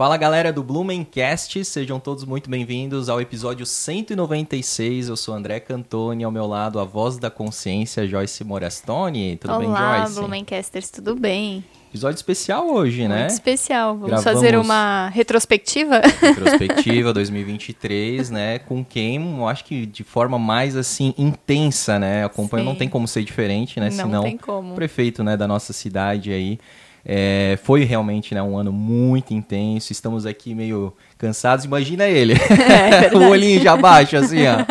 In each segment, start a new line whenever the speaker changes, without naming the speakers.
Fala galera do Blumencast, sejam todos muito bem-vindos ao episódio 196. Eu sou André Cantoni, ao meu lado a voz da consciência, Joyce Morastoni. Tudo
Olá,
bem, Joyce?
Olá, Blumencasters, tudo bem?
Episódio especial hoje,
muito
né?
especial. Vamos
Gravamos
fazer uma retrospectiva?
Retrospectiva 2023, né? Com quem, eu acho que de forma mais assim intensa, né? Acompanha, não
Sim.
tem como ser diferente, né?
Não
Senão
tem como.
o prefeito, né, da nossa cidade aí. É, foi realmente né, um ano muito intenso. Estamos aqui meio cansados. Imagina ele.
É verdade.
o olhinho já baixo, assim, ó.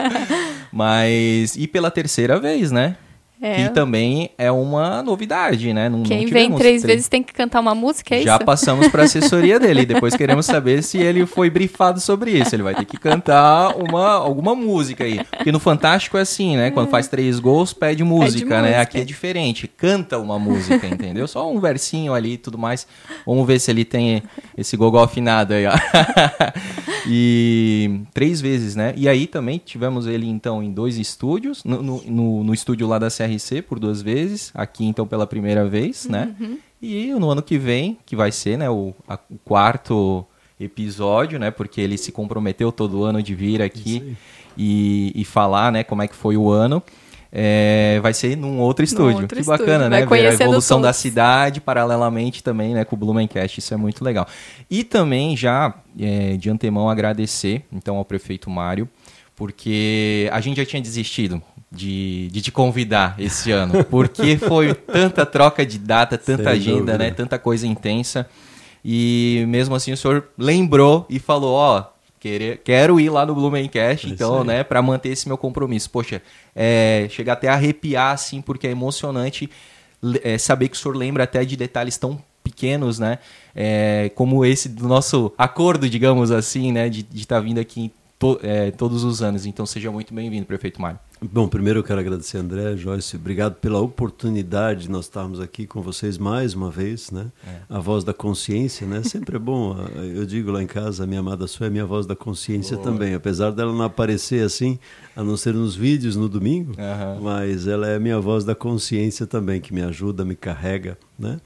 Mas. E pela terceira vez, né?
É.
Que também é uma novidade, né? Não,
Quem
não
vem três vezes tem que cantar uma música, é
já
isso?
passamos para a assessoria dele. Depois queremos saber se ele foi brifado sobre isso. Ele vai ter que cantar uma, alguma música aí. Porque no Fantástico é assim, né? Quando faz três gols, pede música, né?
música.
Aqui é diferente. Canta uma música, entendeu? Só um versinho ali e tudo mais. Vamos ver se ele tem esse gogó afinado aí, ó. e três vezes, né? E aí também tivemos ele, então, em dois estúdios. No, no, no- no estúdio lá da CRC por duas vezes. Aqui, então, pela primeira vez, né? E no ano que vem, que vai ser, né, o, a- o quarto episódio, né, porque ele se comprometeu todo ano de vir aqui e, e falar, né, como é que foi o ano. É, vai ser num outro estúdio.
outro
que bacana,
estúdio.
né?
Vai
Ver a evolução da
todos.
cidade paralelamente também, né, com o Blumencast. Isso é muito legal. E também já é, de antemão agradecer, então, ao prefeito Mário, porque a gente já tinha desistido de, de te convidar esse ano, porque foi tanta troca de data, tanta
Sem
agenda,
dúvida.
né, tanta coisa intensa. E mesmo assim o senhor lembrou e falou, ó, querer, quero ir lá no Blumencast,
É
então, né, para manter esse meu compromisso. Poxa, é, chega até a arrepiar assim, porque é emocionante é, saber que o senhor lembra até de detalhes tão pequenos, né, é, como esse do nosso acordo, digamos assim, né, de estar vindo aqui to- é, todos os anos. Então seja muito bem-vindo, prefeito Mário.
Bom, primeiro eu quero agradecer André, Joyce, obrigado pela oportunidade de nós estarmos aqui com vocês mais uma vez, né? A voz da consciência, né? Sempre é bom, eu digo lá em casa, a minha amada sua é minha voz da consciência também, apesar dela não aparecer assim, a não ser nos vídeos no domingo,
Aham.
mas ela é a minha voz da consciência também, que me ajuda, me carrega, né?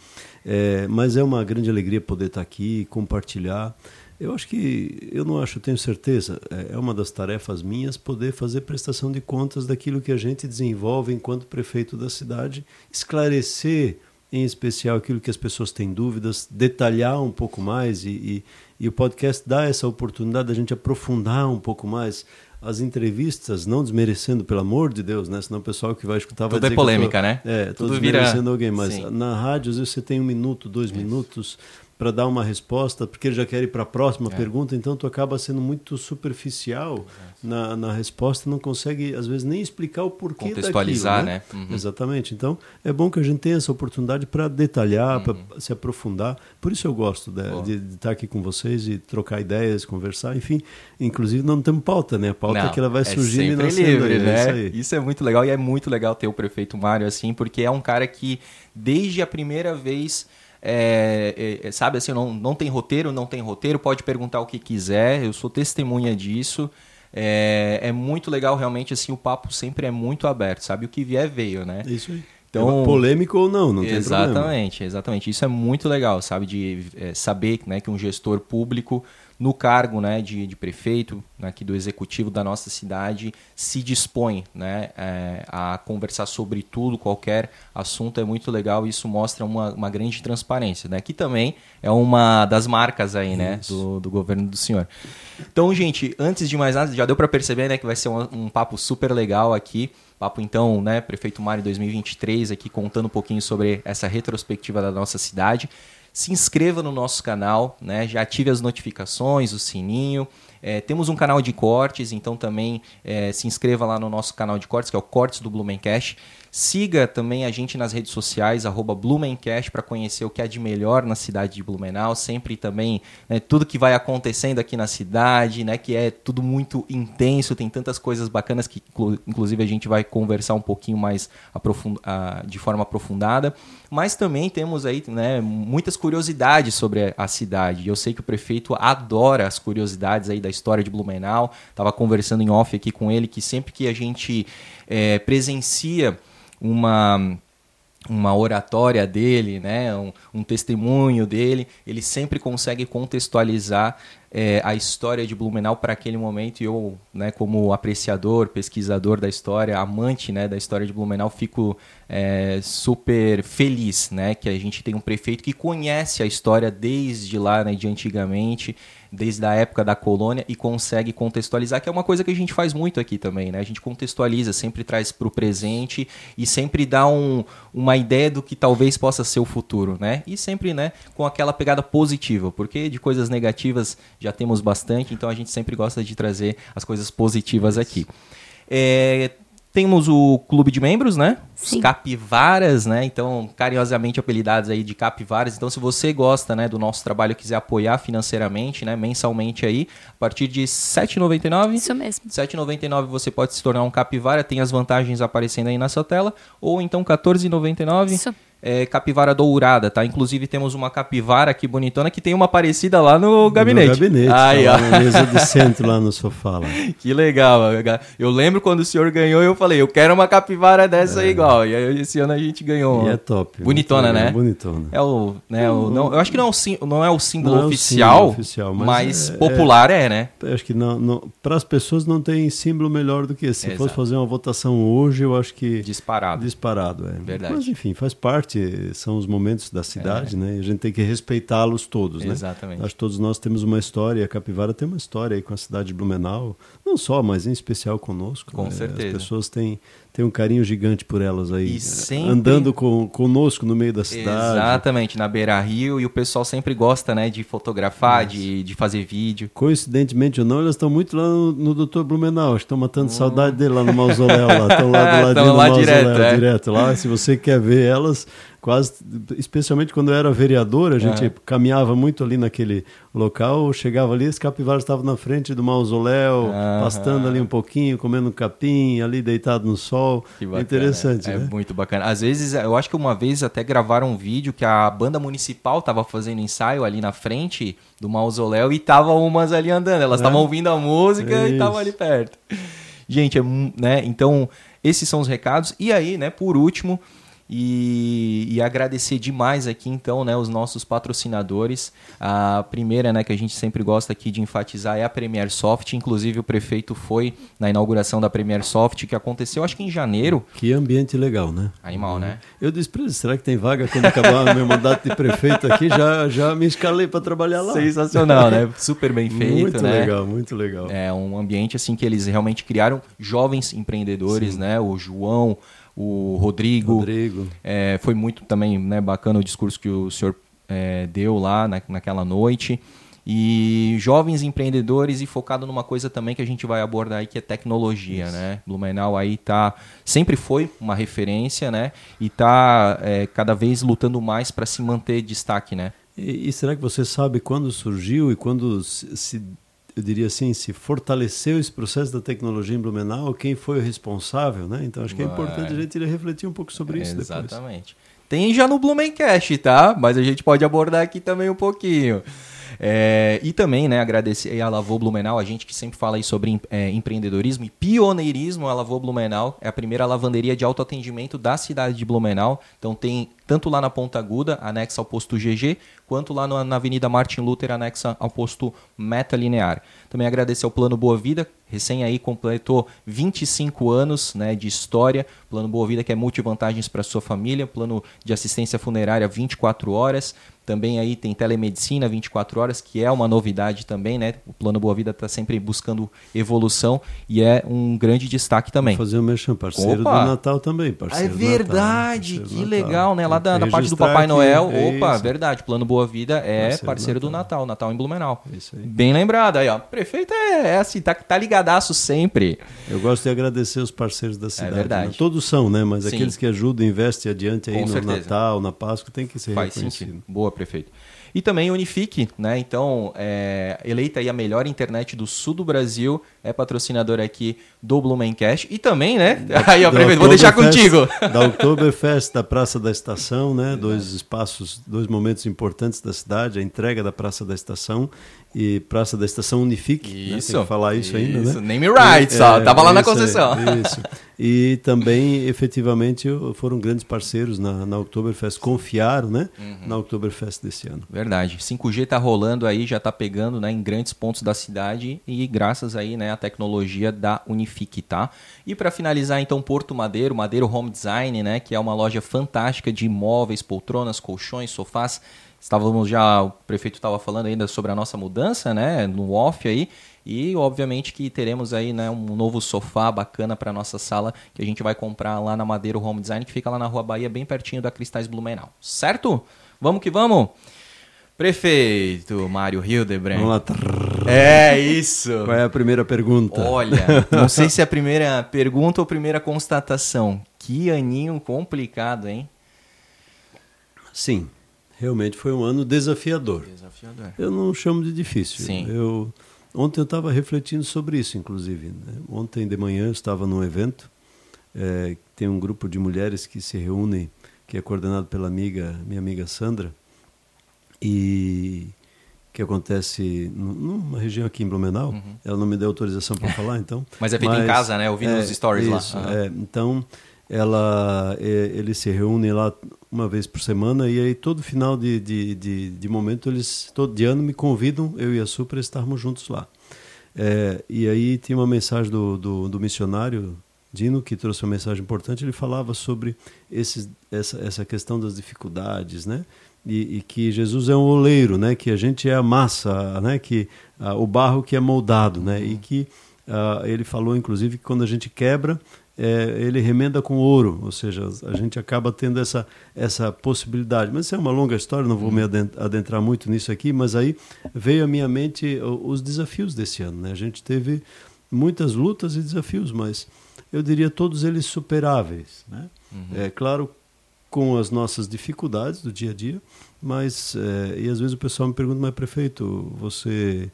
É, mas é uma grande alegria poder estar aqui, compartilhar. Eu acho que, eu não acho, eu tenho certeza, é é uma das tarefas minhas poder fazer prestação de contas daquilo que a gente desenvolve enquanto prefeito da cidade, esclarecer em especial aquilo que as pessoas têm dúvidas, detalhar um pouco mais e, e, e o podcast dá essa oportunidade da gente aprofundar um pouco mais as entrevistas, não desmerecendo, pelo amor de Deus, né? Senão o pessoal que vai escutar vai
Tudo é
eu tô-
polêmica, né?
É, tô
Tudo vira-
desmerecendo alguém, mas
Sim.
na rádio às vezes você tem um minuto, dois minutos para dar uma resposta, porque ele já quer ir para a próxima
É.
pergunta, então tu acaba sendo muito superficial na, na resposta, não consegue às vezes nem explicar o porquê
Contextualizar,
daquilo,
né? Uhum.
Exatamente. Então é bom que a gente tenha essa oportunidade para detalhar, para se aprofundar. Por isso eu gosto de,
Uhum.
De, de estar aqui com vocês e trocar ideias, conversar, enfim. Inclusive não temos pauta, né? A pauta é que ela vai surgindo e nascendo
livre,
aí, é
né?
isso aí.
Isso é muito legal e é muito legal ter o prefeito Mário assim, porque é um cara que desde a primeira vez é, é, sabe assim, não, não tem roteiro, não tem roteiro, pode perguntar o que quiser, eu sou testemunha disso. É, é muito legal, realmente, assim, o papo sempre é muito aberto, sabe? O que vier veio, né?
É isso aí.
Então-
polêmico ou não, não tem problema.
exatamente, exatamente. Isso é muito legal, sabe? De é, saber né, que um gestor público, no cargo né, de, de prefeito, né, aqui do executivo da nossa cidade, se dispõe né, é, a conversar sobre tudo, qualquer assunto. É muito legal e isso mostra uma, uma grande transparência, né? Que também é uma das marcas aí, né? Do, do governo do senhor. Então, gente, antes de mais nada, já deu para perceber né, que vai ser um, um papo super legal aqui. Papo então, né, Prefeito Mário 2023 aqui contando um pouquinho sobre essa retrospectiva da nossa cidade. Se inscreva no nosso canal, né, já ative as notificações, o sininho. É, temos um canal de cortes, então também é, se inscreva lá no nosso canal de cortes, que é o Cortes do Blumencast. Siga também a gente nas redes sociais, Blumencast, para conhecer o que há de melhor na cidade de Blumenau. Sempre também né, tudo que vai acontecendo aqui na cidade, né, que é tudo muito intenso, tem tantas coisas bacanas que, inclu- inclusive, a gente vai conversar um pouquinho mais aprofund- de forma aprofundada. Mas também temos aí né, muitas curiosidades sobre a cidade. Eu sei que o prefeito adora as curiosidades aí da história de Blumenau. Estava conversando em off aqui com ele que sempre que a gente eh, presencia uma uma oratória dele, né, um, um testemunho dele, ele sempre consegue contextualizar é, a história de Blumenau para aquele momento. E eu, né, como apreciador, pesquisador da história, amante né, da história de Blumenau, fico é, super feliz né, que a gente tem um prefeito que conhece a história desde lá, né, de antigamente, desde a época da colônia e consegue contextualizar, que é uma coisa que a gente faz muito aqui também, né? A gente contextualiza, sempre traz para o presente e sempre dá um, uma ideia do que talvez possa ser o futuro, né? E sempre, né, com aquela pegada positiva, porque de coisas negativas já temos bastante, então a gente sempre gosta de trazer as coisas positivas aqui. É, temos o clube de membros, né? Sim. Os capivaras, né? Então, carinhosamente apelidados aí de capivaras. Então, se você gosta, né, do nosso trabalho e quiser apoiar financeiramente, né, mensalmente aí, a partir de R$ 7,99.
Isso mesmo.
R$ 7,99 você pode se tornar um capivara, tem as vantagens aparecendo aí na sua tela, ou então R$ 14,99. Isso é, capivara dourada, tá? Inclusive temos uma capivara aqui bonitona que tem uma parecida lá no gabinete.
No gabinete, Ai, tá na mesa de centro lá no sofá. Lá.
Que legal. Eu lembro quando o senhor ganhou, eu falei, eu quero uma capivara dessa é. igual. E aí esse ano a gente ganhou.
E é top.
Bonitona, né?
Bonitona.
É o, né, o, não, eu acho que não é o, não é o símbolo não oficial, é o símbolo oficial, mas, mas é, popular é, é né?
Acho que não, para as pessoas não tem símbolo melhor do que esse. Se Exato. fosse fazer uma votação hoje, eu acho que...
Disparado.
Disparado, é.
Verdade.
Mas enfim, faz parte, são os momentos da cidade, é. né? E a gente tem que respeitá-los todos, né?
Exatamente.
Acho que todos nós temos uma história, a Capivara tem uma história aí com a cidade de Blumenau, não só, mas em especial conosco.
Com né? certeza.
As pessoas têm, têm um carinho gigante por elas aí, sempre... andando com, conosco no meio da cidade.
Exatamente, na Beira Rio, e o pessoal sempre gosta, né, de fotografar, de, de fazer vídeo.
Coincidentemente ou não, elas estão muito lá no, no Dr. Blumenau, estão matando hum. saudade dele lá no mausoléu, estão lá do ladinho do
lá
mausoléu,
direto, é.
direto lá. Se você quer ver elas, quase, especialmente quando eu era vereador, a gente caminhava muito ali naquele local, chegava ali, as capivaras estavam na frente do mausoléu, pastando ali um pouquinho, comendo capim, ali deitado no sol. Que bacana, Interessante,
é,
né?
É muito bacana. Às vezes, eu acho que uma vez até gravaram um vídeo que a banda municipal estava fazendo ensaio ali na frente do mausoléu e estavam umas ali andando, elas estavam é. ouvindo a música é e estavam ali perto. Gente, é, né? Então, esses são os recados. E aí, né, por último, e, e, agradecer demais aqui então né, os nossos patrocinadores. A primeira né, que a gente sempre gosta aqui de enfatizar é a Premier Soft. Inclusive o prefeito foi na inauguração da Premier Soft, que aconteceu acho que em janeiro.
Que ambiente legal, né?
Animal, né?
Eu disse para ele, será que tem vaga quando acabar o meu mandato de prefeito aqui? Já, já me escalei para trabalhar lá.
Sensacional, né? Super bem feito,
muito
né?
legal, muito legal.
É um ambiente assim que eles realmente criaram jovens empreendedores, Sim. né? O João, o Rodrigo.
Rodrigo.
É, foi muito também né, bacana o discurso que o senhor é, deu lá na, naquela noite. E jovens empreendedores e focado numa coisa também que a gente vai abordar aí, que é tecnologia, Isso. né? Blumenau aí tá, sempre foi uma referência, né? E tá é, cada vez lutando mais para se manter destaque, né?
E, e, será que você sabe quando surgiu e quando se eu diria assim, se fortaleceu esse processo da tecnologia em Blumenau, quem foi o responsável, né? Então acho que é importante a gente refletir um pouco sobre isso
Exatamente. depois. Exatamente. Tem já no Blumencast, tá? Mas a gente pode abordar aqui também um pouquinho. É, e também, né, agradecer a Lavô Blumenau, a gente que sempre fala aí sobre é, empreendedorismo e pioneirismo, a Lavô Blumenau é a primeira lavanderia de autoatendimento da cidade de Blumenau. Então tem tanto lá na Ponta Aguda, anexa ao posto GG, quanto lá na Avenida Martin Luther, anexa ao posto Meta Linear. Também agradecer ao Plano Boa Vida, recém aí completou 25 anos né, de história. Plano Boa Vida que é multivantagens para sua família, plano de assistência funerária 24 horas, também aí tem telemedicina 24 horas, que é uma novidade também, né? O Plano Boa Vida está sempre buscando evolução e é um grande destaque também.
Vou fazer o meu parceiro Opa. do Natal também, parceiro.
É verdade, Natal, que legal, né? Lá da, da parte do Papai Noel. É Opa, isso. verdade. Plano Boa Vida é parceiro, parceiro do, Natal. Natal. Natal, em Blumenau. Isso aí. Bem lembrado aí, ó. Prefeito é, é assim, tá, tá ligadaço sempre.
Eu gosto de agradecer os parceiros da é cidade.
É verdade. Né?
Todos são, né? Mas Sim. aqueles que ajudam, investem adiante aí Com no certeza. Natal, na Páscoa, tem que ser Faz reconhecido. Sentido.
Boa, prefeito. E também Unifique, né? Então, é, eleita aí a melhor internet do sul do Brasil, é patrocinadora aqui do Blumencast. E também, né? Da, aí, ó, prefeito, vou deixar contigo.
Da Oktoberfest, da Praça da Estação, né? Dois espaços, dois momentos importantes da cidade, a entrega da Praça da Estação e Praça da Estação Unifique.
Isso.
Né? Tem que falar isso, isso. ainda, né?
Name rights, é, ó. Tava lá na concessão.
isso. E também, efetivamente, foram grandes parceiros na, na Oktoberfest, confiaram né, uhum. na Oktoberfest desse ano.
Verdade. 5G está rolando aí, já está pegando né, em grandes pontos da cidade e graças aí né, à tecnologia da Unifique, tá? E para finalizar, então, Porto Madeiro, Madeiro Home Design, né, que é uma loja fantástica de móveis, poltronas, colchões, sofás. Estávamos já, o prefeito estava falando ainda sobre a nossa mudança, né, no off aí. E obviamente que teremos aí né, um novo sofá bacana para nossa sala que a gente vai comprar lá na Madeiro Home Design, que fica lá na Rua Bahia, bem pertinho da Cristais Blumenau. Certo? Vamos que vamos! Prefeito Mário Hildebrand.
Vamos lá.
É isso.
Qual é a primeira pergunta?
Olha, não sei se é a primeira pergunta ou primeira constatação. Que aninho complicado, hein?
Sim, realmente foi um ano desafiador.
Desafiador.
Eu não chamo de difícil.
Sim.
Eu Ontem eu estava refletindo sobre isso, inclusive. Né? Ontem de manhã eu estava num evento, é, tem um grupo de mulheres que se reúnem, que é coordenado pela amiga, minha amiga Sandra, e que acontece numa região aqui em Blumenau. Uhum. Ela não me deu autorização para falar, então.
Mas é feito Mas, em casa, né? Ouvindo é, os stories
isso,
lá.
Uhum. É, então, ela, eles se reúnem lá uma vez por semana e aí todo final de, de, de, de momento eles todo de ano me convidam eu e a Su para estarmos juntos lá. É, e aí tem uma mensagem do, do, do, missionário Dino que trouxe uma mensagem importante ele falava sobre esses, essa, essa questão das dificuldades né? E, e, que Jesus é um oleiro né? Que a gente é a massa né? Que o barro que é moldado né? E que uh, ele falou inclusive que quando a gente quebra é, ele remenda com ouro, ou seja, a gente acaba tendo essa, essa possibilidade. Mas isso é uma longa história, não vou me adentrar muito nisso aqui, mas aí veio à minha mente os desafios desse ano. Né? A gente teve muitas lutas e desafios, mas eu diria todos eles superáveis. Né? Uhum. É claro, com as nossas dificuldades do dia a dia, mas, é, e às vezes o pessoal me pergunta, mas prefeito, você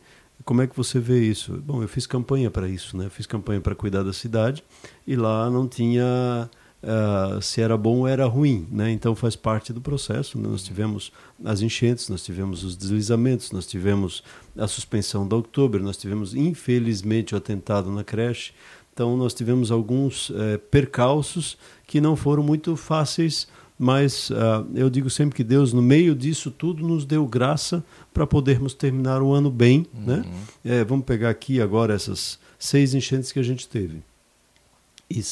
como é que você vê isso? Bom, eu fiz campanha para isso, né? Eu fiz campanha para cuidar da cidade e lá não tinha uh, se era bom ou era ruim, né? Então faz parte do processo. Né? Nós tivemos as enchentes, nós tivemos os deslizamentos, nós tivemos a suspensão da outubro, nós tivemos infelizmente o atentado na creche. Então nós tivemos alguns uh, percalços que não foram muito fáceis mas uh, eu digo sempre que Deus, no meio disso tudo, nos deu graça para podermos terminar o ano bem. Uhum. Né? É, vamos pegar aqui agora essas seis enchentes que a gente teve. E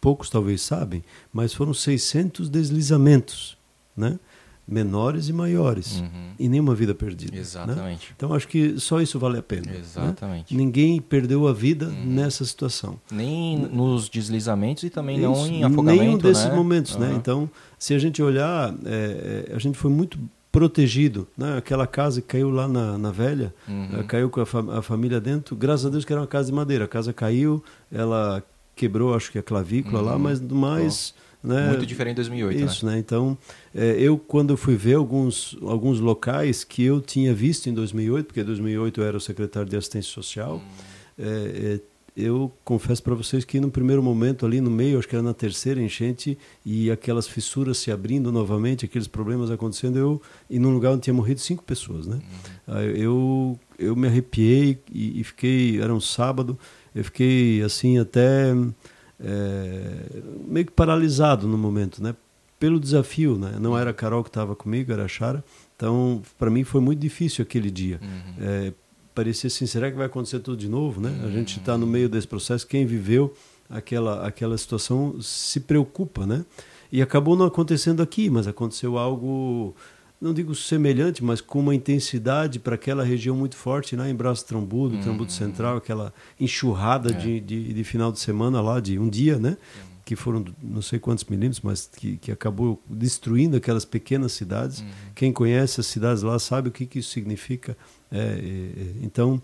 poucos talvez sabem, mas foram 600 deslizamentos. Né? menores e maiores uhum. e nenhuma vida perdida. Né?
Exatamente.
Né? Então acho que só isso vale a pena.
Né? Exatamente.
Né? Ninguém perdeu a vida uhum. nessa situação.
Nem nos deslizamentos e também isso, não em afogamento.
Nenhum desses
né?
momentos, uhum. né? Então, se a gente olhar, é, é, a gente foi muito protegido, né? Aquela casa que caiu lá na, na velha, uhum. caiu com a, fa a, família dentro. Graças a Deus que era uma casa de madeira. A casa caiu, ela quebrou, acho que a clavícula lá, uhum. mas mais oh né?
Muito diferente de 2008,
Isso, né? né? Então, é, eu quando fui ver alguns, alguns locais que eu tinha visto em 2008, porque em 2008 eu era o secretário de assistência social, hum. é, é, eu confesso para vocês que no primeiro momento ali no meio, acho que era na terceira enchente e aquelas fissuras se abrindo novamente, aqueles problemas acontecendo, eu e num lugar onde tinha morrido cinco pessoas, né? Uhum. Eu eu me arrepiei e, e, fiquei, era um sábado, eu fiquei assim até é, meio que paralisado no momento, né? Pelo desafio, né? Não era a Carol que estava comigo, era a Chara. Então, para mim foi muito difícil aquele dia. Uhum. É, parecia assim, será que vai acontecer tudo de novo, né? A gente está no meio desse processo. Quem viveu aquela aquela situação se preocupa, né? E acabou não acontecendo aqui, mas aconteceu algo não digo semelhante, mas com uma intensidade para aquela região muito forte, né? em Braço Trambudo, uhum. Trambudo Central, aquela enxurrada é. de, de, de, final de semana lá, de um dia, né? Uhum. Que foram não sei quantos milímetros, mas que, que acabou destruindo aquelas pequenas cidades. Uhum. Quem conhece as cidades lá sabe o que, que isso significa. É, é, então,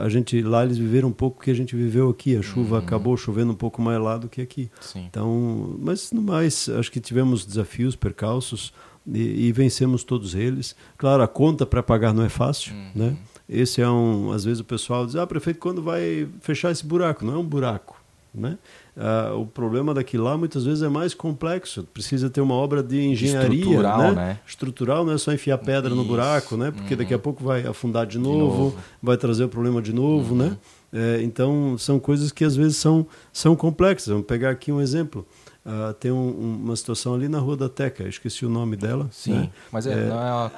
a gente lá eles viveram um pouco o que a gente viveu aqui. A chuva uhum. acabou chovendo um pouco mais lá do que aqui.
Sim.
Então, mas no mais, acho que tivemos desafios, percalços e, e, vencemos todos eles. Claro, a conta para pagar não é fácil, uhum. né? Esse é um, às vezes o pessoal diz, ah, prefeito, quando vai fechar esse buraco? Não é um buraco, né? Ah, o problema daquilo lá muitas vezes é mais complexo. Precisa ter uma obra de engenharia,
estrutural,
né?
né?
Estrutural, não é só enfiar pedra Isso. no buraco, né? Porque uhum. daqui a pouco vai afundar de novo, de novo, vai trazer o problema de novo, né? uhum. né? É, então, são coisas que às vezes são, são complexas. Vamos pegar aqui um exemplo. Uh, tem um, uma situação ali na Rua da Teca, esqueci o nome dela.
Sim,
né?
mas é, não é a...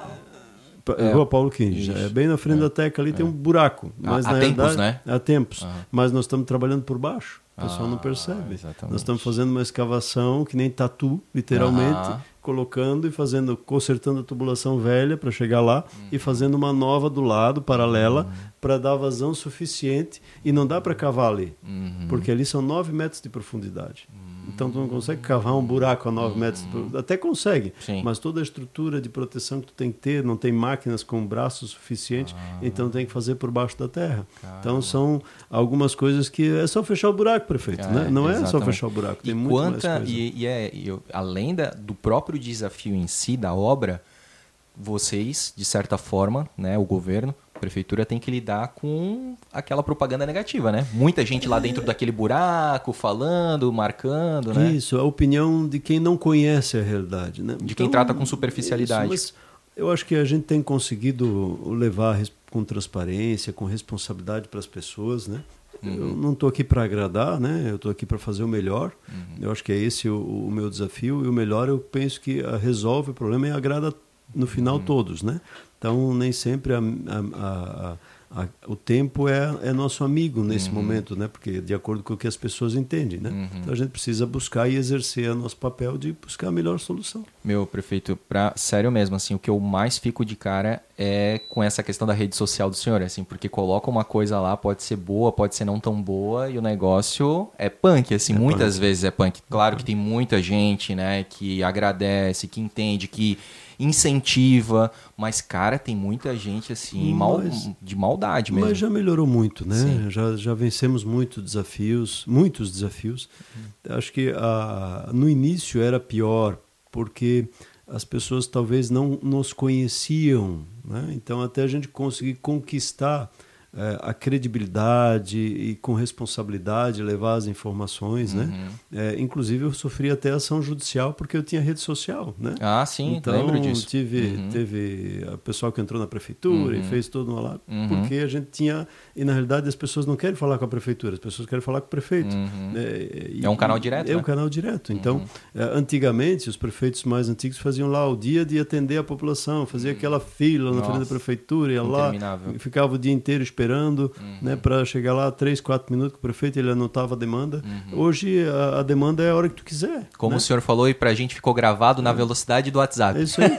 É, Rua Paulo Quinge. É bem na frente é. da Teca ali tem um buraco. Mas
há,
na
há tempos, né?
Há tempos. Mas nós estamos trabalhando por baixo. O pessoal ah, não percebe.
Exatamente.
Nós estamos fazendo uma escavação que nem tatu, literalmente, colocando e fazendo, consertando a tubulação velha para chegar lá uhum. e fazendo uma nova do lado, paralela, uhum. Para dar vazão suficiente. E não dá para cavar ali,
uhum.
porque ali são 9 metros de profundidade. Então tu não consegue cavar um buraco a 9 uhum. metros. Até consegue,
Sim.
mas toda a estrutura de proteção que tu tem que ter, não tem máquinas com braços suficientes, ah. então tem que fazer por baixo da terra. Caramba. Então são algumas coisas que é só fechar o buraco, prefeito. É, né? Não exatamente. é só fechar o buraco, tem e muito quanta, mais coisa.
E, e, é, e além da, do próprio desafio em si da obra, vocês, de certa forma, né, o governo, a prefeitura tem que lidar com aquela propaganda negativa, né? Muita gente lá dentro daquele buraco, falando, marcando, né?
Isso, a opinião de quem não conhece a realidade, né?
De quem então, trata com superficialidade.
Isso, mas eu acho que a gente tem conseguido levar com transparência, com responsabilidade para as pessoas, né? Uhum. Eu não estou aqui para agradar, né? Eu estou aqui para fazer o melhor. Uhum. Eu acho que é esse o, o, meu desafio. E o melhor eu penso que resolve o problema e agrada no final uhum. todos, né? Então nem sempre a, a, a o tempo é, é nosso amigo nesse uhum. momento, né? Porque de acordo com o que as pessoas entendem, né? Uhum. Então a gente precisa buscar e exercer o nosso papel de buscar a melhor solução.
Meu prefeito, para sério mesmo, assim, o que eu mais fico de cara é com essa questão da rede social do senhor, assim, porque coloca uma coisa lá, pode ser boa, pode ser não tão boa, e o negócio é punk, assim, é muitas punk. vezes é punk. Claro que tem muita gente, né, que agradece, que entende, que incentiva, mas, cara, tem muita gente assim, mal, de maldade mesmo.
Mas já melhorou muito, né? Já, já vencemos muitos desafios, muitos desafios. Uhum. Acho que a, no início era pior, porque as pessoas talvez não nos conheciam, né? Então, até a gente conseguir conquistar é, a credibilidade e com responsabilidade levar as informações, né? uhum. né? É, inclusive eu sofri até ação judicial porque eu tinha rede social, né?
Ah, sim,
então,
lembro disso.
Tive, uhum. teve o pessoal que entrou na prefeitura uhum. e fez todo uma lá,
uhum.
porque a gente tinha e na realidade as pessoas não querem falar com a prefeitura, as pessoas querem falar com o prefeito.
Uhum. É, e, é, um canal direto.
É
né?
um canal direto. Então, uhum. é, antigamente os prefeitos mais antigos faziam lá o dia de atender a população, fazia aquela fila na frente da prefeitura, ia lá, ficava o dia inteiro esperando uhum. né, para chegar lá três, quatro minutos com o prefeito, ele anotava a demanda. Uhum. Hoje a, a, demanda é a hora que tu quiser.
Como
né?
o senhor falou e para a gente ficou gravado na é. velocidade do WhatsApp.
É isso aí.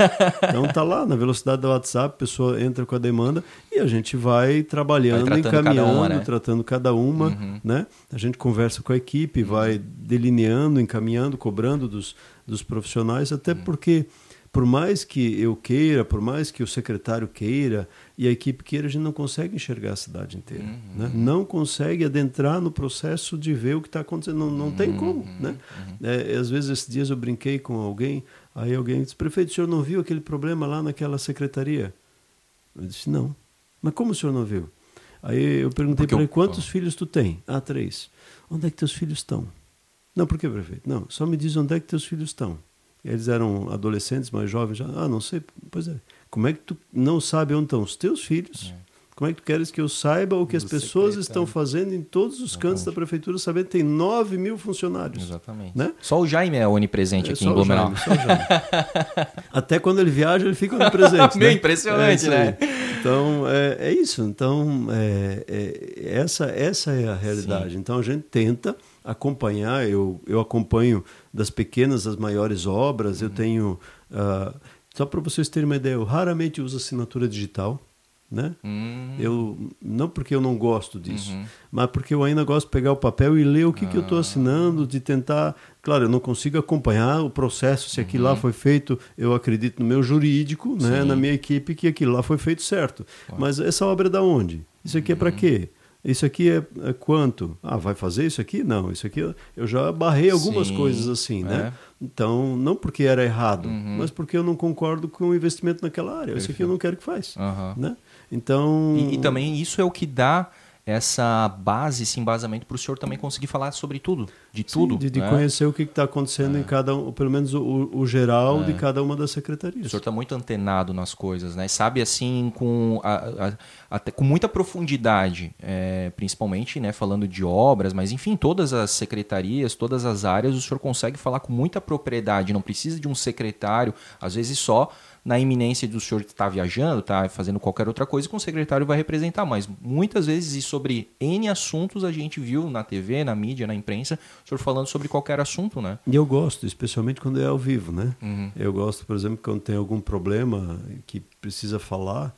então tá lá na velocidade do WhatsApp, a pessoa entra com a demanda e a gente vai trabalhando, vai encaminhando, cada uma, né? tratando cada uma, uhum. né? A gente conversa com a equipe, vai delineando, encaminhando, cobrando dos, dos profissionais, até uhum. porque por mais que eu queira, por mais que o secretário queira e a equipe queira, a gente não consegue enxergar a cidade inteira. Uhum. Né? Não consegue adentrar no processo de ver o que está acontecendo. Não, não uhum. tem como. Né? Uhum. É, às vezes, esses dias eu brinquei com alguém, aí alguém disse: Prefeito, o senhor não viu aquele problema lá naquela secretaria? Eu disse: Não. Mas como o senhor não viu? Aí eu perguntei para ele: Quantos eu... filhos tu tem? Ah, três. Onde é que teus filhos estão? Não, por que, prefeito? Não, só me diz onde é que teus filhos estão. Eles eram adolescentes, mais jovens já. Ah, não sei. Pois é. Como é que tu não sabe onde estão os teus filhos? É. Como é que tu queres que eu saiba o que as pessoas estão fazendo em todos os cantos da prefeitura, sabendo que tem 9 mil funcionários?
Exatamente.
Né?
Só o Jaime é onipresente é, aqui em Blumenau.
Até quando ele viaja, ele fica onipresente.
Meio
né?
impressionante, é né?
Então, é, é isso. Então, é, é, essa, essa é a realidade. Sim. Então, a gente tenta acompanhar, eu, eu acompanho das pequenas às maiores obras, uhum. eu tenho... Uh, só para vocês terem uma ideia, eu raramente uso assinatura digital né?
Hum.
Eu não porque eu não gosto disso, uhum. mas porque eu ainda gosto de pegar o papel e ler o que, ah. que eu estou ah. assinando, de tentar. Claro, eu não consigo acompanhar o processo se aquilo uhum. lá foi feito. Eu acredito no meu jurídico, né? Na minha equipe que aquilo lá foi feito certo. Mas essa obra é da onde? Isso aqui é para uhum. quê? Isso aqui é, é, quanto? Ah, vai fazer isso aqui? Não, isso aqui eu já barrei algumas Sim. coisas assim, né? É. Então, não porque era errado,
uhum.
mas porque eu não concordo com o investimento naquela área. Perfeito. Isso aqui eu não quero que faz,
uhum.
né? Então...
E, e, também isso é o que dá essa base, esse embasamento para o senhor também conseguir falar sobre tudo, de tudo.
Sim, de, de
né?
conhecer o que está acontecendo em cada um, pelo menos o, o geral de cada uma das secretarias.
O senhor está muito antenado nas coisas, né? Sabe assim com, a, a, até, com muita profundidade, é, principalmente, né? Falando de obras, mas enfim, todas as secretarias, todas as áreas, o senhor consegue falar com muita propriedade. Não precisa de um secretário, às vezes só na iminência do senhor estar viajando, tá fazendo qualquer outra coisa que um secretário vai representar, mas muitas vezes e sobre N assuntos a gente viu na TV, na mídia, na imprensa, o senhor falando sobre qualquer assunto, né?
E eu gosto, especialmente quando é ao vivo, né? Uhum. Eu gosto, por exemplo, quando tem algum problema que precisa falar,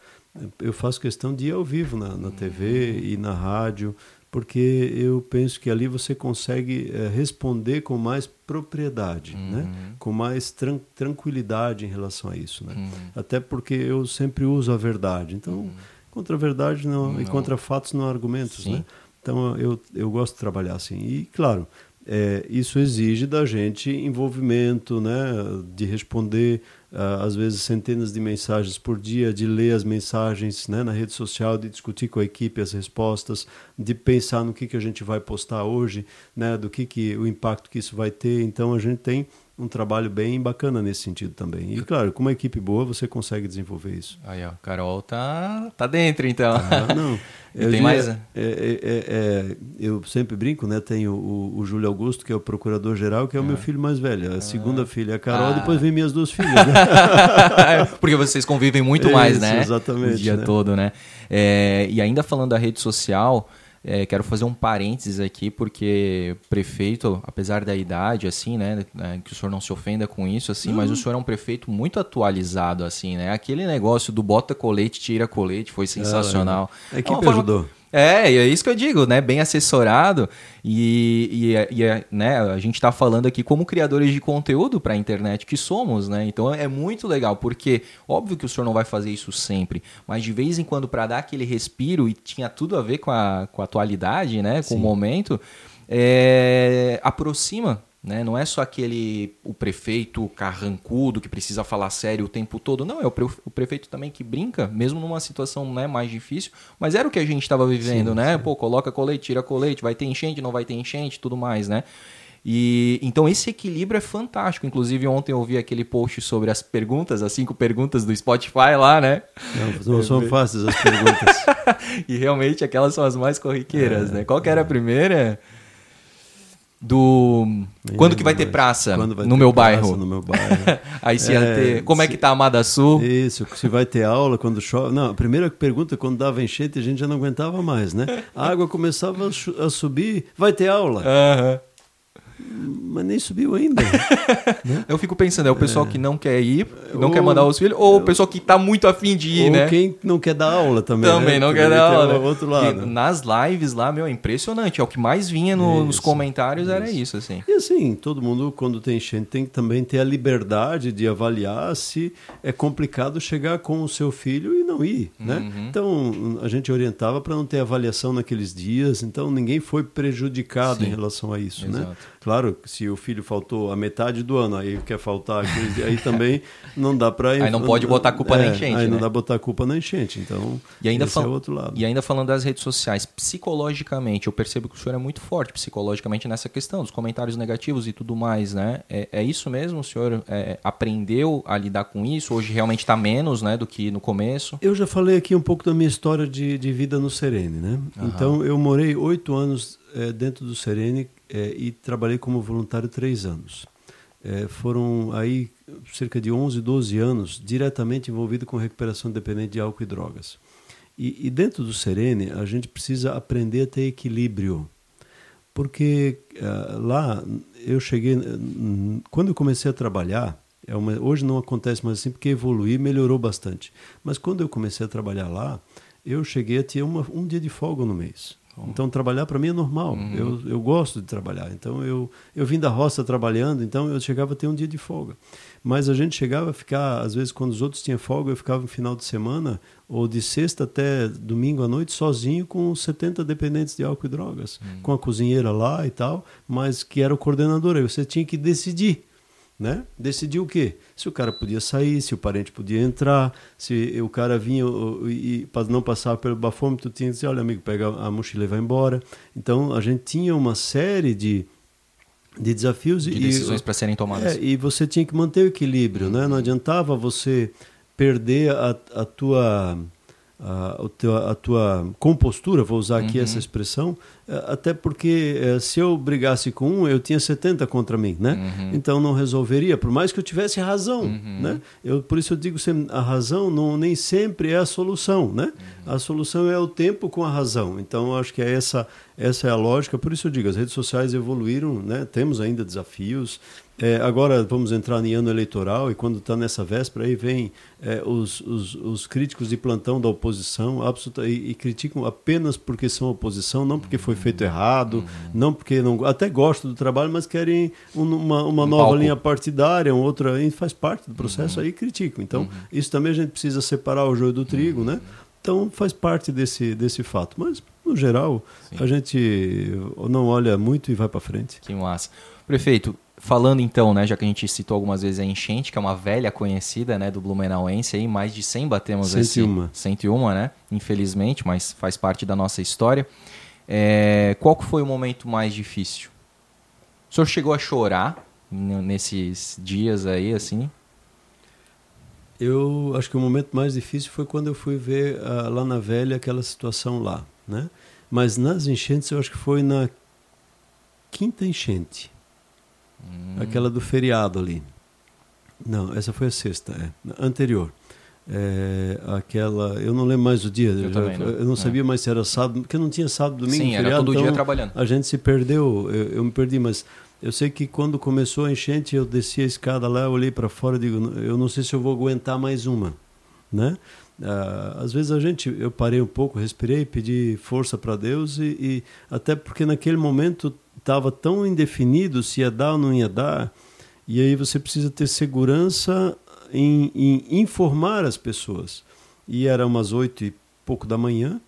eu faço questão de ir ao vivo na, na TV e na rádio, porque eu penso que ali você consegue é, responder com mais propriedade, uhum. né? com mais tran tranquilidade em relação a isso. Né? Uhum. Até porque eu sempre uso a verdade. Então, uhum. contra a verdade não, não, e contra fatos não há argumentos. Né? Então, eu, eu gosto de trabalhar assim. E, claro, é, isso exige da gente envolvimento, né? de responder às vezes centenas de mensagens por dia, de ler as mensagens né, na rede social, de discutir com a equipe as respostas, de pensar no que, que a gente vai postar hoje, né, do que, que o impacto que isso vai ter. Então a gente tem um trabalho bem bacana nesse sentido também. E claro, com uma equipe boa você consegue desenvolver isso.
Aí, ó, Carol tá, tá dentro então.
Ah, não. Eu tem mais? É, é, é, é, eu sempre brinco, né? Tenho o, o Júlio Augusto, que é o procurador-geral, que é o meu ah. filho mais velho. A segunda ah. filha é a Carol, ah. depois vem minhas duas filhas. Né?
Porque vocês convivem muito mais, né?
Exatamente.
O dia
né?
todo, né? E ainda falando da rede social, é, quero fazer um parênteses aqui, porque prefeito, apesar da idade, assim, né, né, que o senhor não se ofenda com isso, assim, uhum. mas o senhor é um prefeito muito atualizado, assim, né? Aquele negócio do bota colete, tira colete, foi sensacional.
É, a equipe é ajudou.
É, e é isso que eu digo, né? Bem assessorado e, e, e né, a gente está falando aqui como criadores de conteúdo para a internet que somos, né? Então é muito legal, porque óbvio que o senhor não vai fazer isso sempre, mas de vez em quando para dar aquele respiro e tinha tudo a ver com a, com a atualidade, né? Com Sim. o momento, é, aproxima né? Não é só aquele o prefeito carrancudo que precisa falar sério o tempo todo. Não, é o, o prefeito também que brinca, mesmo numa situação né, mais difícil. Mas era o que a gente estava vivendo, sim, né? Sim. Pô, coloca colete, tira colete, vai ter enchente, não vai ter enchente, tudo mais, né? E então esse equilíbrio é fantástico. Inclusive ontem eu vi aquele post sobre as perguntas, as cinco perguntas do Spotify lá, né?
Não, não são fáceis as perguntas.
e realmente aquelas são as mais corriqueiras, é, né? Qual que era a primeira? Do quando que vai ter praça vai no,
ter
meu
praça no meu bairro.
Aí se é, ter como é que tá a Amada Sul?
Isso se vai ter aula quando chove. Não a primeira pergunta quando dava enchente a gente já não aguentava mais né? A água começava a, subir vai ter aula.
Uhum
mas nem subiu ainda.
né? Eu fico pensando, é o pessoal é. que não quer ir, não ou, quer mandar os filhos, ou o pessoal que está muito afim de ir,
ou
né?
quem não quer dar aula também.
Também
né?
não quer dar aula.
Outro lado.
E nas lives lá, meu, é impressionante. É o que mais vinha no, nos comentários isso. era isso, assim.
E assim, todo mundo, quando tem enchente, tem que também ter a liberdade de avaliar se é complicado chegar com o seu filho e não ir, né? Uhum. Então, a gente orientava para não ter avaliação naqueles dias, então ninguém foi prejudicado Sim. em relação a isso, né? Exato. né? Claro, se o filho faltou a metade do ano, aí quer faltar, aí também não dá para.
Aí não pode botar culpa é, na enchente.
Aí
né?
não dá botar culpa na enchente. Então, e ainda esse é o outro lado.
E ainda falando das redes sociais, psicologicamente, eu percebo que o senhor é muito forte psicologicamente nessa questão, dos comentários negativos e tudo mais, né? É, é isso mesmo? O senhor é, aprendeu a lidar com isso? Hoje realmente está menos né, do que no começo?
Eu já falei aqui um pouco da minha história de, de vida no Serene, né? Então, eu morei oito anos é, dentro do Serene é, e trabalhei como voluntário três anos. É, foram aí cerca de 11, 12 anos diretamente envolvido com recuperação dependente de álcool e drogas. E, e, dentro do Serene, a gente precisa aprender a ter equilíbrio. Porque uh, lá eu cheguei. Quando eu comecei a trabalhar, é uma, hoje não acontece mais assim porque evoluí melhorou bastante. Mas quando eu comecei a trabalhar lá, eu cheguei a ter uma, um dia de folga no mês. Então, trabalhar para mim é normal. Uhum. Eu, eu gosto de trabalhar. Então, eu, eu vim da roça trabalhando, então eu chegava a ter um dia de folga. Mas a gente chegava a ficar, às vezes, quando os outros tinham folga, eu ficava no final de semana, ou de sexta até domingo à noite, sozinho com 70 dependentes de álcool e drogas. Uhum. Com a cozinheira lá e tal, mas que era o coordenador. Aí você tinha que decidir né? Decidir o quê? Se o cara podia sair, se o parente podia entrar, se o cara vinha e para não passar pelo bafômetro, tinha que dizer, olha amigo, pega a mochila e vai embora. Então a gente tinha uma série de de desafios
de
e
decisões para serem tomadas.
É, e você tinha que manter o equilíbrio, né? Não adiantava você perder a, a tua a, a, tua, compostura, vou usar aqui uhum. essa expressão, é, até porque é, se eu brigasse com um, eu tinha 70 contra mim, né? Uhum. Então não resolveria, por mais que eu tivesse razão, uhum. né? Eu, por isso eu digo sempre, a razão não, nem sempre é a solução, né? Uhum. A solução é o tempo com a razão. Então acho que é essa, essa é a lógica, por isso eu digo, as redes sociais evoluíram, né? Temos ainda desafios, é, agora vamos entrar em ano eleitoral e quando está nessa véspera aí vem é, os, os, os, críticos de plantão da oposição absoluta, e, e, criticam apenas porque são oposição, não porque foi feito errado, uhum. não porque não até gostam do trabalho, mas querem uma, uma um nova palco. linha partidária, uma outra, e faz parte do processo uhum. aí criticam. Então uhum. isso também a gente precisa separar o joio do trigo, né? Então faz parte desse, desse fato. Mas, no geral, Sim. a gente não olha muito e vai para frente.
Que massa. Prefeito, Falando então, né, já que a gente citou algumas vezes a enchente, que é uma velha conhecida, né, do Blumenauense aí, mais de 100 batemos
101.
esse 101, né? Infelizmente, mas faz parte da nossa história. É, qual que foi o momento mais difícil? O senhor chegou a chorar nesses dias aí, assim?
Eu acho que o momento mais difícil foi quando eu fui ver uh, lá na velha aquela situação lá, né? Mas nas enchentes eu acho que foi na quinta enchente Hum. Aquela do feriado ali. Não, essa foi a sexta, é. Anterior. É, aquela. Eu não lembro mais o dia.
Eu, não.
eu não sabia é. mais se era sábado, porque não tinha sábado, domingo,
Sim,
feriado.
era todo
então
dia trabalhando.
A gente se perdeu, eu, eu, me perdi, mas eu sei que quando começou a enchente, eu desci a escada lá, olhei para fora e digo, eu não sei se eu vou aguentar mais uma, né? Ah, às vezes a gente, eu parei um pouco, respirei, pedi força para Deus e, e até porque naquele momento estava tão indefinido se ia dar ou não ia dar, e aí você precisa ter segurança em, em informar as pessoas. E era umas oito e pouco da manhã,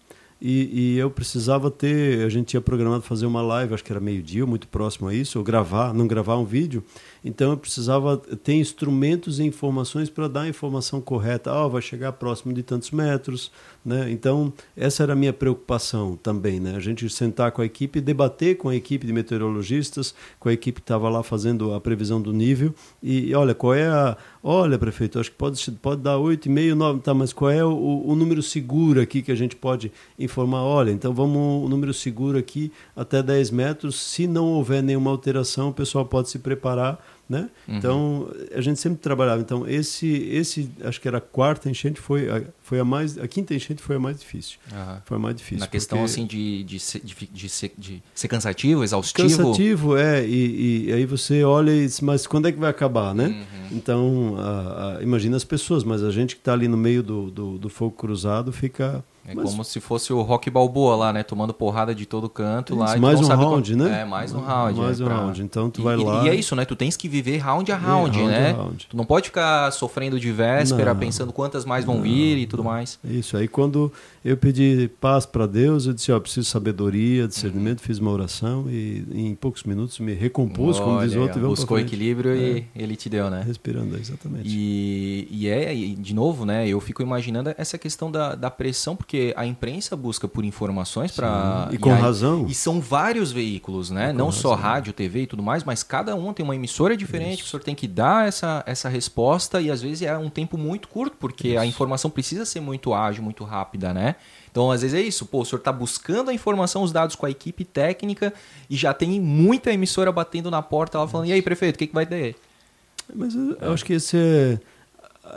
e, e, eu precisava ter, a gente tinha programado fazer uma live, acho que era meio-dia, muito próximo a isso, ou gravar, não gravar um vídeo. Então eu precisava ter instrumentos e informações para dar a informação correta. Ah, vai chegar próximo de tantos metros, né? Então essa era a minha preocupação também, né? A gente sentar com a equipe, debater com a equipe de meteorologistas, com a equipe que estava lá fazendo a previsão do nível e, e olha qual é a, olha prefeito, acho que pode pode dar oito e meio, nove, tá? Mas qual é o, o número seguro aqui que a gente pode informar? Olha, então vamos o número seguro aqui até 10 metros. Se não houver nenhuma alteração, o pessoal pode se preparar né? Uhum. Então a gente sempre trabalhava. Então esse, esse, acho que era a quarta enchente foi a, foi a mais, a quinta enchente foi a mais difícil. Uhum. Foi a mais difícil.
Na questão porque... assim de, de, ser, de, de, ser, de ser cansativo, exaustivo.
Cansativo é e, e, aí você olha e diz, mas quando é que vai acabar, né? Uhum. Então a, a, imagina as pessoas, mas a gente que está ali no meio do, do, do fogo cruzado fica
é
Mas...
como se fosse o Rock Balboa lá, né? Tomando porrada de todo canto lá.
mais um round, como...
né? É, mais um round.
Mais
é,
um pra... round. Então tu vai
e,
lá.
E é isso, né? Tu tens que viver round a round, é, round né? A round. Tu não pode ficar sofrendo de véspera, não. pensando quantas mais vão não. vir e tudo mais.
Isso. Aí quando eu pedi paz para Deus, eu disse, ó, oh, preciso de sabedoria, discernimento, uhum. fiz uma oração e em poucos minutos me recompus, Olha, como diz outro.
Aí, buscou equilíbrio é. e ele te deu, né?
Respirando, exatamente.
E, e é, de novo, né? Eu fico imaginando essa questão da, da pressão, porque a imprensa busca por informações para
e com e razão
e são vários veículos né não razão. só rádio TV e tudo mais mas cada um tem uma emissora diferente Isso. o senhor tem que dar essa, essa resposta e às vezes é um tempo muito curto porque Isso. a informação precisa ser muito ágil muito rápida né então, às vezes é isso, pô, o senhor está buscando a informação, os dados com a equipe técnica e já tem muita emissora batendo na porta lá falando, e aí, prefeito, o que, que vai ter?
Mas eu, eu acho que esse é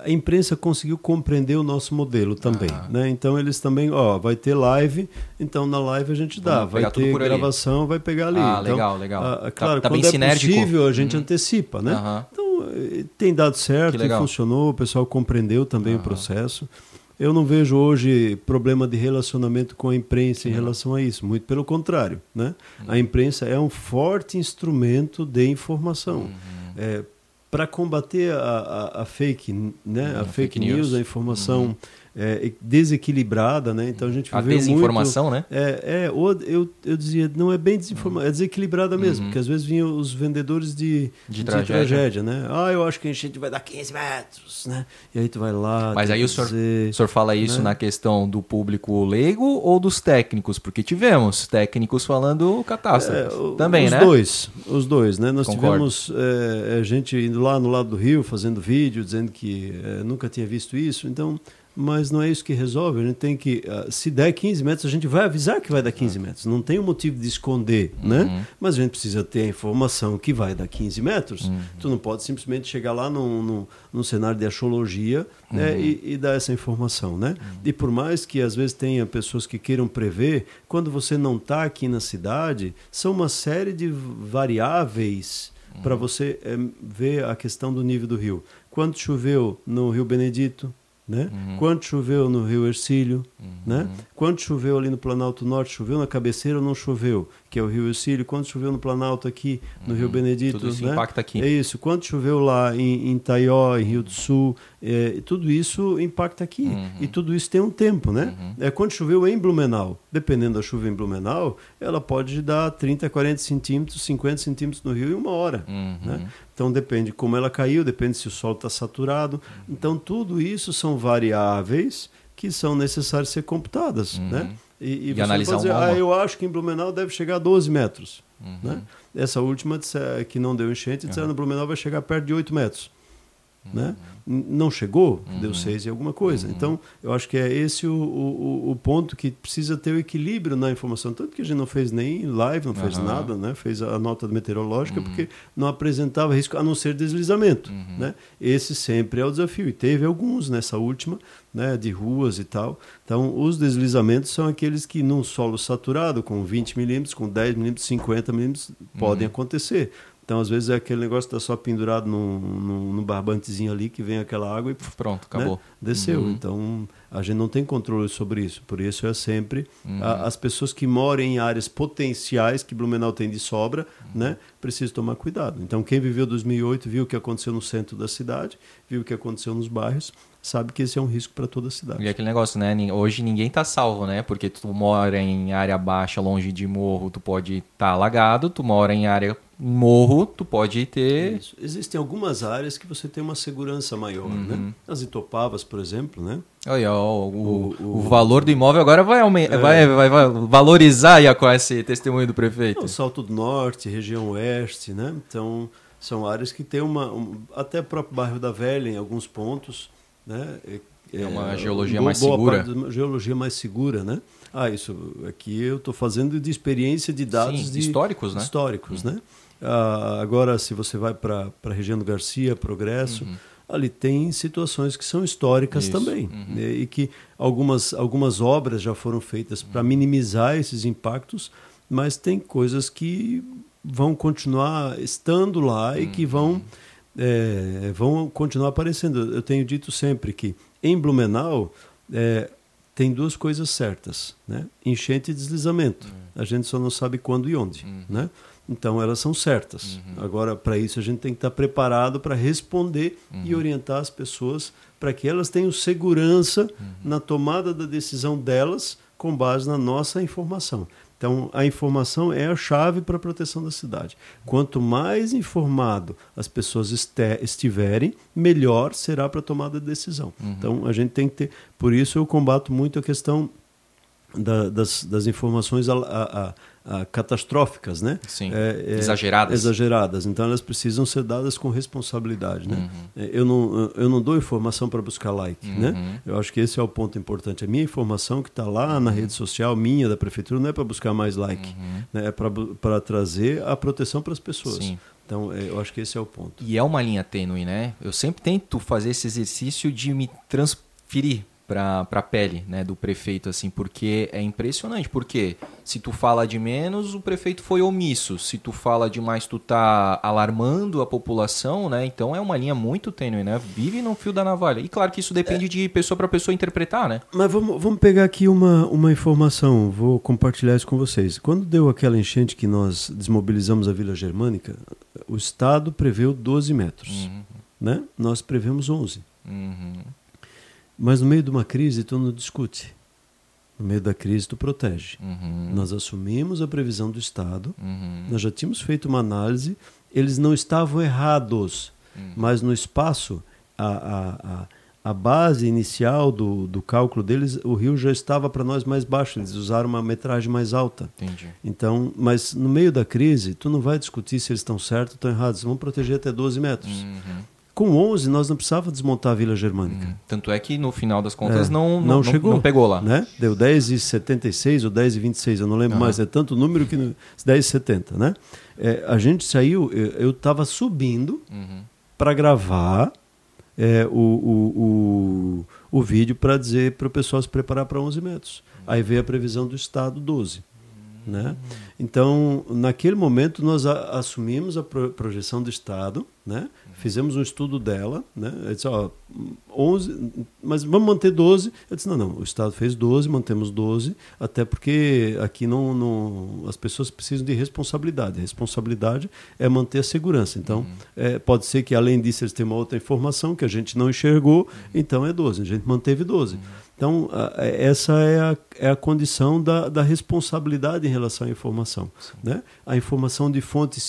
a imprensa conseguiu compreender o nosso modelo também, ah. né? Então eles também, ó, vai ter live, então na live a gente dá, vai ter gravação, ali. vai pegar ali.
Ah,
então,
legal, legal.
Ah, ah claro, tá, tá quando é sinérgico. possível a gente uhum. antecipa, né?
Uhum.
Então eh, tem dado certo, funcionou, o pessoal compreendeu também uhum. o processo. Eu não vejo hoje problema de relacionamento com a imprensa em relação a isso, muito pelo contrário, né? A uhum. imprensa é um forte instrumento de informação. Uhum. É, para combater a, a, a, fake, né? a, a fake, fake news, news, a informação uhum. É, desequilibrada, né? Então a gente
a desinformação,
muito,
né?
É, é ou, eu, eu dizia, não é bem desinformada, é desequilibrada mesmo,
Uhum.
porque às vezes vinham os vendedores de,
De tragédia.
né? Ah, eu acho que a enchente vai dar 15 metros, né? E aí tu vai lá.
Mas aí
que
o senhor,
dizer-
o senhor fala isso
né?
na questão do público leigo ou dos técnicos? Porque tivemos técnicos falando catástrofes.
É,
Também,
os
né?
dois, os dois, né? Nós
Concordo.
tivemos é, é, gente indo lá no lado do rio fazendo vídeo dizendo que é, nunca tinha visto isso, então, mas não é isso que resolve. A gente tem que, ah, se der 15 metros, a gente vai avisar que vai dar 15 metros. Não tem um motivo de esconder,
Uhum.
né? Mas a gente precisa ter a informação que vai dar 15 metros.
Uhum.
Tu não pode simplesmente chegar lá num, num, num cenário de astrologia né?
Uhum.
e, e dar essa informação, né? E por mais que às vezes tenha pessoas que queiram prever, quando você não está aqui na cidade, são uma série de variáveis para você eh, ver a questão do nível do rio. Quanto choveu no Rio Benedito, né? Quanto choveu no Rio Ercílio, né? Quanto choveu ali no Planalto Norte, choveu na cabeceira ou não choveu, que é o Rio Ercílio, quanto choveu no Planalto aqui, no Rio Benedito,
Tudo isso
né?
impacta aqui.
É isso, quanto choveu lá em, em Taió, em Rio do Sul, é, tudo isso impacta aqui.
Uhum.
E tudo isso tem um tempo, né? É, quando choveu em Blumenau, dependendo da chuva em Blumenau, ela pode dar 30, 40 centímetros, 50 centímetros no rio em uma hora.
Uhum.
Né? Então depende como ela caiu, depende se o solo está saturado. Então tudo isso são variáveis que são necessárias ser computadas. Né? E,
E
você
analisar
dizer, ah, eu acho que em Blumenau deve chegar a 12 metros.
Uhum.
Né? Essa última disser- que não deu enchente, disseram no Blumenau vai chegar perto de 8 metros. Né? Não chegou, deu 6 e alguma coisa. Então, eu acho que é esse o, o, o ponto que precisa ter o equilíbrio na informação. Tanto que a gente não fez nem live, não fez
Aham.
nada, né? fez a nota meteorológica, porque não apresentava risco, a não ser deslizamento. Né? Esse sempre é o desafio. E teve alguns nessa última, né? de ruas e tal. Então, os deslizamentos são aqueles que num solo saturado, com 20 milímetros, com 10 milímetros, 50 milímetros, podem acontecer. Então, às vezes, é aquele negócio que está só pendurado num, num, num barbantezinho ali, que vem aquela água e
Pronto,
né,
acabou.
desceu.
Uhum.
Então, a gente não tem controle sobre isso. Por isso, é sempre
Uhum.
a- as pessoas que moram em áreas potenciais que Blumenau tem de sobra,
Uhum.
né, precisam tomar cuidado. Então, quem viveu 2008 viu o que aconteceu no centro da cidade, viu o que aconteceu nos bairros, sabe que esse é um risco para toda a cidade.
E aquele negócio, né? Hoje ninguém tá salvo, né? Porque tu mora em área baixa, longe de morro, tu pode estar alagado. Tu mora em área morro, tu pode ter...
Isso. Existem algumas áreas que você tem uma segurança maior,
Uhum.
né? As Itopavas, por exemplo, né?
Olha, o,
O-
o,
o-
valor do imóvel agora vai, aumen-
É.
vai, vai, vai valorizar aí com esse testemunho do prefeito.
O Salto do Norte, região oeste, né? Então, são áreas que tem uma... um- até o próprio bairro da Velha, em alguns pontos, né?
É uma geologia
boa-
mais
boa
segura.
uma geologia mais segura, né? Ah, isso aqui eu estou fazendo de experiência de dados
Sim,
de,
históricos, né?
históricos, né? Ah, agora, se você vai para a região do Garcia, Progresso, ali tem situações que são históricas
Uhum. Isso,
também.
uhum.
né? E que algumas, algumas obras já foram feitas para minimizar esses impactos, mas tem coisas que vão continuar estando lá e que
Uhum.
vão, é, vão continuar aparecendo. Eu tenho dito sempre que em Blumenau é, tem duas coisas certas, né? enchente e deslizamento. A gente só não sabe quando e onde. Né? Então elas são certas. Agora, para isso, a gente tem que estar preparado para responder e orientar as pessoas para que elas tenham segurança na tomada da decisão delas com base na nossa informação. Então, a informação é a chave para a proteção da cidade. Quanto mais informado as pessoas estiverem, melhor será para a tomada de decisão. Então, a gente tem que ter. Por isso, eu combato muito a questão da- das, das informações a- a- a- a catastróficas, né?
Sim,
É, é,
exageradas.
Exageradas. Então, elas precisam ser dadas com responsabilidade, né?
Uhum.
É, Eu, não, eu não dou informação para buscar like, né? Eu acho que esse é o ponto importante. A minha informação que está lá na rede social, minha, da prefeitura, não é para buscar mais like, né? é para trazer a proteção para as pessoas.
Sim.
Então, é, eu acho que esse é o ponto.
E é uma linha tênue, né? Eu sempre tento fazer esse exercício de me transferir para a pele né, do prefeito, assim, porque é impressionante. Porque se tu fala de menos, o prefeito foi omisso. Se tu fala de mais, tu tá alarmando a população, né? Então é uma linha muito tênue, né? Vive no fio da navalha. E claro que isso depende de pessoa para pessoa interpretar, né?
Mas vamos, vamos pegar aqui uma, uma informação, vou compartilhar isso com vocês. Quando deu aquela enchente que nós desmobilizamos a Vila Germânica, o Estado preveu 12 metros. Né? Nós prevemos 11.
Uhum.
Mas no meio de uma crise, tu não discute. No meio da crise, tu protege.
Uhum.
Nós assumimos a previsão do Estado,
Uhum.
nós já tínhamos feito uma análise, eles não estavam errados,
Uhum.
mas no espaço, a, a, a, a base inicial do, do cálculo deles, o rio já estava para nós mais baixo, eles usaram uma metragem mais alta.
Entendi.
Então, mas no meio da crise, tu não vai discutir se eles estão certos ou estão errados, vão proteger até 12 metros.
Uhum.
Com 11, nós não precisávamos desmontar a Vila Germânica.
Uhum. Tanto é que no final das contas
É,
não,
não
não,
chegou.
não pegou lá.
Né? Deu 10,76 ou 10,26, eu não lembro mais, é tanto número que no- 10,70, né? É, a gente saiu, eu estava subindo
Uhum.
para gravar é, o, o, o, o vídeo para dizer para o pessoal se preparar para 11 metros. Aí veio a previsão do Estado 12. Né? Então, naquele momento, nós a- assumimos a pro- projeção do Estado, né? Fizemos um estudo dela, né? Eu disse, ó, 11, mas vamos manter 12. Eu disse, não, não, o Estado fez 12, mantemos 12, até porque aqui não, não as pessoas precisam de responsabilidade. Responsabilidade é manter a segurança. Então, é, pode ser que além disso eles tenham uma outra informação que a gente não enxergou, então é 12. A gente manteve 12. Então, essa é a, é a condição da, da responsabilidade em relação à informação. Né? A informação de fonte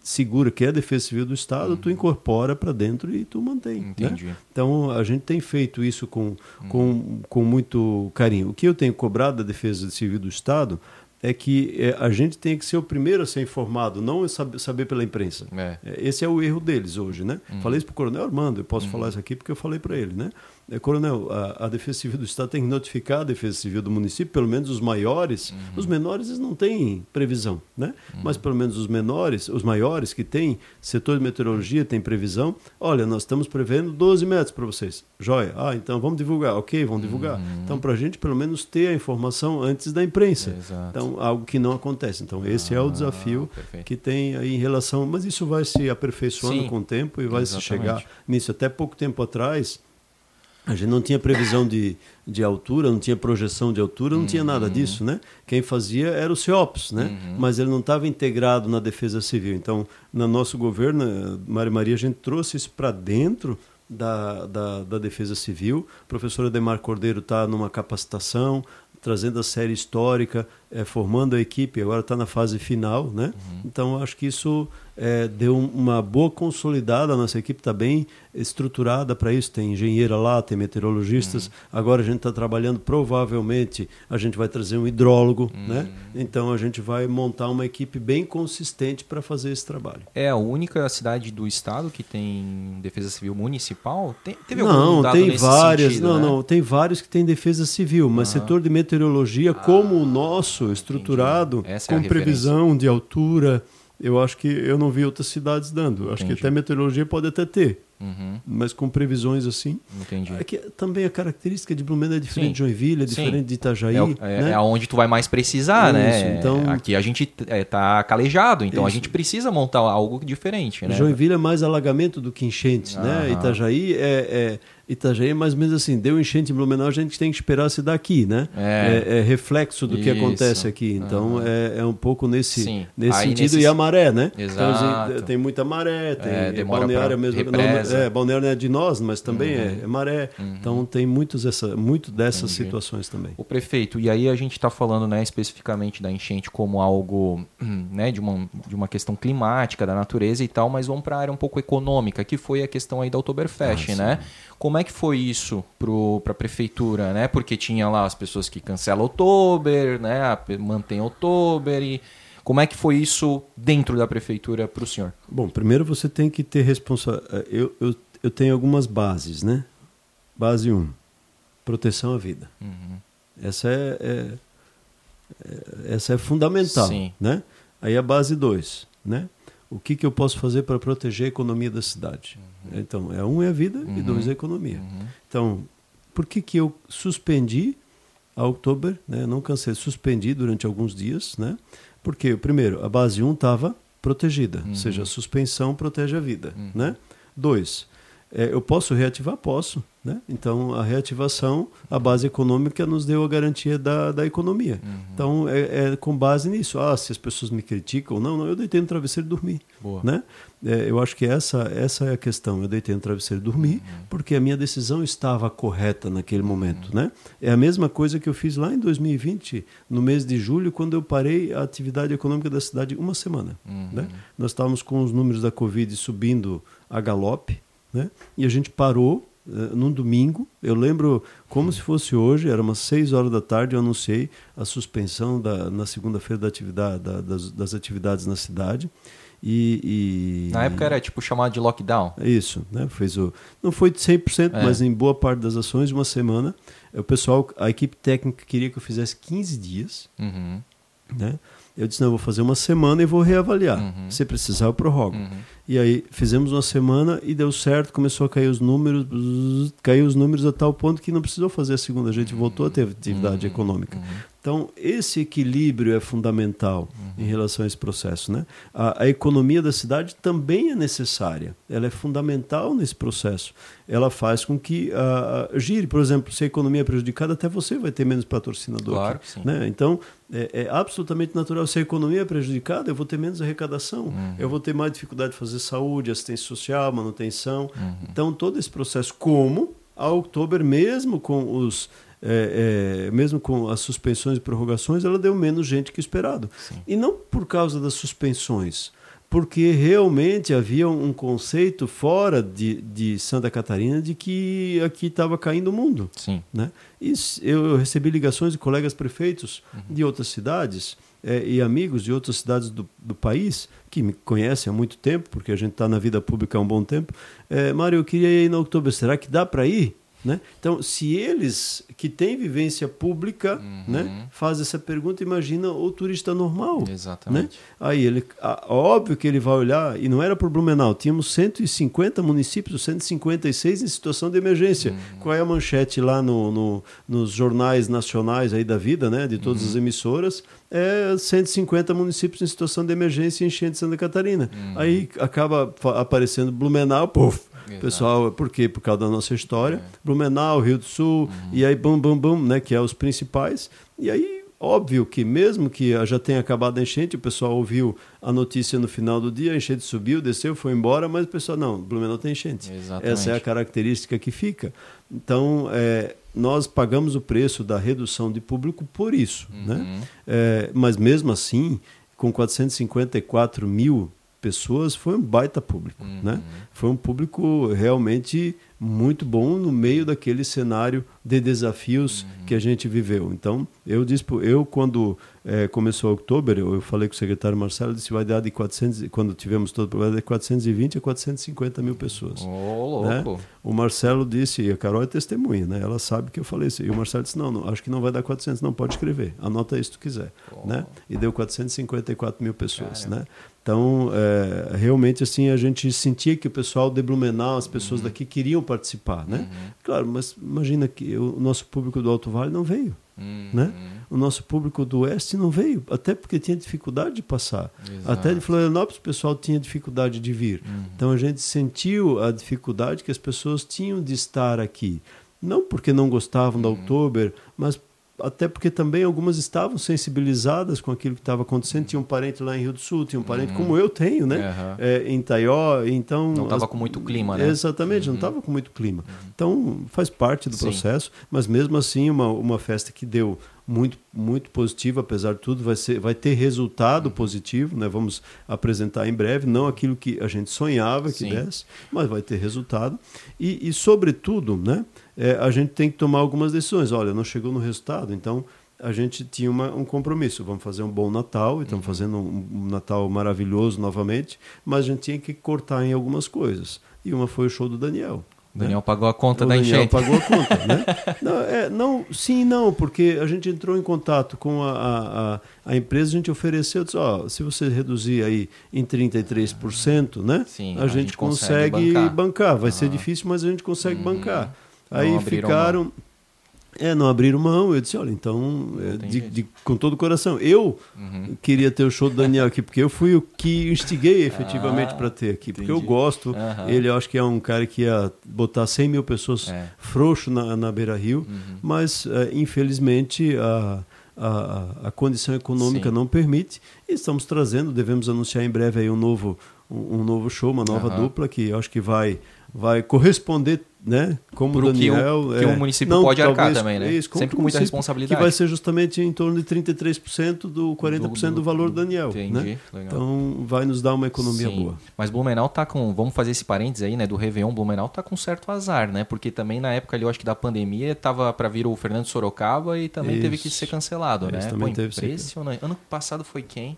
segura, que é a Defesa Civil do Estado, tu incorpora para dentro e tu mantém. né?
Entendi.
Então, a gente tem feito isso com, com, com muito carinho. O que eu tenho cobrado da Defesa Civil do Estado é que é, a gente tem que ser o primeiro a ser informado, não saber, saber pela imprensa.
É.
É, Esse é o erro deles hoje, né? Falei isso para o Coronel Armando, eu posso falar isso aqui porque eu falei para ele, né? É, Coronel, a, a Defesa Civil do Estado tem que notificar a Defesa Civil do município, pelo menos os maiores. Os menores eles não têm previsão, né? Mas pelo menos os menores, os maiores que têm setor de meteorologia tem previsão. Olha, nós estamos prevendo 12 metros para vocês. Joia. Ah, então vamos divulgar. Ok, vamos divulgar. Então, para a gente pelo menos ter a informação antes da imprensa.
Exato.
Então, algo que não acontece. Então, esse é o
Ah,
desafio
perfeito.
que tem aí em relação. Mas isso vai se aperfeiçoando
Sim,
com o tempo e vai se
exatamente.
chegar nisso. Até pouco tempo atrás, a gente não tinha previsão de, de altura, não tinha projeção de altura, não tinha
Uhum.
nada disso, né? Quem fazia era o CEOPS, né? Mas ele não estava integrado na Defesa Civil. Então, no nosso governo, eh, Maria Maria, a gente trouxe isso para dentro da, da, da Defesa Civil. A professora Demar Cordeiro está numa capacitação, trazendo a série histórica, eh, formando a equipe, agora está na fase final, né? Então, acho que isso eh, deu uma boa consolidada, a nossa equipe está bem estruturada para isso, tem engenheira lá, tem meteorologistas, agora a gente está trabalhando, provavelmente a gente vai trazer um hidrólogo, né? Então, a gente vai montar uma equipe bem consistente para fazer esse trabalho.
É a única cidade do estado que tem defesa civil municipal? Tem, teve algum
Não, tem várias.
sentido,
não,
né?
não, tem vários que têm defesa civil, mas setor de meteorologia como o nosso, estruturado,
é a
com previsão de altura, eu acho que eu não vi outras cidades dando. Eu Acho que
Entendi.
até meteorologia pode até ter,
Uhum,
mas com previsões assim.
entendi.
É que também a característica de Blumenau é diferente
Sim.
de Joinville, é
Sim.
diferente de Itajaí.
É, o- é,
né?
é aonde tu vai mais precisar,
Isso,
né?
então-
Aqui a gente é, tá calejado, então a
Isso.
gente precisa montar algo diferente, né?
Joinville é mais alagamento do que enchente, né?
Aham.
Itajaí é, é- Itajaí é mais ou menos assim, deu enchente em Blumenau, a gente tem que esperar se dar aqui, né?
É.
É, é reflexo do que
Isso.
acontece aqui. Então é, é um pouco nesse,
Sim.
nesse
Aí
sentido.
nesses-
E a maré, né?
Exato.
Então, assim, tem muita maré, tem
É,
é,
demora
balneário mesmo.
represa.
Não, é, balneário não é de nós, mas também é, é maré. Então tem muitos essa, muito dessas
Entendi.
situações também.
O prefeito, e aí a gente está falando né, especificamente da enchente como algo né, de, uma, de uma questão climática, da natureza e tal, mas vamos para a área um pouco econômica, que foi a questão aí da Oktoberfest,
Ah,
né? Como é que foi isso para a prefeitura, né? Porque tinha lá as pessoas que cancelam Oktober, né? Mantém Oktober e... Como é que foi isso dentro da prefeitura para o senhor?
Bom, primeiro você tem que ter responsabilidade. Eu, eu, eu tenho algumas bases, né? Base 1, proteção à vida.
Uhum.
Essa é, é- é- essa é fundamental,
Sim.
né? Aí a base 2, né? O que, que eu posso fazer para proteger a economia da cidade? Então, é um é a vida e
Uhum.
dois é a economia.
Uhum.
Então, por que, que eu suspendi a outubro, né? Não cansei, suspendi durante alguns dias, né? Porque, primeiro, a base 1 estava protegida, ou seja, a suspensão protege a vida,
Uhum.
né? Dois, É, eu posso reativar? Posso. Né? Então, a reativação, a base econômica nos deu a garantia da, da economia. Uhum. Então, é, é, com base nisso. Ah, se as pessoas me criticam, não, não, eu deitei no travesseiro e dormi. Boa. Né? É, eu acho que essa, essa é a questão. Eu deitei no travesseiro e dormi uhum. porque a minha decisão estava correta naquele momento. Uhum. Né? É a mesma coisa que eu fiz lá em 2020, no mês de julho, quando eu parei a atividade econômica da cidade uma semana. Né? Uhum. Nós estávamos com os números da Covid subindo a galope, né? e a gente parou uh, num domingo. Eu lembro como se fosse hoje, era umas 6 horas da tarde, eu anunciei a suspensão da, na segunda-feira da atividade, da, das, das atividades na cidade. E,
e, Na época era tipo chamado de lockdown.
Isso, né? Fez o, não foi de 100%, é. mas em boa parte das ações, uma semana. O pessoal, a equipe técnica queria que eu fizesse 15 dias. Uhum. Né? Eu disse, não, eu vou fazer uma semana e vou reavaliar. Uhum. Se precisar, eu prorrogo. Uhum. E aí fizemos uma semana e deu certo, começou a cair os números, caiu os números a tal ponto que não precisou fazer a segunda, a gente voltou a ter atividade uhum. econômica. Então, esse equilíbrio é fundamental uhum. em relação a esse processo. Né? A, a, economia da cidade também é necessária, ela é fundamental nesse processo. Ela faz com que uh, gire, por exemplo, se a economia é prejudicada, até você vai ter menos patrocinador.
Claro
aqui,
sim.
Né? Então, é, é, absolutamente natural. Se a economia é prejudicada, eu vou ter menos arrecadação, uhum. eu vou ter mais dificuldade de fazer saúde, assistência social, manutenção. Uhum. Então, todo esse processo, como a Oktober, mesmo com os é, é, mesmo com as suspensões e prorrogações, ela deu menos gente que esperado. Sim. E não por causa das suspensões, porque realmente havia um conceito fora de, de Santa Catarina de que aqui estava caindo o mundo.
Sim.
Né? E eu recebi ligações de colegas prefeitos uhum. de outras cidades é, e amigos de outras cidades do, do, país que me conhecem há muito tempo, porque a gente está na vida pública há um bom tempo. É, Mário, eu queria ir no outubro, será que dá para ir? Né? Então, se eles que têm vivência pública uhum. né, fazem essa pergunta, imagina o turista normal.
Exatamente.
Né? Aí ele, óbvio que ele vai olhar, e não era para Blumenau, tínhamos 150 municípios, 156 em situação de emergência. Uhum. Qual é a manchete lá no, no, nos jornais nacionais aí da vida, né, de todas uhum. as emissoras? É 150 municípios em situação de emergência e enchente de Santa Catarina. Uhum. Aí acaba aparecendo Blumenau, puf, Exato. Pessoal, por quê? Por causa da nossa história. É. Blumenau, Rio do Sul, uhum. e aí bum, bum, bum, né? Que é os principais. E aí, óbvio que mesmo que já tenha acabado a enchente, o pessoal ouviu a notícia no final do dia, a enchente subiu, desceu, foi embora, mas o pessoal, não, Blumenau tem enchente.
Exatamente.
Essa é a característica que fica. Então, é, nós pagamos o preço da redução de público por isso. Né? Uhum. Né? É, mas mesmo assim, com 454 mil pessoas, foi um baita público. Uhum. Né? Foi um público realmente muito bom no meio daquele cenário de desafios uhum. que a gente viveu. Então, eu disse, eu quando é, começou outubro, eu, falei com o secretário Marcelo, disse vai dar de 400, quando tivemos todo vai dar de 420 a 450 mil pessoas.
Oh,
né? O Marcelo disse, e a Carol é testemunha, né? Ela sabe que eu falei isso. E o Marcelo disse, não, não acho que não vai dar 400, não, pode escrever, anota isso se tu quiser. Oh. Né? E deu 454 mil pessoas, Caramba. né? Então, é, realmente, assim, a gente sentia que o pessoal de Blumenau, as pessoas uhum. daqui queriam participar, né? Uhum. Claro, mas imagina que o nosso público do Alto Vale não veio, uhum. né? O nosso público do Oeste não veio, até porque tinha dificuldade de passar. Exato. Até de Florianópolis o pessoal tinha dificuldade de vir. Uhum. Então, a gente sentiu a dificuldade que as pessoas tinham de estar aqui. Não porque não gostavam da Oktober, mas até porque também algumas estavam sensibilizadas com aquilo que estava acontecendo. Tinha um parente lá em Rio do Sul, tinha um parente uhum. como eu tenho, né? Uhum. É, em Taió, então...
Não estava com muito clima, né?
Exatamente, uhum. não estava com muito clima. Então, faz parte do Sim. processo, mas mesmo assim, uma, uma festa que deu muito muito positiva, apesar de tudo, vai, ser, vai ter resultado uhum. positivo, né? vamos apresentar em breve, não aquilo que a gente sonhava que Sim. desse, mas vai ter resultado. E, e sobretudo, né? É, a gente tem que tomar algumas decisões. Olha, não chegou no resultado, então a gente tinha uma, um compromisso. Vamos fazer um bom Natal, e estamos uhum. fazendo um, um, Natal maravilhoso novamente, mas a gente tinha que cortar em algumas coisas. E uma foi o show do Daniel.
O Daniel né? pagou a conta
o
da
Daniel
enchente.
pagou a conta, né? Não, é, não, sim não, porque a gente entrou em contato com a, a, a empresa, a gente ofereceu, disse, ó, se você reduzir aí em 33%, né?
Sim,
a, a gente, gente, consegue, bancar. bancar. Vai ser difícil, mas a gente consegue
uhum.
bancar. Aí ficaram. É, não abriram mão. Eu disse, olha, então, é, de, de- com todo o coração. Eu
Uhum.
queria ter o show do Daniel aqui, porque eu fui o que instiguei efetivamente
Ah,
para ter aqui. Porque eu gosto.
Aham.
Ele, eu acho que é um cara que ia botar 100 mil pessoas
É.
frouxo na, na Beira Rio.
Uhum.
Mas, é, infelizmente, a, a, a condição econômica
Sim.
não permite. E estamos trazendo, devemos anunciar em breve aí um novo, um, um novo show, uma nova dupla, que eu acho que vai, vai corresponder, né? Como
Pro
o
que o-
Daniel.
que o
é,
município pode arcar também, né?
isso, como
Sempre com muita responsabilidade.
Que vai ser justamente em torno de 33% do 40% do, valor do Daniel.
Entendi,
Né?
legal.
Então vai nos dar uma economia
Sim.
boa.
Mas Blumenau tá com, vamos fazer esse parênteses aí, né, do Réveillon, Blumenau tá com certo azar, né? Porque também na época ali, eu acho que da pandemia, tava para vir o Fernando Sorocaba e também teve que
Isso.
ser cancelado, né?
Isso, também
Pô,
teve que ser-
impressionante. Ano passado foi quem?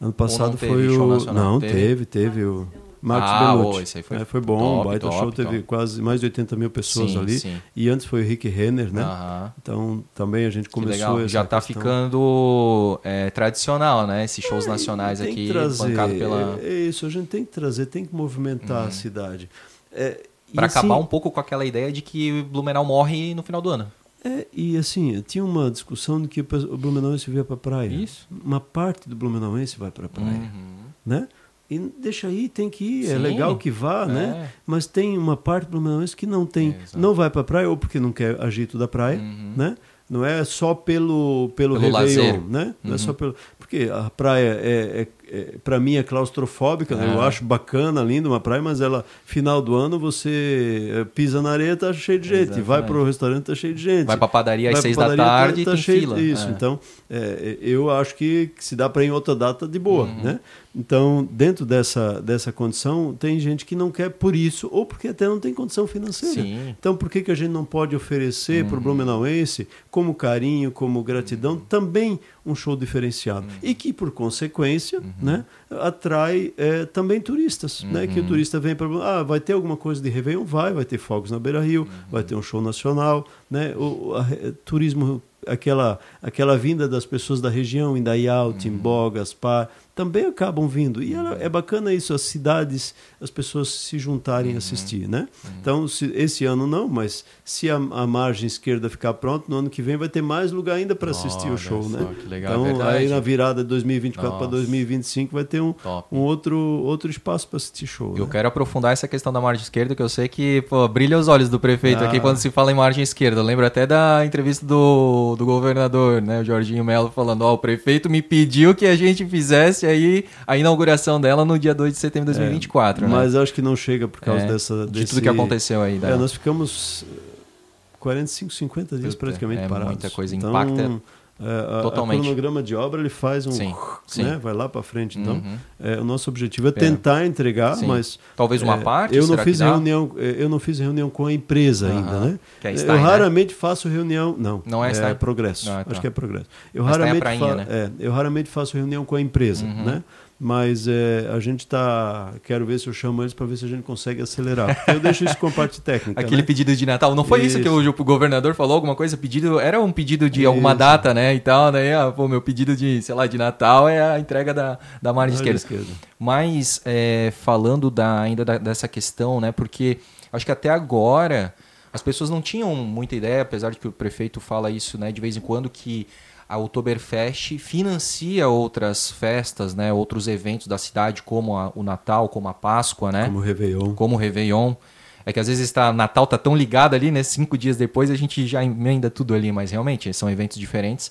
Ano passado foi
show
o.
nacional?
Não,
Teve?
teve, teve, o. Marcos
Ah, ô, esse aí foi
É, foi bom,
top,
baita
top,
show, teve
top.
quase mais de 80 mil pessoas
Sim,
ali.
sim.
E antes foi o Rick Renner, né?
Aham.
Então também a gente começou
Já tá
questão.
ficando é, tradicional, né? Esses shows nacionais
tem
aqui,
trazer,
bancado pela...
é, é isso, a gente tem que trazer, tem que movimentar a cidade. É, e
Pra
assim,
acabar um pouco com aquela ideia de que Blumenau morre no final do ano.
É, e assim, tinha uma discussão de que o Blumenauense via para praia.
Isso.
Uma parte do Blumenauense vai para praia,
Uhum.
né? E deixa aí, tem que ir, é
Sim.
legal que vá, né?
É.
Mas tem uma parte do Blumenauense que não tem,
É,
não vai para praia ou porque não quer agito da praia,
Uhum.
né? Não é só pelo pelo,
Pelo
Réveillon, né? Não é
Uhum.
só pelo porque a praia é, é, é para mim é claustrofóbica, né? eu
É.
acho bacana, linda uma praia, mas ela final do ano você eh, pisa na areia tá cheio de gente, vai para o restaurante tá cheio de gente.
Vai pra padaria às seis da
padaria,
tarde
tá
tem
cheio-
fila.
Isso,
É.
então é, eu acho que, que se dá para ir em outra data de boa,
Uhum.
né? Então, dentro dessa, dessa condição, tem gente que não quer por isso, ou porque até não tem condição financeira.
Sim.
Então, por que, que a gente não pode oferecer para o Blumenauense, como carinho, como gratidão, também um show diferenciado? E que, por consequência, né, atrai eh, também turistas. Né, que o turista vem para. Ah, vai ter alguma coisa de Réveillon? Vai, vai ter fogos na Beira Rio, vai ter um show nacional. Né, o, a- turismo aquela, aquela vinda das pessoas da região, Indaial, Timbó, Gaspar, também acabam vindo. E ela- é bacana isso, as cidades, as pessoas se juntarem a assistir, né? Então, se- esse ano não, mas se a, a margem esquerda ficar pronta, no ano que vem vai ter mais lugar ainda para assistir o show,
só,
né?
que legal,
então,
é verdade.
aí na virada de 2024 para
Nossa.
2025 vai ter um, um outro, outro espaço para assistir show.
Eu
né?
quero aprofundar essa questão da margem esquerda, que eu sei que pô, brilha os olhos do prefeito
Ah.
aqui quando se fala em margem esquerda. Eu lembro até da entrevista do, do governador, né, o Jorginho Melo, falando: Ó, o prefeito me pediu que a gente fizesse aí a inauguração dela no dia 2 de setembro de 2024. né?
Mas eu acho que não chega por causa
É,
dessa.
de
desse-
tudo que aconteceu aí. Da...
É, nós ficamos 45, 50 dias praticamente
é
parados.
muita coisa,
então,
impacta
é, a-
totalmente.
O cronograma de obra ele faz um.
Sim, sim.
Né, vai lá para frente. Então,
Uhum.
é, o nosso objetivo é tentar entregar,
Sim.
mas.
Talvez uma
é,
parte,
Eu não, fiz reunião, é, eu não fiz reunião com a empresa
Aham.
ainda, né?
Que é
eu
Stein, né?
raramente faço reunião. Não,
Não é Stein?
progresso.
Ah, tá.
Acho que é progresso. Eu
Mas Stein é
raramente,
prainha,
fa-
né?
é, eu raramente faço reunião com a empresa,
Uhum.
né? Mas é, a gente tá. Quero ver se eu chamo eles para ver se a gente consegue acelerar. Eu deixo isso com a parte técnica.
Aquele
né?
pedido de Natal. Não foi isso, que o, o governador falou alguma coisa? Pedido, era um pedido de alguma
Isso.
data, né? E tal, né? Ah, pô, meu pedido de, sei lá, de Natal é a entrega da, da margem
Margem
esquerda.
esquerda.
Mas é, falando da, ainda da- dessa questão, né? Porque acho que até agora as pessoas não tinham muita ideia, apesar de que o prefeito fala isso, né? De vez em quando que a Oktoberfest financia outras festas, né? Outros eventos da cidade, como a- o Natal, como a Páscoa, né?
Como o Réveillon.
como o Réveillon. É que às vezes tá, Natal tá tão ligado ali, né? Cinco dias depois a gente já emenda tudo ali, mas realmente são eventos diferentes.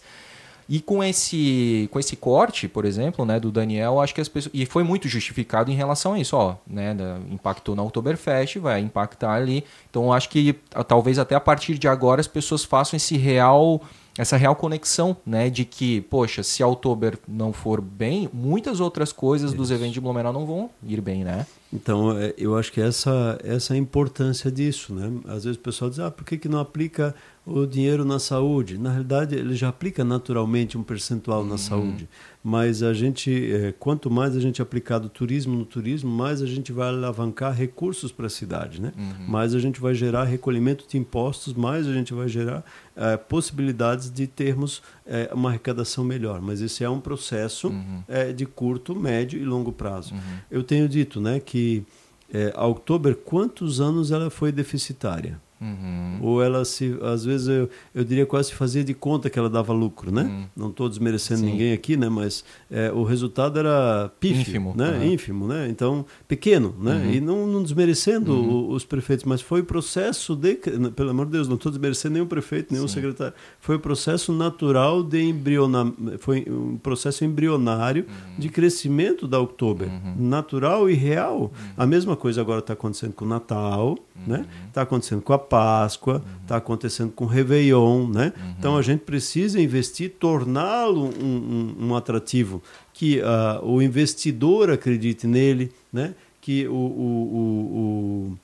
E com esse, com esse corte, por exemplo, né, do Daniel, acho que as pessoas. E foi muito justificado em relação a isso, ó. Né, impactou na Oktoberfest, vai impactar ali. Então acho que talvez até a partir de agora as pessoas façam esse real. Essa real conexão, né? De que, poxa, se a Oktober não for bem, muitas outras coisas dos eventos de Blumenau não vão ir bem, né?
Então, é, eu acho que essa, essa é a importância disso. Né? Às vezes o pessoal diz, ah, por que, que não aplica o dinheiro na saúde? Na realidade, ele já aplica naturalmente um percentual na saúde. Mas a gente, é, quanto mais a gente aplicar do turismo no turismo, mais a gente vai alavancar recursos para a cidade. Né? Mais a gente vai gerar recolhimento de impostos, mais a gente vai gerar é, possibilidades de termos é, uma arrecadação melhor. Mas esse é um processo é, de curto, médio e longo prazo. Eu tenho dito né, que é, a Oktober, quantos anos ela foi deficitária?
Uhum.
Ou ela se, às vezes eu, eu diria quase se fazia de conta que ela dava lucro, né?
Uhum.
Não estou desmerecendo
Sim.
ninguém aqui, né? Mas é, o resultado era pífio,
Ínfimo,
né?
uhum.
Ínfimo, né? Então pequeno, né?
Uhum.
E não, não desmerecendo o- os prefeitos, mas foi o processo de, pelo amor de Deus, não estou desmerecendo nenhum prefeito, nenhum
Sim.
secretário. Foi o processo natural de embrionar, foi um processo embrionário
Uhum.
de crescimento da Oktober, natural e real.
Uhum.
A mesma coisa agora está acontecendo com o Natal, né? Está acontecendo com a Páscoa, está acontecendo com o Réveillon, né? Então a gente precisa investir, torná-lo um, um- um atrativo que ah, o investidor acredite nele, né? Que o, o- o- o-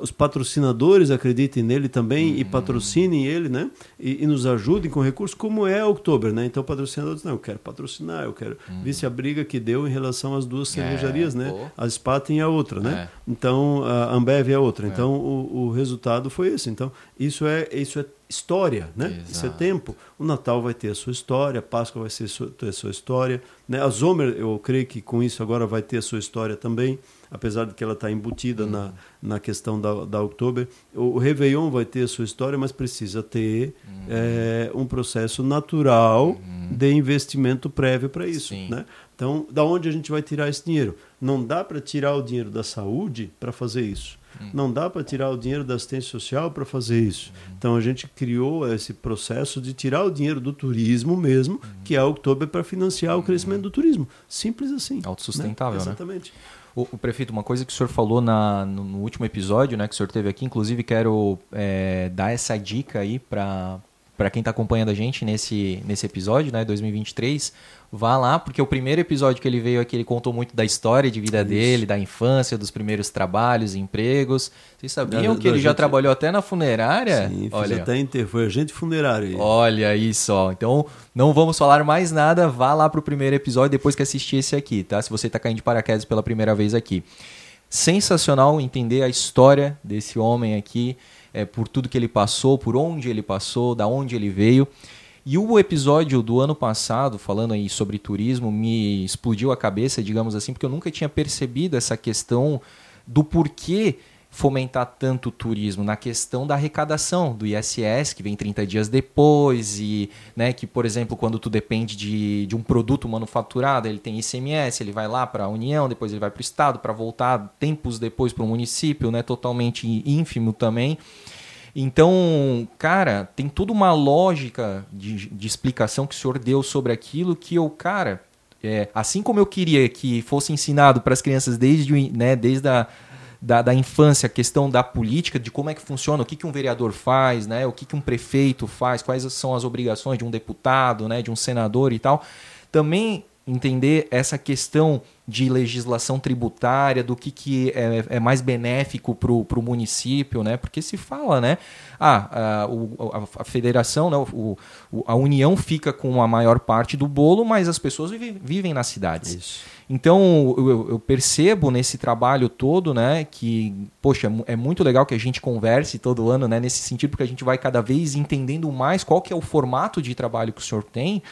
os patrocinadores acreditem nele também e patrocinem ele, né? E, e nos ajudem com recursos, como é Oktober, né? Então o patrocinador diz, não, eu quero patrocinar, eu quero... Visse a briga que deu em relação às duas cervejarias, né?
pô.
A Spaten e a outra, né?
É.
Então, a Ambev é outra. Então, o, o resultado foi esse. Então, isso é, isso é história, né? Isso é
Exato.
tempo. O Natal vai ter a sua história, a Páscoa vai ser su- ter a sua história. Né? A Zomer, eu creio que com isso agora vai ter a sua história também, apesar de que ela está embutida na, na questão da, da Oktober. O, o Réveillon vai ter a sua história, mas precisa ter eh, um processo natural de investimento prévio para isso.
Sim.
Né? Então, da onde a gente vai tirar esse dinheiro? Não dá para tirar o dinheiro da saúde para fazer isso. Não dá para tirar o dinheiro da assistência social para fazer isso. Então a gente criou esse processo de tirar o dinheiro do turismo mesmo, que é o Oktober, para financiar o crescimento do turismo. Simples assim.
Autossustentável, né?
Exatamente.
O, o prefeito, uma coisa que o senhor falou na, no, no último episódio, né, que o senhor teve aqui, inclusive quero é, dar essa dica aí para para quem está acompanhando a gente nesse, nesse episódio, né, 2023, vá lá, porque o primeiro episódio que ele veio aqui, ele contou muito da história de vida dele, da infância, dos primeiros trabalhos empregos. Vocês sabiam
Da-
que ele
da
já
gente-
trabalhou até na funerária?
Sim,
Olha,
até enterro. Foi agente funerário. aí.
Olha isso, ó. Então, não vamos falar mais nada. Vá lá pro primeiro episódio depois que assistir esse aqui, tá? Se você tá caindo de paraquedas pela primeira vez aqui. Sensacional entender a história desse homem aqui, é, por tudo que ele passou, por onde ele passou, da onde ele veio. E o episódio do ano passado, falando aí sobre turismo, me explodiu a cabeça, digamos assim, porque eu nunca tinha percebido essa questão do porquê fomentar tanto o turismo na questão da arrecadação do ISS, que vem 30 dias depois, e né, que, por exemplo, quando tu depende de, de um produto manufaturado, ele tem ICMS, ele vai lá para a União, depois ele vai para o Estado, para voltar tempos depois para o município, né, totalmente ínfimo também. Então, cara, tem toda uma lógica de, de explicação que o senhor deu sobre aquilo que eu, cara, é, assim como eu queria que fosse ensinado para as crianças desde, né, desde a da, da infância, a questão da política, de como é que funciona, o que, que um vereador faz, né, o que, que um prefeito faz, quais são as obrigações de um deputado, né, de um senador e tal. Também entender essa questão de legislação tributária, do que, que é, é mais benéfico para o município, né? Porque se fala, né? Ah, a, o- a- a federação, né? o, o- a União fica com a maior parte do bolo, mas as pessoas vive- vivem nas cidades.
Isso.
Então, eu, eu- percebo nesse trabalho todo, né, que, poxa, é é muito legal que a gente converse todo ano, né, nesse sentido, porque a gente vai cada vez entendendo mais qual que é o formato de trabalho que o senhor tem,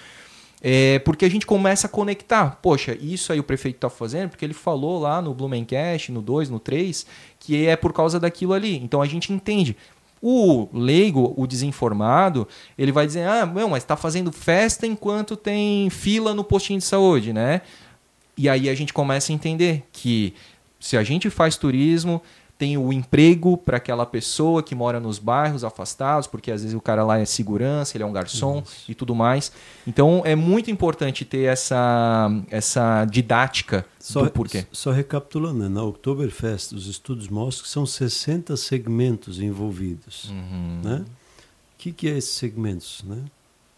é, porque a gente começa a conectar. Poxa, isso aí o prefeito está fazendo, porque ele falou lá no Blumencast, no 2, no 3, que é por causa daquilo ali. Então a gente entende. O leigo, o desinformado, ele vai dizer: ah, meu, mas está fazendo festa enquanto tem fila no postinho de saúde, né? E aí a gente começa a entender que se a gente faz turismo, tem o emprego para aquela pessoa que mora nos bairros afastados, porque às vezes o cara lá é segurança, ele é um garçom e tudo mais. Então é muito importante ter essa, essa didática
Só,
do porquê.
só recapitulando, né? na Oktoberfest, os estudos mostram que são 60 segmentos envolvidos.
Uhum,
Né? O que, que é esses segmentos? Né?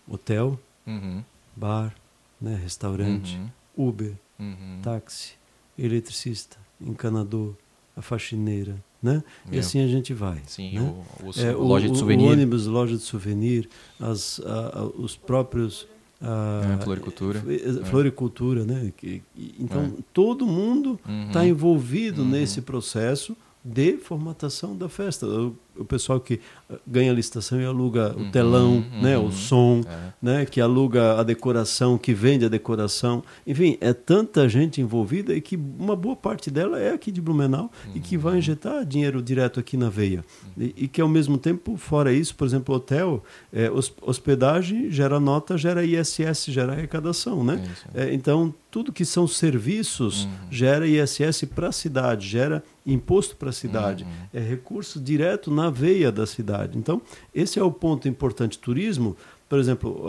Hotel,
uhum,
bar, né? restaurante,
uhum,
Uber,
uhum.
táxi, eletricista, encanador, a faxineira, né? E
Meu.
assim a gente vai.
Sim,
né?
o, o,
É,
o loja de souvenir,
O ônibus, loja de souvenir, as, a- a- os próprios. a-
É, floricultura.
eh,
É.
Floricultura, né? Que- e- então, todo mundo
Uhum.
está envolvido
Uhum.
nesse processo de formatação da festa. Eu o pessoal que ah, ganha a licitação e aluga o telão,
uhum,
né,
uhum.
o som,
É.
né, que aluga a decoração, que vende a decoração. Enfim, é tanta gente envolvida e que uma boa parte dela é aqui de Blumenau e que vai injetar dinheiro direto aqui na veia. E, e que ao mesmo tempo, fora isso, por exemplo, hotel, é, hos- hospedagem gera nota, gera ISS, gera arrecadação, né?
Isso.
É, então, tudo que são serviços gera ISS para a cidade, gera imposto para a cidade. É recurso direto na veia da cidade. Então, esse é o ponto importante. Turismo, por exemplo,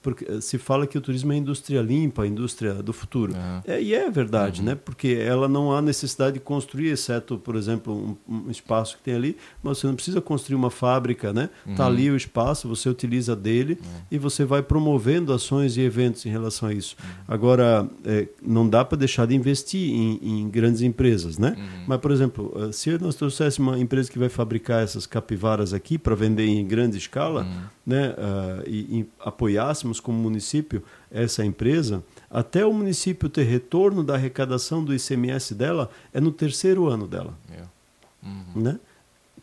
porque se fala que o turismo é indústria limpa, a indústria do futuro. É, e é verdade, né? Porque ela não há necessidade de construir, exceto, por exemplo, um, um espaço que tem ali, mas você não precisa construir uma fábrica, né? Tá ali o espaço, você utiliza dele e você vai promovendo ações e eventos em relação a isso. Agora, é, não dá para deixar de investir em, em grandes empresas, né? Mas, por exemplo, eh, se nós trouxéssemos uma empresa que vai fabricar essas capivaras aqui para vender em grande escala, né? ah, e, e apoiássemos como município essa empresa, até o município ter retorno da arrecadação do ICMS dela é no terceiro ano dela,
Meu. Uhum.
né?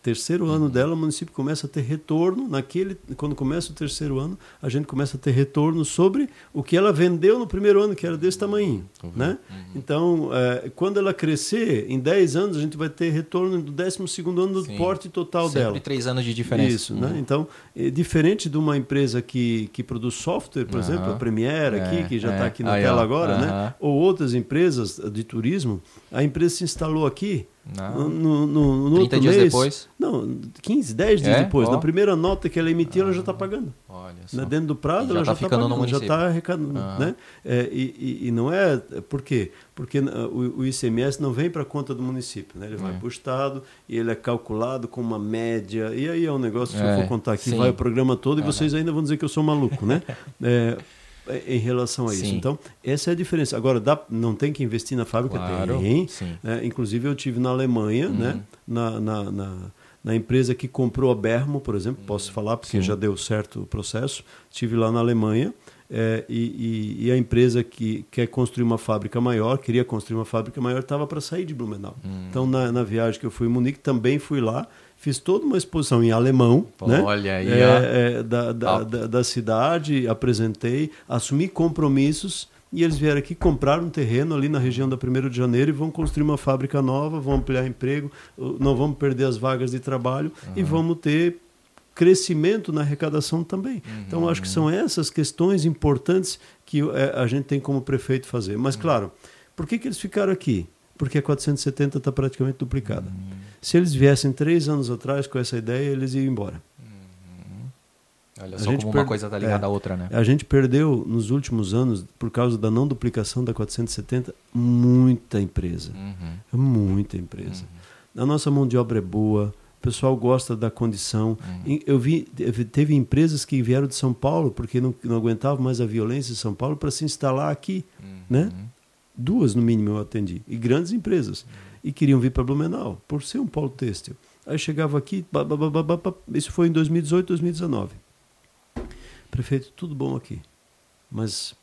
Terceiro ano dela, o município começa a ter retorno naquele, quando começa o terceiro ano, a gente começa a ter retorno sobre o que ela vendeu no primeiro ano, que era desse tamanho,
Tô vendo.
né? Então, eh, quando ela crescer, em 10 anos a gente vai ter retorno do 12 segundo ano do
Sim.
porte total
Sempre
dela.
três anos de diferença.
Isso, né?
Uhum.
Então, é diferente de uma empresa que, que produz software, por exemplo, a Premiere
É,
aqui, que já está
é.
aqui na tela agora, né? Ou outras empresas de turismo, a empresa se instalou aqui
Não.
no, no, no
30
outro
dias
mês.
depois?
Não, 15, 10 dias
É?
depois.
Ó.
Na primeira nota que ela emitiu, ela já está pagando.
Olha
Né?
só.
Dentro do prazo,
já
ela
tá
já está
no
pagando, já está arrecadando.
Aham.
Né? É, e, e- não é. Por quê? Porque uh, o, o ICMS não vem para conta do município. Né? Ele vai
É.
para o Estado e ele é calculado com uma média. E aí é um negócio, se
É,
eu for contar aqui,
sim.
vai o programa todo e
Aham.
vocês ainda vão dizer que eu sou maluco. Né? Em relação a isso.
Sim.
Então, essa é a diferença. Agora, dá, não tem que investir na fábrica?
Claro,
Tem. É, inclusive, eu tive na Alemanha,
Uhum.
né? na, na, na, na empresa que comprou a Bermo, por exemplo, posso falar porque
Sim.
já deu certo o processo. Estive lá na Alemanha é, e, e- e a empresa que quer construir uma fábrica maior, queria construir uma fábrica maior, estava para sair de Blumenau.
Hum.
Então, na, na viagem que eu fui em Munique, também fui lá. Fiz toda uma exposição em alemão, né?
Olha aí,
É, é, da, da, da, da cidade, apresentei, assumi compromissos e eles vieram aqui comprar um terreno ali na região da 1 de janeiro e vão construir uma fábrica nova, vão ampliar emprego, não vamos perder as vagas de trabalho e vamos ter crescimento na arrecadação também. Então, acho que são essas questões importantes que eh, a gente tem como prefeito fazer. Mas, claro, por que, que eles ficaram aqui? Porque a 470 está praticamente duplicada. Se eles viessem três anos atrás com essa ideia, eles iam embora.
Olha
A
só
gente
como uma coisa está ligada
é.
à outra, né?
A gente perdeu nos últimos anos, por causa da não duplicação da 470, muita empresa.
Uhum.
Muita empresa. A nossa mão de obra é boa, o pessoal gosta da condição.
Uhum.
Eu vi, teve- empresas que vieram de São Paulo porque não, não aguentavam mais a violência em São Paulo para se instalar aqui.
Uhum.
Né? Duas, no mínimo, eu atendi. E grandes empresas. E queriam vir para Blumenau, por ser um polo têxtil. Aí chegava aqui, isso foi em 2018, 2019. Prefeito, tudo bom aqui, mas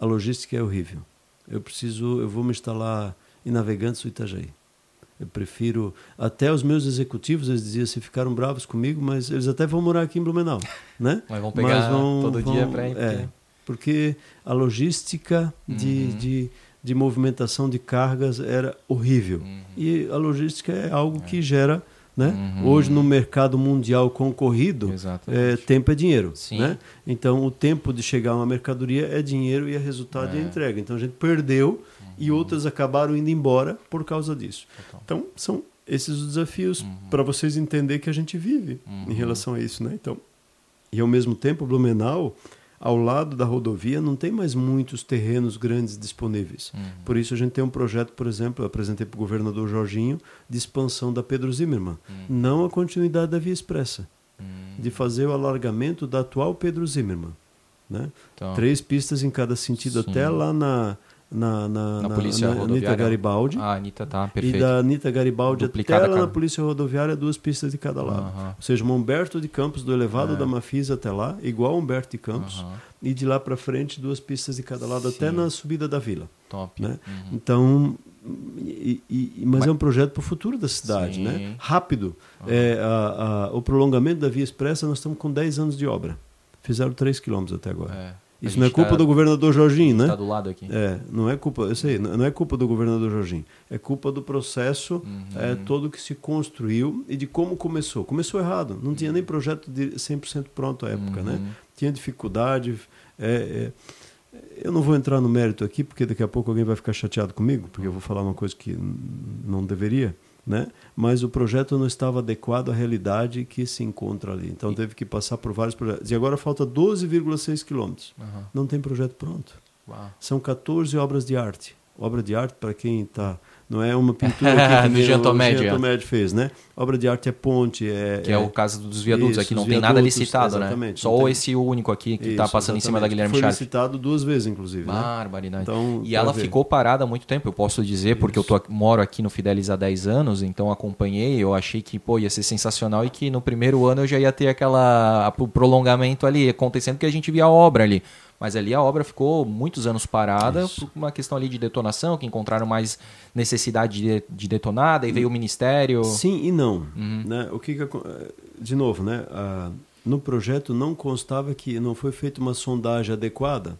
a logística é horrível. Eu preciso, eu vou me instalar em Navegantes do Itajaí. Eu prefiro, até os meus executivos, eles diziam assim, ficaram bravos comigo, mas eles até vão morar aqui em Blumenau, né?
Mas vão pegar todo dia pra ir,
É,
porque-
porque a logística de,
Uhum.
de, de movimentação de cargas era horrível.
Uhum.
E a logística é algo que gera, né?
Uhum.
Hoje no mercado mundial concorrido, é, tempo é dinheiro, né? Então o tempo de chegar uma mercadoria é dinheiro e o resultado é,
É.
entrega. Então a gente perdeu e outras acabaram indo embora por causa disso.
Total.
Então são esses os desafios
Uhum.
para vocês entenderem que a gente vive em relação a isso, né? Então e ao mesmo tempo Blumenau ao lado da rodovia não tem mais muitos terrenos grandes disponíveis.
Uhum.
Por isso a gente tem um projeto, por exemplo, eu apresentei para o governador Jorginho, de expansão da Pedro Zimmermann. Não a continuidade da Via Expressa,
Uhum.
de fazer o alargamento da atual Pedro Zimmermann. Né?
Então,
Três pistas em cada sentido,
Sim.
até lá na, na, na,
Na polícia
na Anitta
rodoviária.
Garibaldi.
Ah, Anitta, tá,
E
perfeito.
da Anitta Garibaldi
Duplicada
até lá na Polícia Rodoviária, duas pistas de cada lado.
Aham.
Ou seja, Humberto de Campos, do elevado
É.
da Mafisa até lá, igual Humberto de Campos.
Aham.
E de lá para frente, duas pistas de cada lado, até
Sim.
na subida da vila.
Top.
Né?
Uhum.
Então, e- e- mas, é um projeto para o futuro da cidade,
Sim.
né? Rápido. É, a- a- o prolongamento da Via Expressa, nós estamos com 10 anos de obra. Fizeram 3 quilômetros até agora.
É.
Isso não é culpa
tá-
do governador Jorginho, né?
Tá do lado aqui.
É, não é culpa, eu sei, não é culpa do governador Jorginho, é culpa do processo
Uhum.
é, todo que se construiu e de como começou. Começou errado, não tinha nem projeto de 100% pronto à época, né?
Uhum.
Tinha dificuldade. é, é, eu não vou entrar no mérito aqui, porque daqui a pouco alguém vai ficar chateado comigo, porque eu vou falar uma coisa que não deveria, né? Mas o projeto não estava adequado à realidade que se encontra ali. Então teve que passar por vários projetos. E agora falta 12,6 quilômetros.
Aham.
Não tem projeto pronto.
Uau.
São 14 obras de arte. Obra de arte, para quem está. Não é uma pintura que o
Tomed,
Jean
é.
Fez, né? Obra de arte é ponte, é.
Que é, o caso dos viadutos
Isso,
aqui, não tem nada licitado, né?
exatamente,
Só
tem-
esse único aqui que tá
Isso,
passando em cima da
exatamente.
Guilherme
Foi
Sharp.
licitado duas vezes, inclusive. né?
Barbaridade.
Então,
e ela
ver.
ficou parada há muito tempo, eu posso dizer, porque eu tô, moro aqui no Fidelis há 10 anos, então acompanhei, eu achei que pô, ia ser sensacional e que no primeiro ano eu já ia ter aquela o prolongamento ali acontecendo que a gente via a obra ali. Mas ali a obra ficou muitos anos parada
Isso.
por uma questão ali de detonação, que encontraram mais necessidade de, de detonar, daí veio o ministério.
Sim e não.
Uhum.
Né? O que que de novo, né? ah, no projeto não constava que não foi feita uma sondagem adequada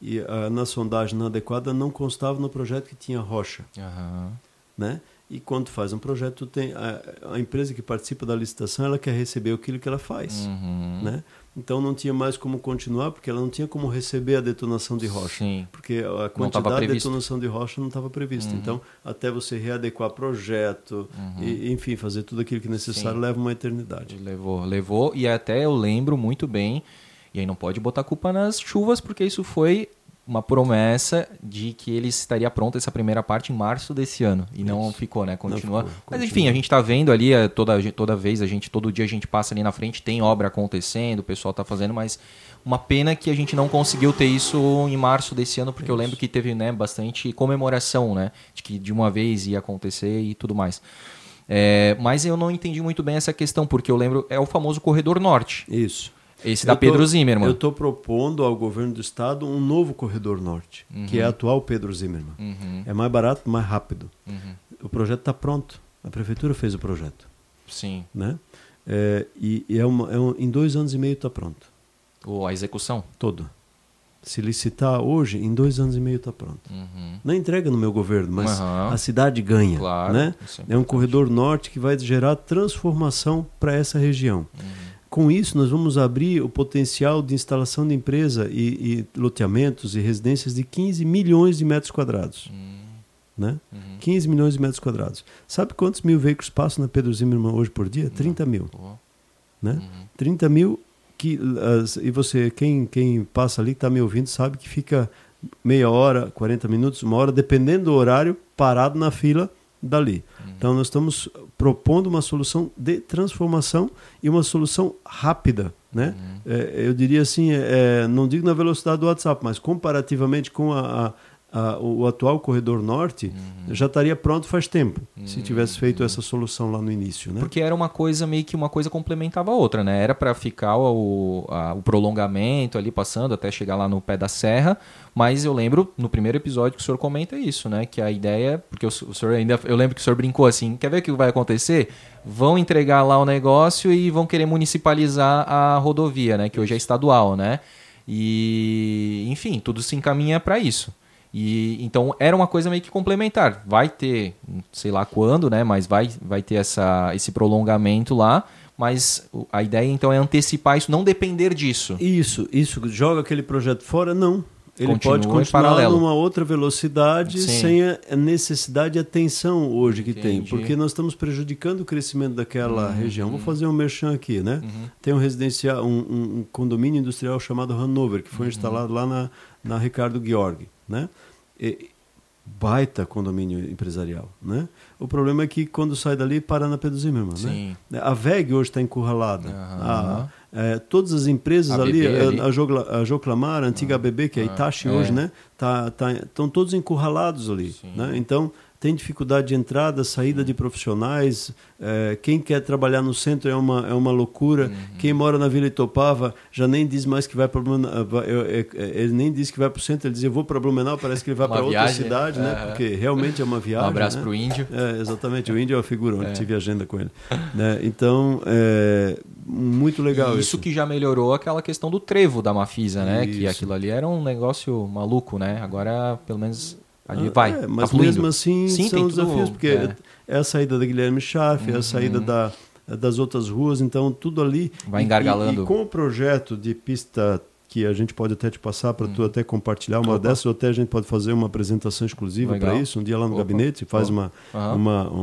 e ah, na sondagem não adequada não constava no projeto que tinha rocha,
Aham.
né? E quando faz um projeto tem a, a empresa que participa da licitação ela quer receber aquilo que ela faz,
Uhum.
né? Então não tinha mais como continuar porque ela não tinha como receber a detonação de rocha.
Sim.
Porque a quantidade de detonação de rocha não estava prevista. Então, até você readequar projeto, e, enfim, fazer tudo aquilo que é necessário
Sim.
leva uma eternidade.
Levou, levou, e até eu lembro muito bem, e aí não pode botar culpa nas chuvas, porque isso foi uma promessa de que ele estaria pronto essa primeira parte em março desse ano. E não
Isso.
ficou, né? Continua.
ficou,
Mas
continua.
enfim, a gente tá vendo ali, é, toda, toda vez, a gente, todo dia a gente passa ali na frente, tem obra acontecendo, o pessoal tá fazendo, mas uma pena que a gente não conseguiu ter isso em março desse ano, porque eu lembro que teve né, bastante comemoração, né? De que de uma vez ia acontecer e tudo mais. É, mas eu não entendi muito bem essa questão, porque eu lembro, é o famoso Corredor Norte.
Isso.
Esse da
Eu tô-
Pedro Zimmermann.
Eu estou propondo ao governo do estado um novo corredor norte, que é a atual Pedro Zimmermann.
Uhum,
É mais barato, mais rápido.
uhum.
O projeto está pronto. A prefeitura fez o projeto,
Sim.
né? É, e e é uma, é um- em dois anos e meio está pronto,
Ou a execução.
todo. Se licitar hoje, em dois anos e meio está pronto.
Uhum.
Não entrega no meu governo, mas
Aham.
a cidade ganha.
Claro,
Né?
é
É um corredor norte que vai gerar transformação para essa região.
Uhum.
Com isso, nós vamos abrir o potencial de instalação de empresa e, e loteamentos e residências de 15 milhões de metros quadrados. Né?
Uhum.
15 milhões de metros quadrados. Sabe quantos mil veículos passam na Pedro Zimmermann hoje por dia? 30 mil. Né?
Uhum.
30 mil que e você quem quem passa ali está me ouvindo sabe que fica meia hora 40 minutos uma hora dependendo do horário parado na fila dali. Então nós estamos propondo uma solução de transformação e uma solução rápida né? É, eu diria assim é, não digo na velocidade do WhatsApp mas comparativamente com a, a- a- o atual corredor norte já estaria pronto faz tempo se tivesse feito essa solução lá no início né
Porque era uma coisa meio que uma coisa complementava a outra, né? Era para ficar o, a- o prolongamento ali passando até chegar lá no pé da serra, mas eu lembro no primeiro episódio que o senhor comenta isso, né? Que a ideia, porque o, o senhor ainda, eu lembro que o senhor brincou assim, quer ver o que vai acontecer? Vão entregar lá o negócio e vão querer municipalizar a rodovia, né? Que hoje é estadual, né? E enfim, tudo se encaminha para isso. E então era uma coisa meio que complementar. Vai ter, sei lá quando, né? Mas vai, vai ter essa, esse prolongamento lá. Mas a ideia então é antecipar isso, não depender disso.
Isso, isso joga aquele projeto fora? Não. Ele
Continua
pode continuar
paralelo.
numa outra velocidade
Sim.
sem a a necessidade de atenção hoje que tem.
Entendi.
Porque nós estamos prejudicando o crescimento daquela
Uhum,
região. Vou fazer um merchan aqui, né? Tem um residencial, um, um- condomínio industrial chamado Hanover, que foi
Uhum.
instalado lá na, na Ricardo Georg, né? E- baita condomínio empresarial, né? O problema é que quando sai dali para na Pedro Zimmermann,
Sim.
né? A VEG hoje está encurralada.
Aham.
A- é, todas as empresas
A
ali,
BB ali.
a, a, Jogla- a Joclamar, a antiga ABB, que é a Itachi
é.
hoje, né? Tá, tá, estão todos encurralados ali.
Sim.
Né? Então, tem dificuldade de entrada, saída de profissionais. É, quem quer trabalhar no centro é uma, é uma loucura.
Uhum.
Quem mora na Vila Itopava já nem diz mais que vai para ele nem diz que vai para o centro, ele diz eu vou para Blumenau, parece que ele vai para outra cidade, né?
é.
Porque realmente é uma viagem.
Um abraço
né?
pro índio.
É, exatamente, o índio é uma figura, onde tive agenda com ele. Né? Então, é muito legal isso.
isso que já melhorou aquela questão do trevo da Mafisa, né? Que aquilo ali era um negócio maluco, né? Agora, pelo menos, ali vai.
é,
tá
mas
fluindo.
mesmo assim
Sim,
são
tem tudo-
desafios, porque
é.
é. a saída da Guilherme Schaff, é a
Uhum.
saída da, das outras ruas, então tudo ali.
Vai engargalando.
E, e com o projeto de pista que a gente pode até te passar para tu até compartilhar uma
Uhum. Opa.
dessas, ou até a gente pode fazer uma apresentação exclusiva para isso, um dia lá no
Opa.
gabinete, faz
Opa.
uma,
Aham.
uma um,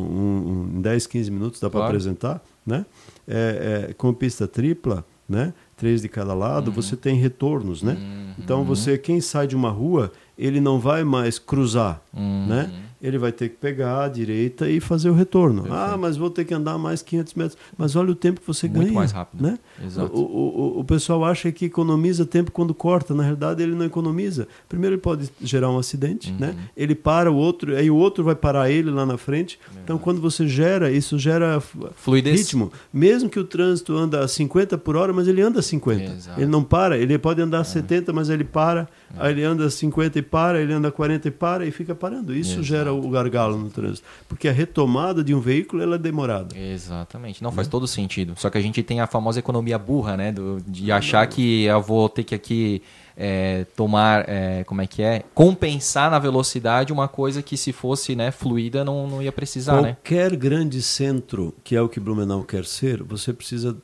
um, em 10, 15 minutos dá para
Claro.
apresentar, né? É, é, com pista tripla, né? Três de cada lado,
Uhum.
você tem retornos, né? Então você, quem sai de uma rua, ele não vai mais cruzar,
Uhum.
né? Ele vai ter que pegar a direita e fazer o retorno. Ah, mas vou ter que andar mais 500 metros. Mas olha o tempo que você
Muito
ganha.
mais rápido.
Né?
Exato.
O, o, o- pessoal acha que economiza tempo quando corta. Na realidade, ele não economiza. Primeiro, ele pode gerar um acidente.
Uhum.
Né? Ele para o outro, aí o outro vai parar ele lá na frente. Então, quando você gera, isso gera
Fluidez.
ritmo. Mesmo que o trânsito anda a 50 por hora, mas ele anda a 50.
Exato.
Ele não para. Ele pode andar a 70, mas ele para. Aí ele anda a 50 e para. Ele anda a 40 e para e fica parando. Isso
Exato.
gera o gargalo no trânsito. Porque a retomada de um veículo ela é demorada.
Exatamente. Não
Né?
faz todo sentido. Só que a gente tem a famosa economia burra, né? Do- de achar que eu vou ter que aqui é, tomar, é, como é que é? Compensar na velocidade uma coisa que se fosse né, fluida não, não ia precisar, né?
Qualquer grande centro, que é o que Blumenau quer ser, você precisa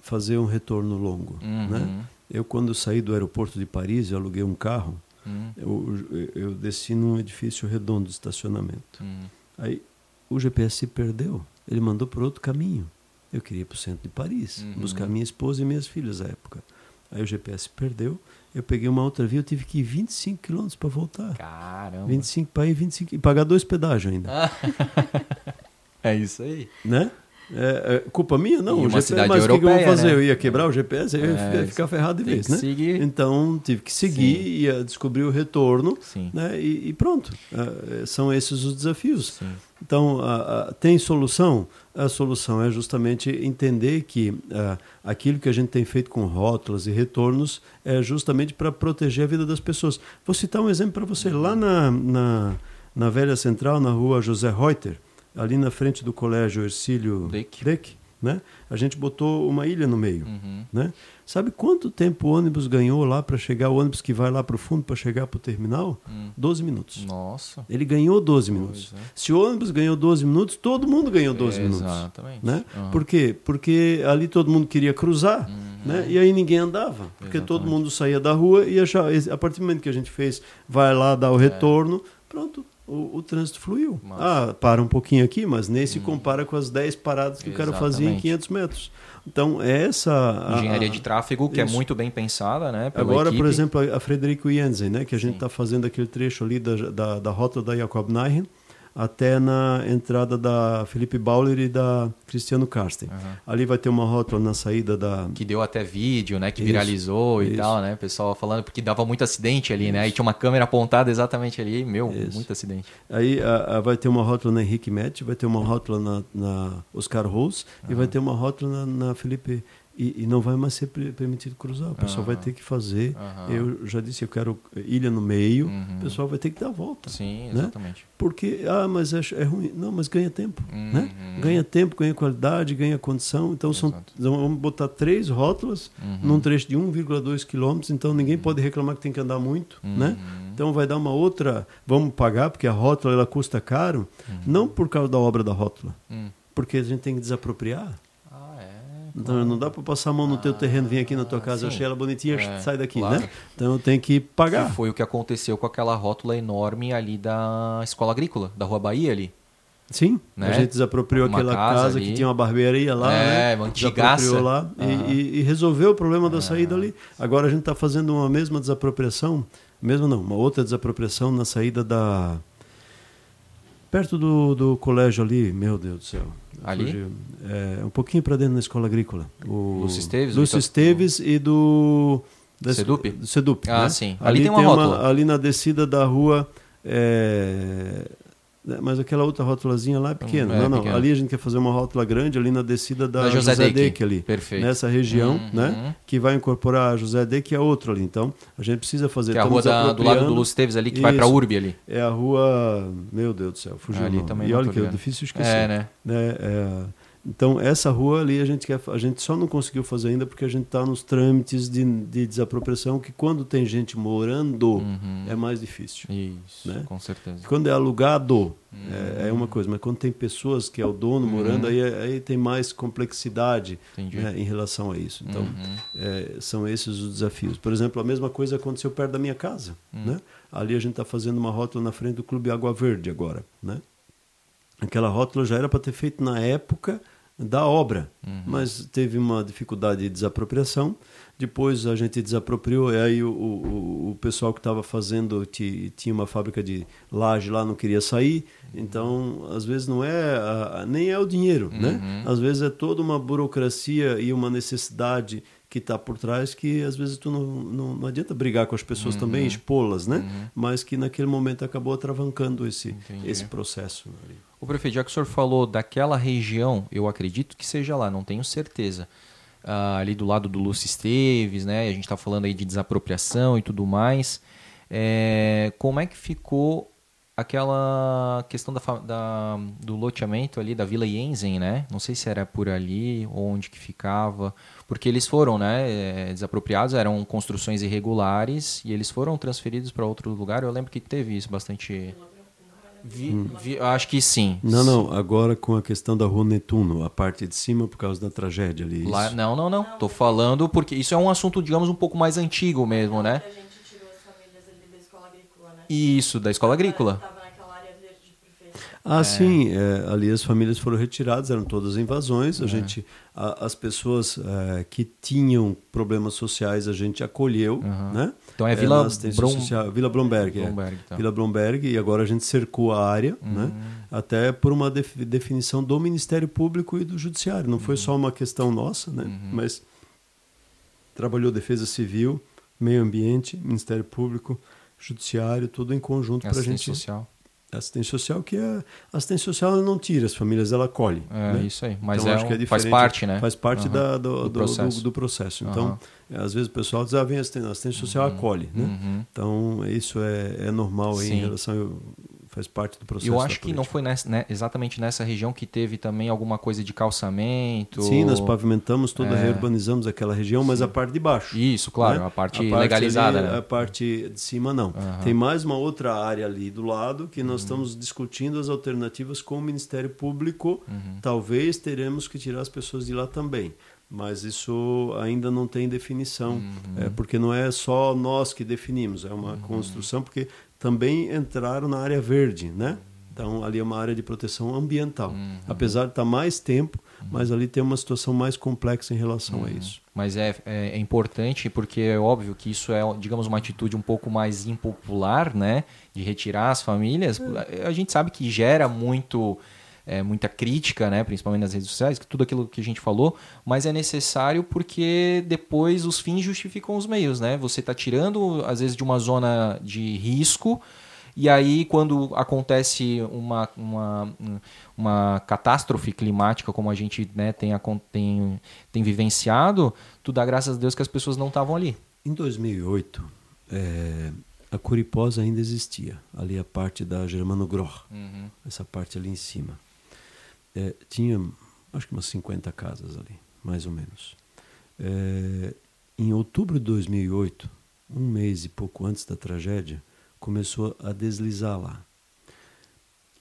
fazer um retorno longo.
Uhum.
Né? Eu, quando saí do aeroporto de Paris, eu aluguei um carro,
Hum,
eu, eu desci num edifício redondo de estacionamento.
hum.
Aí o GPS se perdeu, ele mandou para outro caminho. Eu queria ir para o centro de Paris,
Uhum.
buscar minha esposa e minhas filhas à época. Aí o GPS perdeu, eu peguei uma outra via, eu tive que ir 25 quilômetros para voltar.
Caramba.
25 para ir, 25 e pagar dois pedágios ainda.
Ah. é isso aí.
né? É, é culpa minha? Não,
E
o GPS, mas o que eu vou fazer?
né?
Eu ia quebrar o GPS, eu ia
É,
ia ficar ferrado de vez, né?
seguir.
Então tive que seguir,
Sim.
ia descobrir o retorno,
Sim.
né? E, e pronto. É, são esses os desafios.
Sim.
Então, tem solução? A solução é justamente entender que aquilo que a gente tem feito com rótulas e retornos é justamente para proteger a vida das pessoas. Vou citar um exemplo para você. Lá na, na, na Velha Central, na rua José Reuter, ali na frente do colégio Ercílio
Deck.
né? a gente botou uma ilha no meio.
Uhum.
Né? Sabe quanto tempo o ônibus ganhou lá para chegar, o ônibus que vai lá para o fundo para chegar para o terminal?
Hum.
12 minutos.
Nossa.
Ele ganhou 12 minutos.
é.
Se o ônibus ganhou 12 minutos, todo mundo ganhou 12 minutos.
Exatamente.
Né?
Aham.
Por quê? Porque ali todo mundo queria cruzar, né? e aí ninguém andava. Porque todo
Uhum. Exatamente.
mundo saía da rua e achava, a partir do momento que a gente fez, vai lá dar o retorno, pronto, o, o trânsito fluiu.
É. Massa. Hum.
Ah, para um pouquinho aqui, mas nem se compara com as 10 paradas que o cara fazia em
Exatamente.
500 metros. Então, é essa... a-
Engenharia de tráfego, que é
Isso.
muito bem pensada, né?
Agora,
equipe.
por exemplo, a Frederico Jensen, né, que a gente está fazendo aquele trecho ali da, da, da rota da Jacob Neichen até na entrada da Felipe Bauer e da Cristiano Karsten.
Aham.
Ali vai ter uma rótula na saída da...
Que deu até vídeo, né? Que
Isso,
viralizou e
isso.
tal, né? O pessoal falando, porque dava muito acidente ali, né? Aí tinha uma câmera apontada exatamente ali. Meu,
Isso.
muito acidente.
Aí a- a- vai ter uma rótula na Henrique Met, vai ter uma rótula na, na Oscar Rose e vai ter uma rótula na, na Felipe... E, e não vai mais ser permitido cruzar. O pessoal vai
Aham.
ter que fazer...
Aham.
Eu já disse, eu quero ilha no meio.
Uhum.
O pessoal vai ter que dar a volta.
Sim,
Né?
exatamente.
Porque, ah, mas é, é ruim. Não, mas ganha tempo. Né?
Uhum.
Ganha tempo, ganha qualidade, ganha condição. Então, são, então vamos botar três rótulas
Uhum.
num trecho de 1,2 quilômetros. Então, ninguém pode reclamar que tem que andar muito. Né?
Uhum.
Então, vai dar uma outra. Vamos pagar, porque a rótula ela custa caro, não por causa da obra da rótula,
Hum.
porque a gente tem que desapropriar.
Ah, é.
Então, não dá para passar a mão no teu terreno, vir aqui na tua casa, eu
sim.
achei ela bonitinha,
É,
sai daqui,
claro.
né? Então, tem que pagar.
Que foi o que aconteceu com aquela rótula enorme ali da escola agrícola, da Rua Bahia ali.
Sim,
Né?
a gente desapropriou
Uma
aquela
casa
que tinha uma barbearia lá,
É,
né?
uma antigaça.
Lá e- e, e resolveu o problema da saída ali. Agora a gente está fazendo uma mesma desapropriação, mesmo não, uma outra desapropriação na saída da... Perto do, do colégio ali, meu Deus do céu.
Ali?
É, um pouquinho para dentro da escola agrícola. O,
Lúcio Esteves,
Lúcio Esteves e do... da-
Sedup?
Do Sedup,
Ah,
né?
sim. Ali tem uma rótula.
ali na descida da rua... é, mas aquela outra rótulazinha lá é pequena.
É,
não, não.
pequena.
Ali a gente quer fazer uma rótula grande ali na descida da,
Da José
José,
Deck.
Deck ali.
Perfeito.
Nessa região,
Uhum.
né? Que vai incorporar a José Deck e a outra ali. Então, a gente precisa fazer.
Que é a rua da- do lado do. Lúcio Teves ali, que vai pra
Isso.
Urbe ali.
É a rua. Meu Deus do céu, fugiu.
Ali também
e
não
olha que é difícil esquecer.
É, né?
né? É, então, essa rua ali a gente, quer, a gente só não conseguiu fazer ainda porque a gente está nos trâmites de, de desapropriação, que quando tem gente morando
Uhum.
é mais difícil.
Isso,
Né?
com certeza.
Quando é alugado,
Uhum.
é, é uma coisa, mas quando tem pessoas que é o dono morando, aí, aí tem mais complexidade né, em relação a isso. Então,
Uhum.
é, são esses os desafios. Por exemplo, a mesma coisa aconteceu perto da minha casa.
Hum.
Né? Ali a gente está fazendo uma rótula na frente do Clube Água Verde agora. Né? Aquela rótula já era para ter feito na época da obra,
Uhum.
mas teve uma dificuldade de desapropriação. Depois a gente desapropriou, e aí o, o, o pessoal que estava fazendo ti- tinha uma fábrica de laje lá, não queria sair. Então, às vezes não é a- nem é o dinheiro, né?
Uhum.
Às vezes é toda uma burocracia e uma necessidade que está por trás que às vezes tu não, não, não adianta brigar com as pessoas também, expô-las, né? Mas que naquele momento acabou atravancando esse,
Entendi.
esse processo. ali.
O prefeito, já que o senhor falou daquela região, eu acredito que seja lá, não tenho certeza. Ah, ali do lado do Lúcio Esteves, né? A gente está falando aí de desapropriação e tudo mais. É, como é que ficou aquela questão da, da- do loteamento ali da Vila Jensen, né? Não sei se era por ali, onde que ficava, porque eles foram, né, é, desapropriados, eram construções irregulares e eles foram transferidos para outro lugar. Eu lembro que teve isso bastante. Vi, vi- acho que sim.
Não, não, agora com a questão da Rua Netuno, a parte de cima por causa da tragédia ali.
Lá,
isso.
não, não, não. Tô falando porque isso é um assunto, digamos, um pouco mais antigo mesmo, né?
A gente tirou as famílias ali da escola agrícola, né?
Isso, da escola agrícola.
Tava naquela área verde de
Ah, sim, é, ali as famílias foram retiradas, eram todas invasões.
É.
A gente, a- as pessoas é, que tinham problemas sociais a gente acolheu, né?
Então é Vila
na assistência
Brom-
social, Vila Blomberg, é.
Blomberg, tá.
Vila Blomberg e agora a gente cercou a área, né?
Uhum.
Até por uma def- definição do Ministério Público e do Judiciário. Não
Uhum.
foi só uma questão nossa, né? Mas trabalhou Defesa Civil, Meio Ambiente, Ministério Público, Judiciário, tudo em conjunto para a gente
social.
Assistência social, que é. Assistência social não tira as famílias, ela acolhe.
É,
né?
isso aí. Mas
Então,
é
acho que é
um- faz parte, né?
Faz parte
Aham.
da, do,
Do
do, do-
processo.
do processo.
Aham.
Então, é, às vezes o pessoal diz, ah, vem assistência, assistência social acolhe. Né?
Uhum.
Então, isso é, é normal em relação. Faz parte do processo.
Eu acho que não foi nessa- né, exatamente nessa região que teve também alguma coisa de calçamento.
Sim, nós pavimentamos toda,
É.
reurbanizamos aquela região, mas a parte de baixo.
Isso, claro,
né?
a parte legalizada,
ali,
né?
A parte de cima não.
Aham.
Tem mais uma outra área ali do lado que nós estamos discutindo as alternativas com o Ministério Público.
Uhum.
Talvez teremos que tirar as pessoas de lá também. Mas isso ainda não tem definição,
Uhum.
é, porque não é só nós que definimos, é uma construção, porque também entraram na área verde, né? Então ali é uma área de proteção ambiental.
Uhum.
Apesar de estar mais tempo, mas ali tem uma situação mais complexa em relação
Uhum.
a isso.
Mas é, é, é importante porque é óbvio que isso é, digamos, uma atitude um pouco mais impopular, né? De retirar as famílias.
É.
A gente sabe que gera muito, é, muita crítica, né? Principalmente nas redes sociais, que tudo aquilo que a gente falou, mas é necessário porque depois os fins justificam os meios, né? Você está tirando, às vezes, de uma zona de risco. E aí, quando acontece uma, uma, uma catástrofe climática, como a gente né, tem, tem, tem vivenciado, tu dá graças a Deus que as pessoas não estavam ali.
Em 2008, eh, a Curiposa ainda existia, ali a parte da Germano Groh, essa parte ali em cima. Eh, tinha, acho que umas 50 casas ali, mais ou menos. Eh, em outubro de 2008, um mês e pouco antes da tragédia, começou a deslizar lá.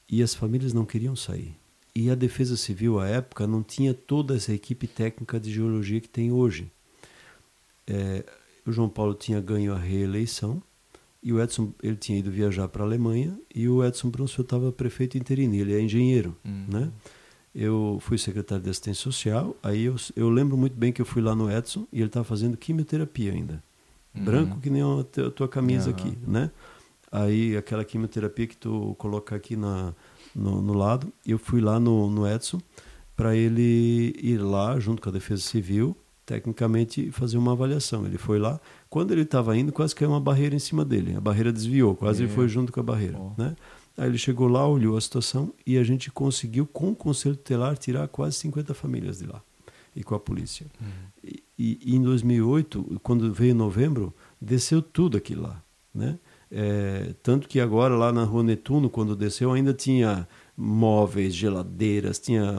E as famílias não queriam sair. E a Defesa Civil, à época, não tinha toda essa equipe técnica de geologia que tem hoje. É, o João Paulo tinha ganho a reeleição e o Edson ele tinha ido viajar para a Alemanha e o Edson Brunsfeld estava prefeito interino, ele é engenheiro, né? Eu fui secretário de assistência social, aí eu, eu lembro muito bem que eu fui lá no Edson e ele estava fazendo quimioterapia ainda, branco que nem a tua camisa
Aham.
aqui, né? Aí aquela quimioterapia que tu coloca aqui na, no, no lado, eu fui lá no, no Edson para ele ir lá junto com a Defesa Civil, tecnicamente fazer uma avaliação. Ele foi lá, quando ele estava indo, quase caiu uma barreira em cima dele. A barreira desviou, quase ele foi junto com a barreira,
Oh.
né? Aí ele chegou lá, olhou a situação e a gente conseguiu, com o Conselho Tutelar, tirar quase 50 famílias de lá e com a polícia. E, e em 2008, quando veio novembro, desceu tudo aquilo lá. Né? É, tanto que agora, lá na Rua Netuno, quando desceu, ainda tinha móveis, geladeiras, tinha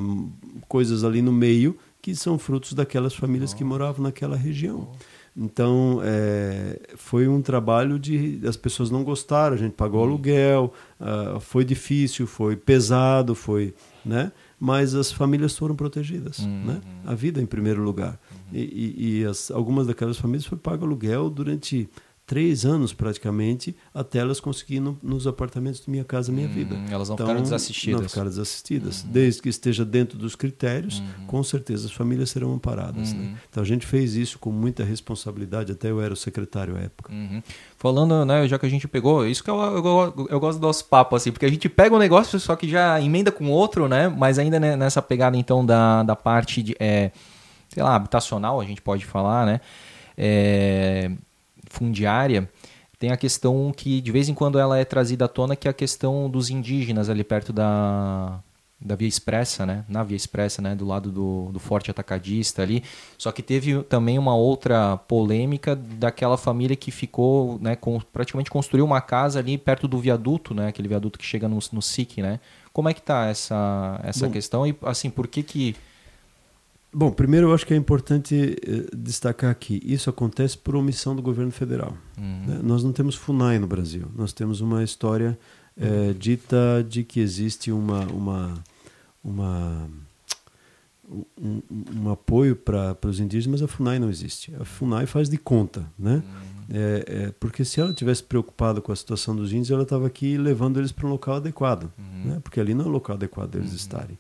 coisas ali no meio que são frutos daquelas famílias que moravam naquela região. Então, é, foi um trabalho de. As pessoas não gostaram, a gente pagou aluguel, ah, foi difícil, foi pesado, foi. Né? Mas as famílias foram protegidas. Né? A vida em primeiro lugar. E, e, e as, algumas daquelas famílias foi pago aluguel durante três anos praticamente até elas conseguirem no, nos apartamentos de Minha Casa Minha
Hum,
Vida.
elas não
Então,
ficaram desassistidas.
Não ficaram desassistidas. Desde que esteja dentro dos critérios, com certeza as famílias serão amparadas. Né? Então a gente fez isso com muita responsabilidade, até eu era o secretário à época.
Uhum. Falando, né, já que a gente pegou, isso que eu, eu, eu- gosto do nosso papo, assim, porque a gente pega um negócio, só que já emenda com outro, né? Mas ainda né, nessa pegada, então, da, da parte de, é, sei lá, habitacional, a gente pode falar, né? É, fundiária, tem a questão que de vez em quando ela é trazida à tona, que é a questão dos indígenas ali perto da, da Via Expressa, né? Na Via Expressa, né? Do lado do, do Forte Atacadista ali. Só que teve também uma outra polêmica daquela família que ficou, né? Com, praticamente construiu uma casa ali perto do viaduto, né? Aquele viaduto que chega no, no SIC, né? Como é que tá essa, essa
Bom.
questão? E, assim, por que que...
Bom, primeiro eu acho que é importante eh, destacar aqui, isso acontece por omissão do governo federal. né? Nós não temos FUNAI no Brasil, nós temos uma história eh, dita de que existe uma, uma, uma, um, um apoio para os indígenas, mas a FUNAI não existe. A FUNAI faz de conta, né? É, é, porque se ela tivesse preocupada com a situação dos índios, ela estava aqui levando eles para um local adequado, né? porque ali não é o local adequado deles estarem.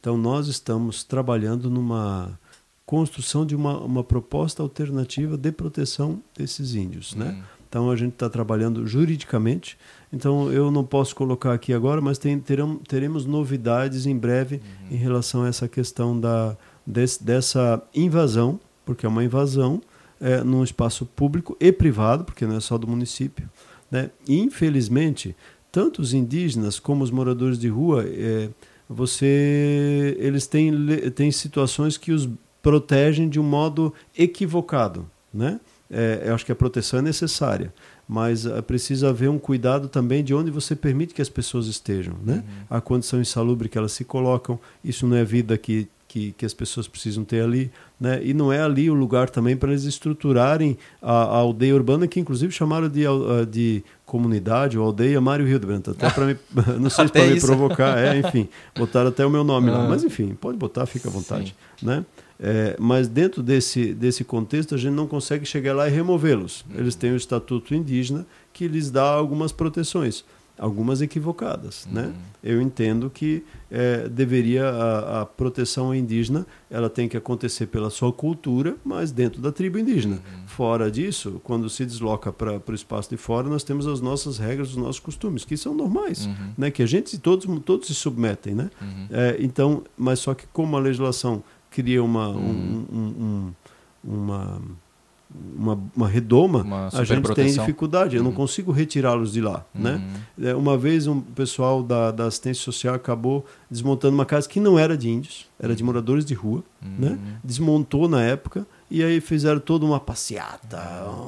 Então, nós estamos trabalhando numa construção de uma, uma proposta alternativa de proteção desses índios. Né? Então, a gente está trabalhando juridicamente. Então, eu não posso colocar aqui agora, mas tem, terão, teremos novidades em breve em relação a essa questão da, desse, dessa invasão, porque é uma invasão é, num espaço público e privado, porque não é só do município. Né? E, infelizmente, tanto os indígenas como os moradores de rua, é, você, eles têm, têm situações que os protegem de um modo equivocado. Né? É, eu acho que a proteção é necessária, mas é, precisa haver um cuidado também de onde você permite que as pessoas estejam. Né? A condição insalubre que elas se colocam, isso não é vida que, que, que as pessoas precisam ter ali. Né? E não é ali o lugar também para eles estruturarem a, a aldeia urbana, que inclusive chamaram de, al- de comunidade ou aldeia Mário Hildebrand, até para me, não sei se
Até
para me provocar, é, enfim, botaram até o meu nome lá,
Ah.
mas enfim, pode botar, fica à vontade, né? É, mas dentro desse, desse contexto a gente não consegue chegar lá e removê-los. Eles têm o estatuto indígena que lhes dá algumas proteções, algumas equivocadas, né? Eu entendo que é, deveria a, a proteção indígena ela tem que acontecer pela sua cultura, mas dentro da tribo indígena. Fora disso, quando se desloca para o espaço de fora, nós temos as nossas regras, os nossos costumes, que são normais, né? Que a gente todos todos se submetem, né? É, então, mas só que como a legislação cria uma um- um- um- uma uma, uma redoma,
Uma
a gente tem
superproteção.
dificuldade. Eu não consigo retirá-los de lá, né? É, Uma vez um pessoal da, da assistência social acabou desmontando uma casa que não era de índios, era de moradores de rua, né? Desmontou na época e aí fizeram toda uma passeata,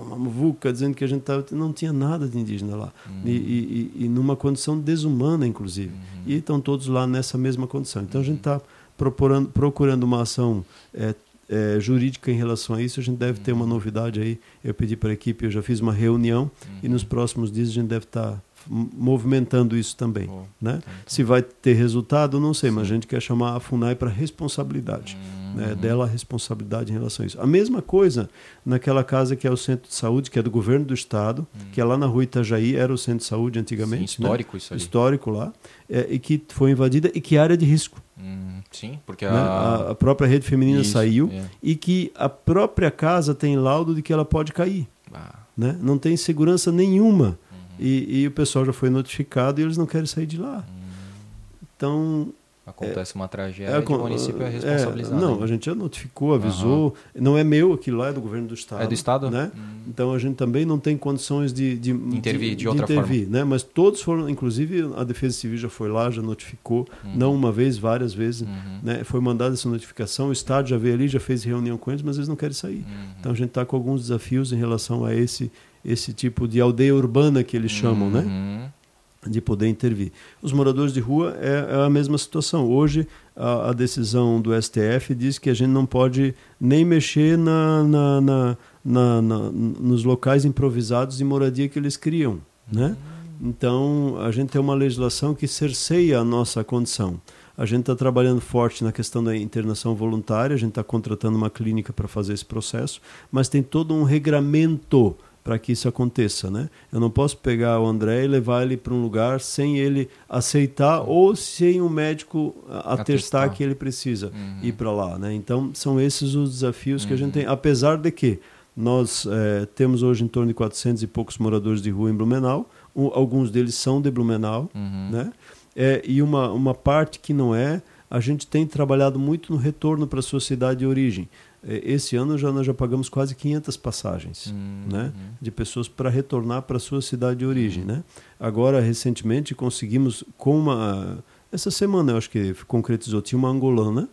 uma muvuca, dizendo que a gente tava, não tinha nada de indígena lá. E, e, e- e numa condição desumana, inclusive. E estão todos lá nessa mesma condição. Então a gente está procurando, procurando uma ação é, é, jurídica em relação a isso. A gente deve ter uma novidade aí. Eu pedi para a equipe, eu já fiz uma reunião e nos próximos dias a gente deve estar movimentando isso também. Né? Se vai ter resultado, não sei, mas a gente quer chamar a FUNAI para responsabilidade. Né? Dela a responsabilidade em relação a isso. A mesma coisa naquela casa que é o centro de saúde, que é do governo do estado, que é lá na rua Itajaí, era o centro de saúde antigamente.
Sim,
né?
histórico isso ali.
Histórico lá, é, e que foi invadida e que é área de risco.
Hum, sim, porque
né?
a...
A, a própria rede feminina
Isso,
saiu
é.
e que a própria casa tem laudo de que ela pode cair.
Ah,
Né? Não tem segurança nenhuma.
Uhum.
E, e o pessoal já foi notificado e eles não querem sair de lá.
Uhum.
Então,
Acontece uma tragédia,
É,
o município é
é,
responsabilizado.
não,
né?
a gente já notificou, avisou. Não é meu, aquilo lá é do governo do estado.
É do estado?
Né?
Hum.
Então a gente também não tem condições de, de
Intervir de outra
intervir, Né? Mas todos foram, inclusive a Defesa Civil já foi lá, já notificou, não uma vez, várias vezes.
Uhum.
Né? Foi mandada essa notificação, o Estado já veio ali, já fez reunião com eles, mas eles não querem sair.
Uhum.
Então a gente está com alguns desafios em relação a esse, esse tipo de aldeia urbana que eles chamam, né? De poder intervir. Os moradores de rua é, é a mesma situação. Hoje, a, a decisão do STF diz que a gente não pode nem mexer na, na, na- na- nos locais improvisados de moradia que eles criam. Né? Então, a gente tem uma legislação que cerceia a nossa condição. A gente está trabalhando forte na questão da internação voluntária, a gente está contratando uma clínica para fazer esse processo, mas tem todo um regramento para que isso aconteça, né? Eu não posso pegar o André e levar ele para um lugar sem ele aceitar ou sem o médico a- atestar que ele precisa
Uhum.
ir para lá, né? Então são esses os desafios que a gente tem, apesar de que nós eh, temos hoje em torno de 400 e poucos moradores de rua em Blumenau, um- alguns deles são de Blumenau,
Uhum.
né? É, e uma, uma parte que não é, a gente tem trabalhado muito no retorno para a sua cidade de origem. É, Esse ano já nós já pagamos quase 500 passagens
Uhum.
né, de pessoas para retornar para sua cidade de origem. Né? Agora, recentemente, conseguimos com uma... Essa semana, eu acho que concretizou, tinha uma angolana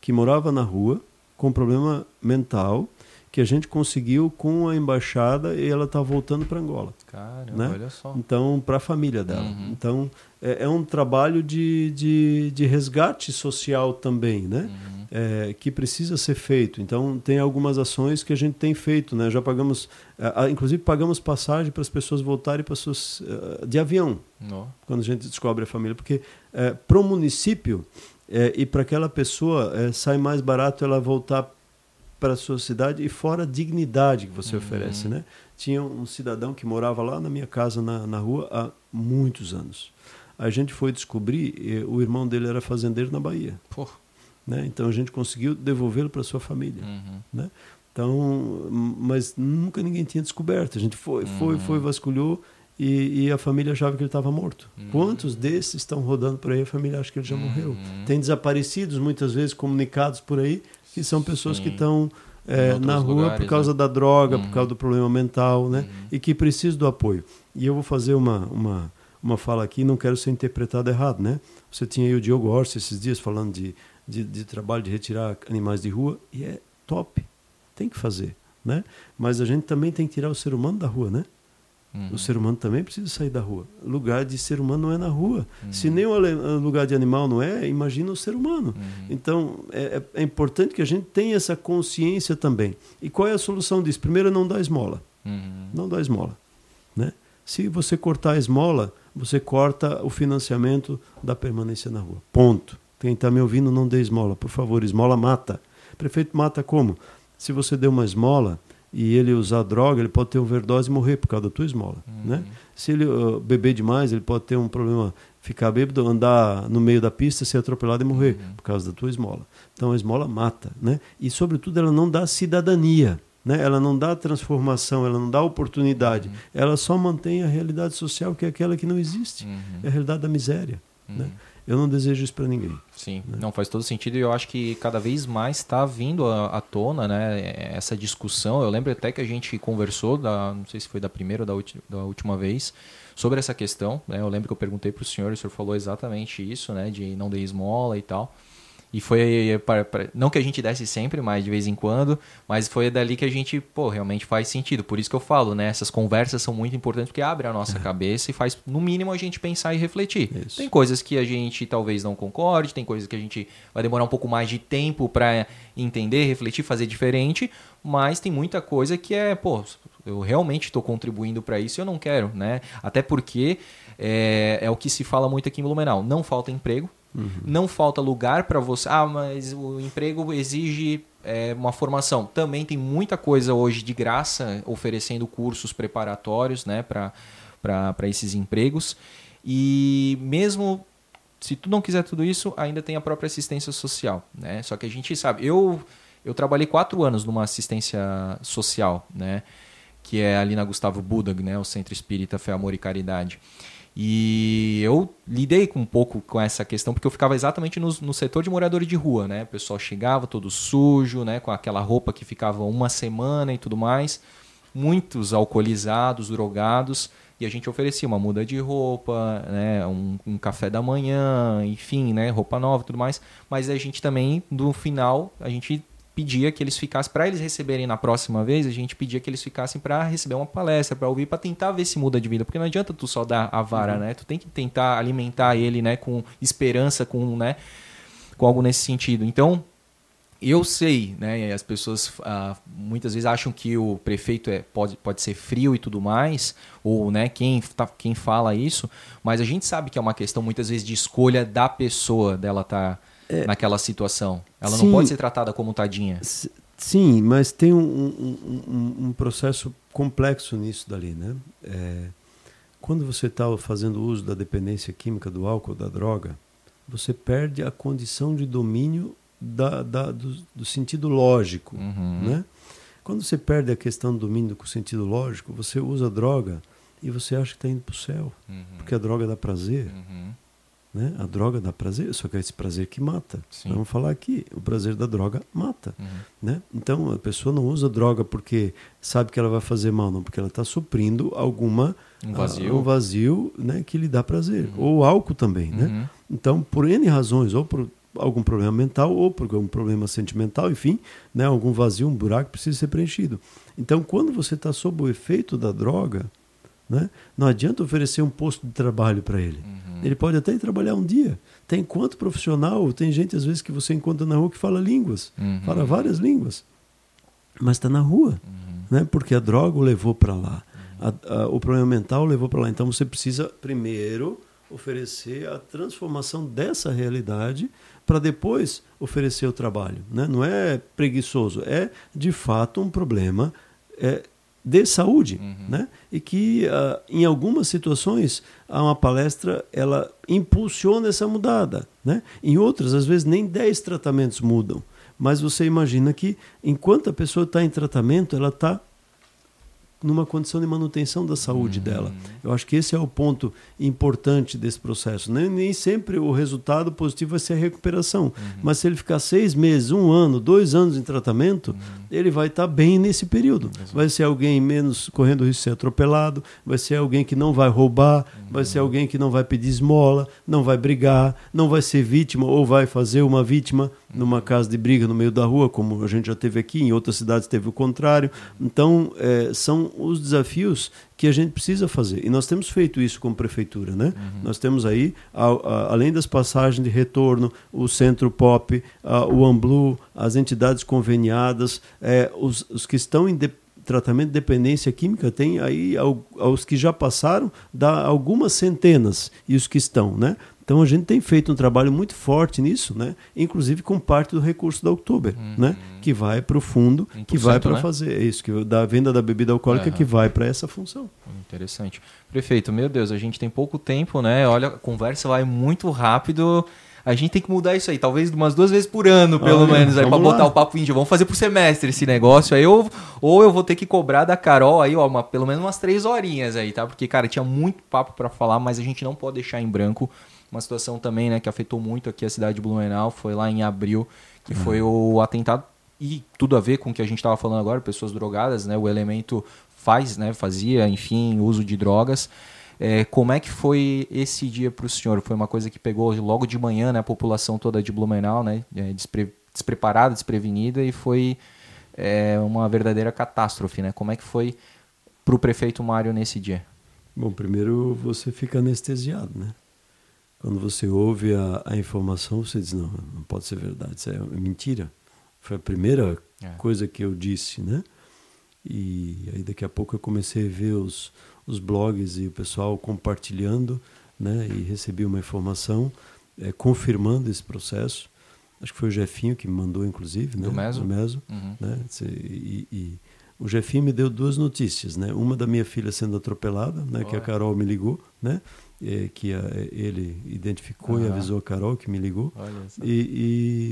que morava na rua com problema mental que a gente conseguiu com a embaixada e ela está voltando para Angola.
Caramba,
né?
olha só.
Então, para a família dela.
Uhum.
Então, é, é um trabalho de, de, de resgate social também, né?
Uhum.
É, que precisa ser feito. Então, tem algumas ações que a gente tem feito, né? Já pagamos, ah, inclusive pagamos passagem para as pessoas voltarem para suas, ah, de avião,
Nó.
quando a gente descobre a família, porque para o município e para aquela pessoa sai mais barato ela voltar para a sua cidade e fora a dignidade que você
Uhum.
oferece, né? Tinha um cidadão que morava lá na minha casa na, na rua há muitos anos. A gente foi descobrir, o irmão dele era fazendeiro na Bahia,
Pô.
Né? Então a gente conseguiu devolvê-lo para sua família.
Uhum.
Né? Então, mas nunca ninguém tinha descoberto. A gente foi, foi,
Uhum.
foi, vasculhou e, e a família achava que ele estava morto.
Uhum.
Quantos desses estão rodando por aí? A família acha que ele já morreu.
Uhum.
Tem desaparecidos, muitas vezes comunicados por aí, que são pessoas que
Sim.
estão
Em
é, na rua
lugares,
por causa
né?
da droga,
Uhum.
por causa do problema mental, né?
Uhum.
E que precisam do apoio. E eu vou fazer uma, uma, uma fala aqui, não quero ser interpretado errado, né? Você tinha aí o Diogo Orsi esses dias falando de, de, de trabalho de retirar animais de rua, e é top, tem que fazer, né? Mas a gente também tem que tirar o ser humano da rua, né?
Uhum.
O ser humano também precisa sair da rua. Lugar de ser humano não é na rua.
Uhum.
Se nem o ale- lugar de animal não é, imagina o ser humano.
Uhum.
Então, é, é- é importante que a gente tenha essa consciência também. E qual é a solução disso? Primeiro, não dar esmola.
Uhum.
Não dá esmola. Né? Se você cortar a esmola, você corta o financiamento da permanência na rua. Ponto. Quem está me ouvindo, não dê esmola. Por favor, esmola mata. Prefeito mata como? Se você der uma esmola e ele usar droga, ele pode ter overdose e morrer por causa da tua esmola. Né? Se ele uh, beber demais, ele pode ter um problema, ficar bêbado, andar no meio da pista, ser atropelado e morrer por causa da tua esmola. Então a esmola mata. Né? E, sobretudo, ela não dá cidadania. Né? Ela não dá transformação, ela não dá oportunidade. Ela só mantém a realidade social, que é aquela que não existe.
Uhum.
É a realidade da miséria. Né? Eu não desejo isso para ninguém.
Sim, não faz todo sentido e eu acho que cada vez mais está vindo à, tona, né, essa discussão. Eu lembro até que a gente conversou, da, não sei se foi da primeira ou da, ulti- da última vez, sobre essa questão. Né? Eu lembro que eu perguntei para o senhor e o senhor falou exatamente isso, né, de não dar esmola e tal. E foi, para- não que a gente desse sempre, mas de vez em quando, mas foi dali que a gente, pô, realmente faz sentido. Por isso que eu falo, né? Essas conversas são muito importantes porque abre a nossa cabeça e faz, no mínimo, a gente pensar e refletir.
Isso.
Tem coisas que a gente talvez não concorde, tem coisas que a gente vai demorar um pouco mais de tempo para entender, refletir, fazer diferente, mas tem muita coisa que é, pô, eu realmente estou contribuindo para isso e eu não quero, né? Até porque é, é o que se fala muito aqui em Blumenau, não falta emprego, não falta lugar para você. Ah, mas o emprego exige é, uma formação. Também tem muita coisa hoje de graça oferecendo cursos preparatórios, né, para esses empregos. E mesmo se tu não quiser tudo isso, ainda tem a própria assistência social, né? Só que a gente sabe, eu eu trabalhei quatro anos numa assistência social, né? Que é ali na Gustavo Budag, né? O Centro Espírita Fé, Amor e Caridade. E eu lidei com um pouco com essa questão, porque eu ficava exatamente no, no setor de moradores de rua, né? O pessoal chegava todo sujo, né? Com aquela roupa que ficava uma semana e tudo mais. Muitos alcoolizados, drogados. E a gente oferecia uma muda de roupa, né? Um, um café da manhã, enfim, né? Roupa nova e tudo mais. Mas a gente também, no final, a gente pedia que eles ficassem para eles receberem na próxima vez, a gente pedia que eles ficassem para receber uma palestra, para ouvir, para tentar ver se muda de vida, porque não adianta tu só dar a vara, uhum. né? Tu tem que tentar alimentar ele, né, com esperança, com, né, com algo nesse sentido. Então, eu sei, né, as pessoas ah, muitas vezes acham que o prefeito é, pode, pode ser frio e tudo mais, ou né, quem, tá, quem fala isso, mas a gente sabe que é uma questão muitas vezes de escolha da pessoa, dela estar tá é, naquela situação. Ela sim, não pode ser tratada como tadinha.
Sim, mas tem um, um, um, um processo complexo nisso dali, né? É, quando você está fazendo uso da dependência química do álcool, da droga, você perde a condição de domínio da, da, do, do, sentido lógico, uhum. né? Quando você perde a questão do domínio com o sentido lógico, você usa droga e você acha que está indo para o céu, uhum. porque a droga dá prazer. Uhum. Né? A droga dá prazer, só que é esse prazer que mata. Sim. Vamos falar aqui, o prazer da droga mata. Uhum. Né? Então a pessoa não usa droga porque sabe que ela vai fazer mal, não, porque ela está suprindo alguma
um vazio,
uh, um vazio né, que lhe dá prazer. Uhum. Ou álcool também. Né? Uhum. Então, por N razões, ou por algum problema mental, ou por algum problema sentimental, enfim, né, algum vazio, um buraco precisa ser preenchido. Então, quando você está sob o efeito da droga, né, não adianta oferecer um posto de trabalho para ele. Uhum. Ele pode até ir trabalhar um dia. Tem quanto profissional, tem gente às vezes que você encontra na rua que fala línguas, uhum. fala várias línguas, mas está na rua, uhum. né? porque a droga o levou para lá, a, a, o problema mental o levou para lá. Então você precisa primeiro oferecer a transformação dessa realidade para depois oferecer o trabalho. Né? Não é preguiçoso, é de fato um problema é, de saúde, uhum. né? E que uh, em algumas situações uma palestra ela impulsiona essa mudada, né? Em outras, às vezes nem 10 tratamentos mudam, mas você imagina que enquanto a pessoa está em tratamento, ela está numa condição de manutenção da saúde uhum. dela. Eu acho que esse é o ponto importante desse processo. Nem, nem sempre o resultado positivo vai ser a recuperação, uhum. mas se ele ficar seis meses, um ano, dois anos em tratamento, uhum. ele vai estar tá bem nesse período. Vai ser alguém menos correndo risco de ser atropelado, vai ser alguém que não vai roubar, vai ser alguém que não vai pedir esmola, não vai brigar, não vai ser vítima ou vai fazer uma vítima numa casa de briga no meio da rua, como a gente já teve aqui, em outras cidades teve o contrário. Então, é, são os desafios que a gente precisa fazer. E nós temos feito isso como prefeitura. Né? Uhum. Nós temos aí, a, a, além das passagens de retorno, o Centro Pop, a, o Amblu, as entidades conveniadas, é, os, os que estão em de, tratamento de dependência química tem aí aos que já passaram dá algumas centenas e os que estão, né? Então a gente tem feito um trabalho muito forte nisso, né? Inclusive com parte do recurso da Oktober, uhum. né? Que vai para o fundo, que vai para né? fazer isso, que da venda da bebida alcoólica uhum. que vai para essa função.
Interessante. Prefeito, meu Deus, a gente tem pouco tempo, né? Olha, a conversa vai muito rápido. A gente tem que mudar isso aí, talvez umas duas vezes por ano, pelo menos, aí para botar o papo índio. Vamos fazer por semestre esse negócio aí, eu, ou eu vou ter que cobrar da Carol aí, ó, uma, pelo menos umas três horinhas aí, tá? Porque, cara, tinha muito papo para falar, mas a gente não pode deixar em branco uma situação também, né, que afetou muito aqui a cidade de Blumenau, foi lá em abril, que uhum. foi o atentado e tudo a ver com o que a gente estava falando agora, pessoas drogadas, né? O elemento faz, né? Fazia, enfim, uso de drogas. É, como é que foi esse dia para o senhor? Foi uma coisa que pegou logo de manhã, né? A população toda de Blumenau, né? É, despre despreparada, desprevenida e foi é, uma verdadeira catástrofe, né? Como é que foi para o prefeito Mário nesse dia?
Bom, primeiro você fica anestesiado, né? Quando você ouve a, a informação, você diz: não, não pode ser verdade, isso é mentira. Foi a primeira é. coisa que eu disse, né? E aí daqui a pouco eu comecei a ver os, os blogs e o pessoal compartilhando, né? E recebi uma informação é, confirmando esse processo. Acho que foi o Jefinho que me mandou, inclusive, né?
Do Meso.
Do Meso uhum. né? E, e, o Jefinho me deu duas notícias, né? Uma da minha filha sendo atropelada, né? Que a Carol me ligou, né? É, que a, ele identificou e
Aham.
avisou a Carol que me ligou. E,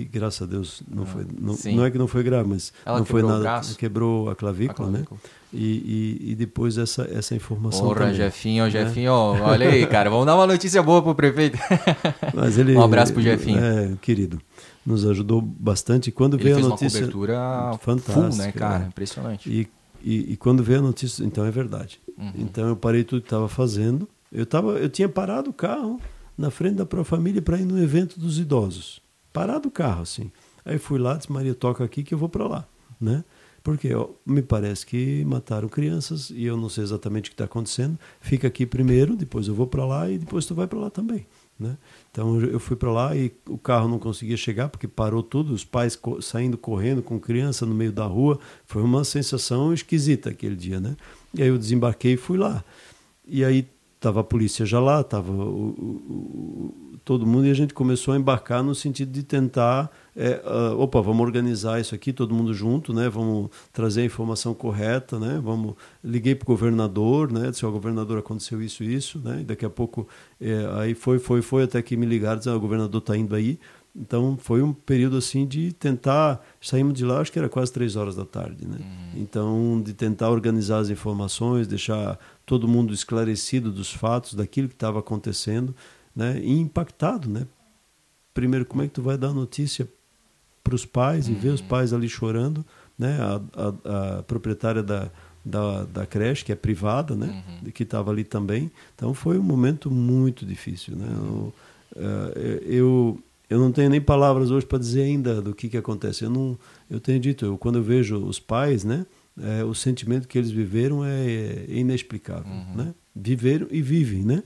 e, graças a Deus não
Ah,
foi não, não é que não foi grave mas
Ela
não foi nada quebrou a
A
clavícula, né
clavícula.
e, e, e depois essa essa informação
Porra,
também.
Jefinho, Jefinho, olha aí, cara, vamos dar uma notícia boa pro prefeito.
Mas ele,
Um abraço pro Jefinho.
É, querido. Nos ajudou bastante. E quando
Ele
veio
fez
a
uma
notícia.
cobertura
fantástica,
full, né, cara?
é.
Impressionante.
E, e, e quando veio a notícia, então é verdade.
Uhum.
Então eu parei tudo que estava fazendo. Eu, tava, eu tinha parado o carro na frente da Profamília para ir no evento dos idosos. Parado o carro, assim. Aí fui lá, disse, Maria, toca aqui que eu vou para lá. Né? Porque ó, me parece que mataram crianças e eu não sei exatamente o que está acontecendo. Fica aqui primeiro, depois eu vou para lá e depois tu vai para lá também. Né? Então eu fui para lá e o carro não conseguia chegar porque parou tudo, os pais co saindo correndo com criança no meio da rua. Foi uma sensação esquisita aquele dia. Né? E aí eu desembarquei e fui lá. E aí estava a polícia já lá, estava todo mundo e a gente começou a embarcar no sentido de tentar, é, ah, opa, vamos organizar isso aqui, todo mundo junto, né? Vamos trazer a informação correta, né? Vamos liguei para o governador, né? Disse, ao governador aconteceu isso, isso, né? E daqui a pouco, é, aí foi, foi, foi até que me ligaram, dizendo, ah, o governador está indo aí. Então foi um período assim de tentar, saímos de lá, acho que era quase três horas da tarde, né? Então de tentar organizar as informações, deixar todo mundo esclarecido dos fatos, daquilo que estava acontecendo, né? E impactado, né? Primeiro, como é que tu vai dar notícia para os pais e ver os pais ali chorando, né? A, a, a proprietária da, da, da creche, que é privada, né? Que estava ali também. Então foi um momento muito difícil, né? Eu, eh, eu eu não tenho nem palavras hoje para dizer ainda do que que acontece. Eu não, eu tenho dito, eu, quando eu vejo os pais, né, é, o sentimento que eles viveram é, é inexplicável, né? Viveram e vivem, né?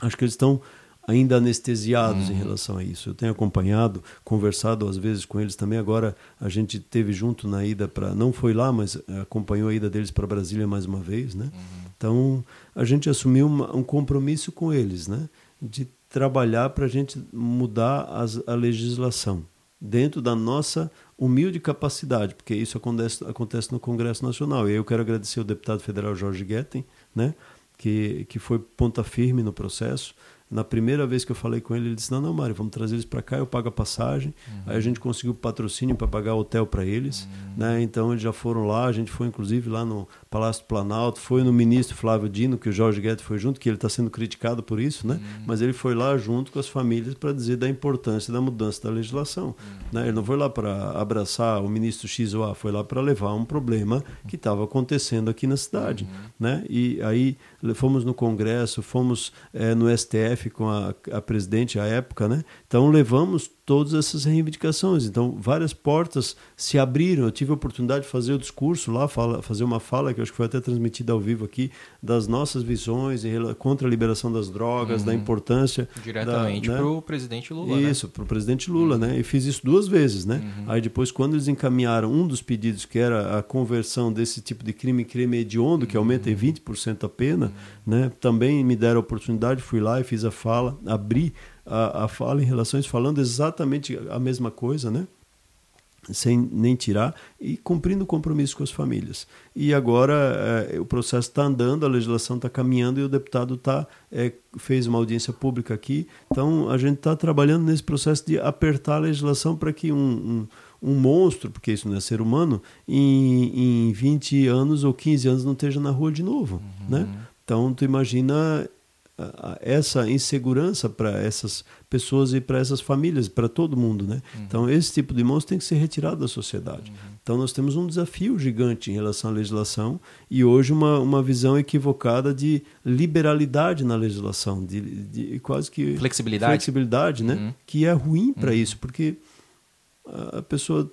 Acho que eles estão ainda anestesiados em relação a isso. Eu tenho acompanhado, conversado às vezes com eles também. Agora a gente teve junto na ida para, não foi lá, mas eh, acompanhou a ida deles para Brasília mais uma vez, né? Então a gente assumiu uma, um compromisso com eles, né? De trabalhar para a gente mudar as, a legislação dentro da nossa humilde capacidade, porque isso acontece, acontece no Congresso Nacional. E eu quero agradecer ao deputado federal Jorge Guetem, né? Que, que foi ponta firme no processo. Na primeira vez que eu falei com ele, ele disse: Não, não, Mário, vamos trazer eles para cá, eu pago a passagem. Aí a gente conseguiu patrocínio para pagar hotel para eles. Né? Então eles já foram lá, a gente foi inclusive lá no Palácio do Planalto, foi no ministro Flávio Dino, que o Jorge Guedes foi junto, que ele está sendo criticado por isso, né? mas ele foi lá junto com as famílias para dizer da importância da mudança da legislação. Né? Ele não foi lá para abraçar o ministro X ou A, foi lá para levar um problema que estava acontecendo aqui na cidade. Né? E aí fomos no Congresso, fomos eh, no STF com a, a presidente à época, né? Então levamos todas essas reivindicações. Então várias portas se abriram. Eu tive a oportunidade de fazer o discurso lá, fala, fazer uma fala que eu acho que foi até transmitida ao vivo aqui das nossas visões contra a liberação das drogas, da importância
Diretamente
né?
pro presidente Lula, né?
Isso, para o presidente Lula, né? E fiz isso duas vezes, né? Aí depois, quando eles encaminharam um dos pedidos, que era a conversão desse tipo de crime em crime hediondo, que aumenta em 20% a pena, né? Também me deram a oportunidade, fui lá e fiz a fala, abri a, a fala em isso, falando exatamente a mesma coisa, né? sem nem tirar e cumprindo o compromisso com as famílias. E agora eh, o processo está andando, a legislação está caminhando e o deputado tá, eh, fez uma audiência pública aqui. Então a gente está trabalhando nesse processo de apertar a legislação para que um, um, um monstro, porque isso não é ser humano, em, em 20 anos ou 15 anos não esteja na rua de novo. Né? Então tu imagina essa insegurança para essas pessoas e para essas famílias, para todo mundo, né? Então esse tipo de monstro tem que ser retirado da sociedade. Então nós temos um desafio gigante em relação à legislação e hoje uma, uma visão equivocada de liberalidade na legislação, de, de quase que
Flexibilidade.
flexibilidade, né?
Uhum.
Que é ruim para isso, porque a pessoa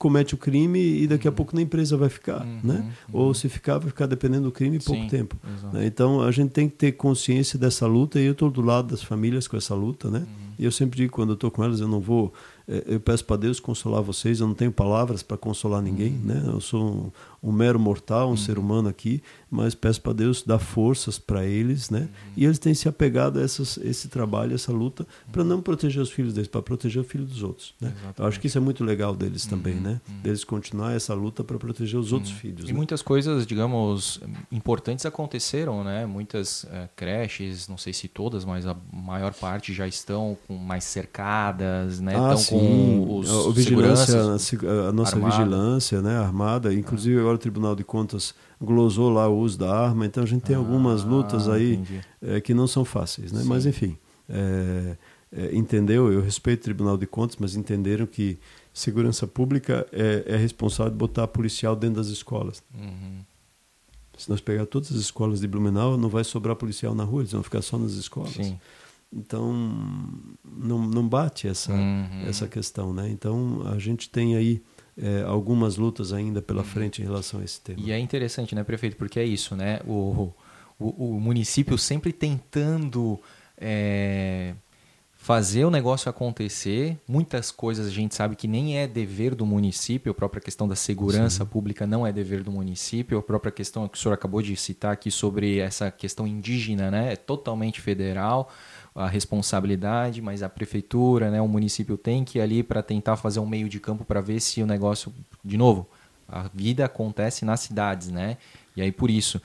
comete o crime e daqui a pouco na empresa vai ficar, né? Ou se ficar, vai ficar dependendo do crime pouco
Sim,
tempo. né? Então a gente tem que ter consciência dessa luta e eu estou do lado das famílias com essa luta, né? E eu sempre digo quando eu estou com elas eu não vou é, eu peço para Deus consolar vocês. Eu não tenho palavras para consolar ninguém,
Uhum.
né? Eu sou um, um mero mortal, um ser humano aqui, mas peço para Deus dar forças para eles, né?
Uhum.
E eles têm se apegado a essas, esse trabalho, essa luta, para não proteger os filhos deles, para proteger o filho dos outros, né? Eu acho que isso é muito legal deles também, né? Deles continuar essa luta para proteger os outros filhos.
Uhum. E
né?
muitas coisas, digamos, importantes aconteceram, né? Muitas eh, creches, não sei se todas, mas a maior parte já estão com mais cercadas, né?
Ah,
estão
sim.
com os
a, a vigilância, a a nossa
armada.
vigilância, né, armada, inclusive agora o Tribunal de Contas glosou lá o uso da arma, então a gente tem algumas lutas
Ah,
aí eh, que não são fáceis, né?
Sim.
Mas enfim, eh, eh, entendeu? Eu respeito o Tribunal de Contas, mas entenderam que segurança pública é, é responsável de botar policial dentro das escolas.
Uhum.
Se nós pegar todas as escolas de Blumenau, não vai sobrar policial na rua, eles vão ficar só nas escolas.
Sim.
Então, não, não bate essa,
Uhum.
essa questão, né? Então, a gente tem aí eh, algumas lutas ainda pela frente em relação a esse tema.
Uhum. E é interessante, né, prefeito? Porque é isso, né? O, o, o município sempre tentando é, fazer o negócio acontecer. Muitas coisas a gente sabe que nem é dever do município. A própria questão da segurança pública não é dever do município. A própria questão que o senhor acabou de citar aqui sobre essa questão indígena, né? É totalmente federal a responsabilidade, mas a prefeitura, né, o município tem que ir ali para tentar fazer um meio de campo para ver se o negócio, de novo, a vida acontece nas cidades, né? E aí por isso.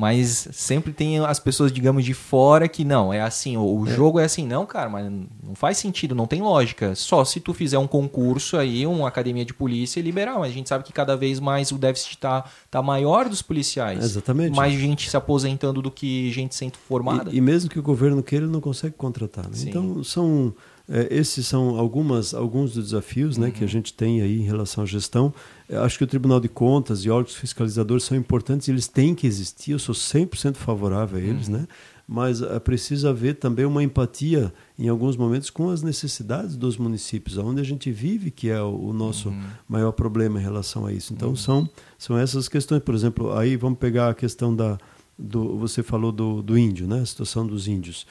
Mas sempre tem as pessoas, digamos, de fora que não, é assim, o, o jogo é assim, não, cara, mas não faz sentido, não tem lógica. Só se tu fizer um concurso aí, uma academia de polícia e liberar, mas a gente sabe que cada vez mais o déficit tá, tá maior dos policiais.
Exatamente.
Mais gente se aposentando do que gente sendo formada.
E, e mesmo que o governo queira, ele não consegue contratar. né? Então, são, eh, esses são algumas, alguns dos desafios né,
Uhum.
que a gente tem aí em relação à gestão. Acho que o Tribunal de Contas e órgãos fiscalizadores são importantes, eles têm que existir, eu sou 100% favorável a eles,
Uhum.
né? mas eh, precisa haver também uma empatia em alguns momentos com as necessidades dos municípios, onde a gente vive, que é o, nosso
Uhum.
maior problema em relação a isso. Então são, são essas questões, por exemplo, aí vamos pegar a questão da do, você falou do, do índio, né? A situação dos índios.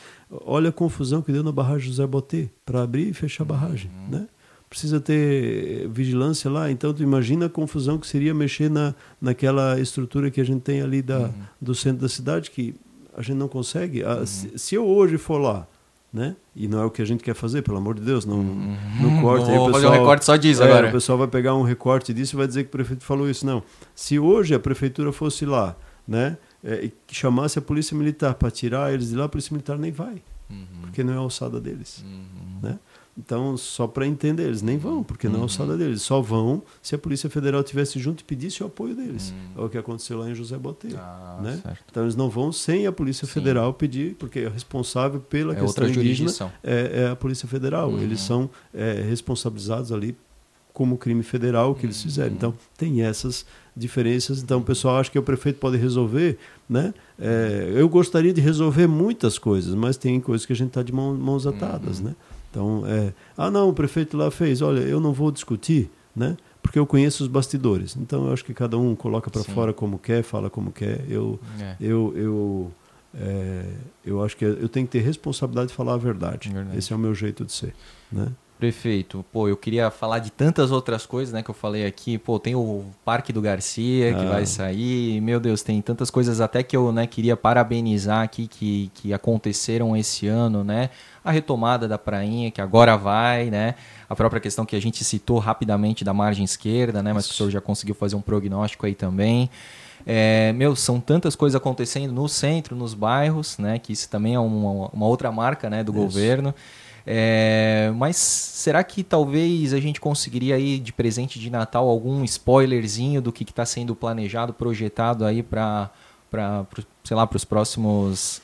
Olha a confusão que deu na barragem José Botê para abrir e fechar a barragem, né? Precisa ter vigilância lá, então tu imagina a confusão que seria mexer na, naquela estrutura que a gente tem ali da, do centro da cidade, que a gente não consegue. Ah, se, se eu hoje for lá, né? E não é o que a gente quer fazer, pelo amor de Deus, não, não corte.
Vou fazer
pessoal-
um recorte só disso
é,
agora.
O pessoal vai pegar um recorte disso e vai dizer que o prefeito falou isso. Não. Se hoje a prefeitura fosse lá, né? é, e que chamasse a polícia militar para tirar eles de lá, a polícia militar nem vai,
Uhum.
porque não é a alçada deles. Né? Então, só para entender, eles nem vão, porque não é alçada deles. Só vão se a Polícia Federal tivesse junto e pedisse o apoio deles. É o que aconteceu lá em José Botê.
Ah,
né?
certo.
Então, eles não vão sem a Polícia
Sim.
Federal pedir, porque é responsável pela
É
questão indígena é, é a Polícia Federal.
Uhum.
Eles são é, responsabilizados ali como crime federal o que
Uhum.
eles fizeram. Então, tem essas diferenças. Então, o pessoal acha que o prefeito pode resolver. Né? É, eu gostaria de resolver muitas coisas, mas tem coisas que a gente está de mão- mãos atadas.
Uhum.
Né? Então, é, ah, não, o prefeito lá fez. Olha, eu não vou discutir, né? porque eu conheço os bastidores. Então, eu acho que cada um coloca para fora como quer, fala como quer. Eu,
É.
eu, eu, é, eu acho que eu tenho que ter responsabilidade de falar a verdade.
Verdade.
Esse é o meu jeito de ser. Né?
Prefeito, pô, eu queria falar de tantas outras coisas, né, que eu falei aqui. Pô, tem o Parque do Garcia que
Ah.
vai sair. Meu Deus, tem tantas coisas até que eu, né, queria parabenizar aqui que, que aconteceram esse ano, né? A retomada da prainha, que agora vai, né? A própria questão que a gente citou rapidamente da margem esquerda, né? Mas que o senhor já conseguiu fazer um prognóstico aí também. É, meu, são tantas coisas acontecendo no centro, nos bairros, né? Que isso também é uma, uma outra marca, né, do
Isso.
governo. É, mas será que talvez a gente conseguiria aí de presente de Natal algum spoilerzinho do que está sendo planejado, projetado aí para, sei lá, para os próximos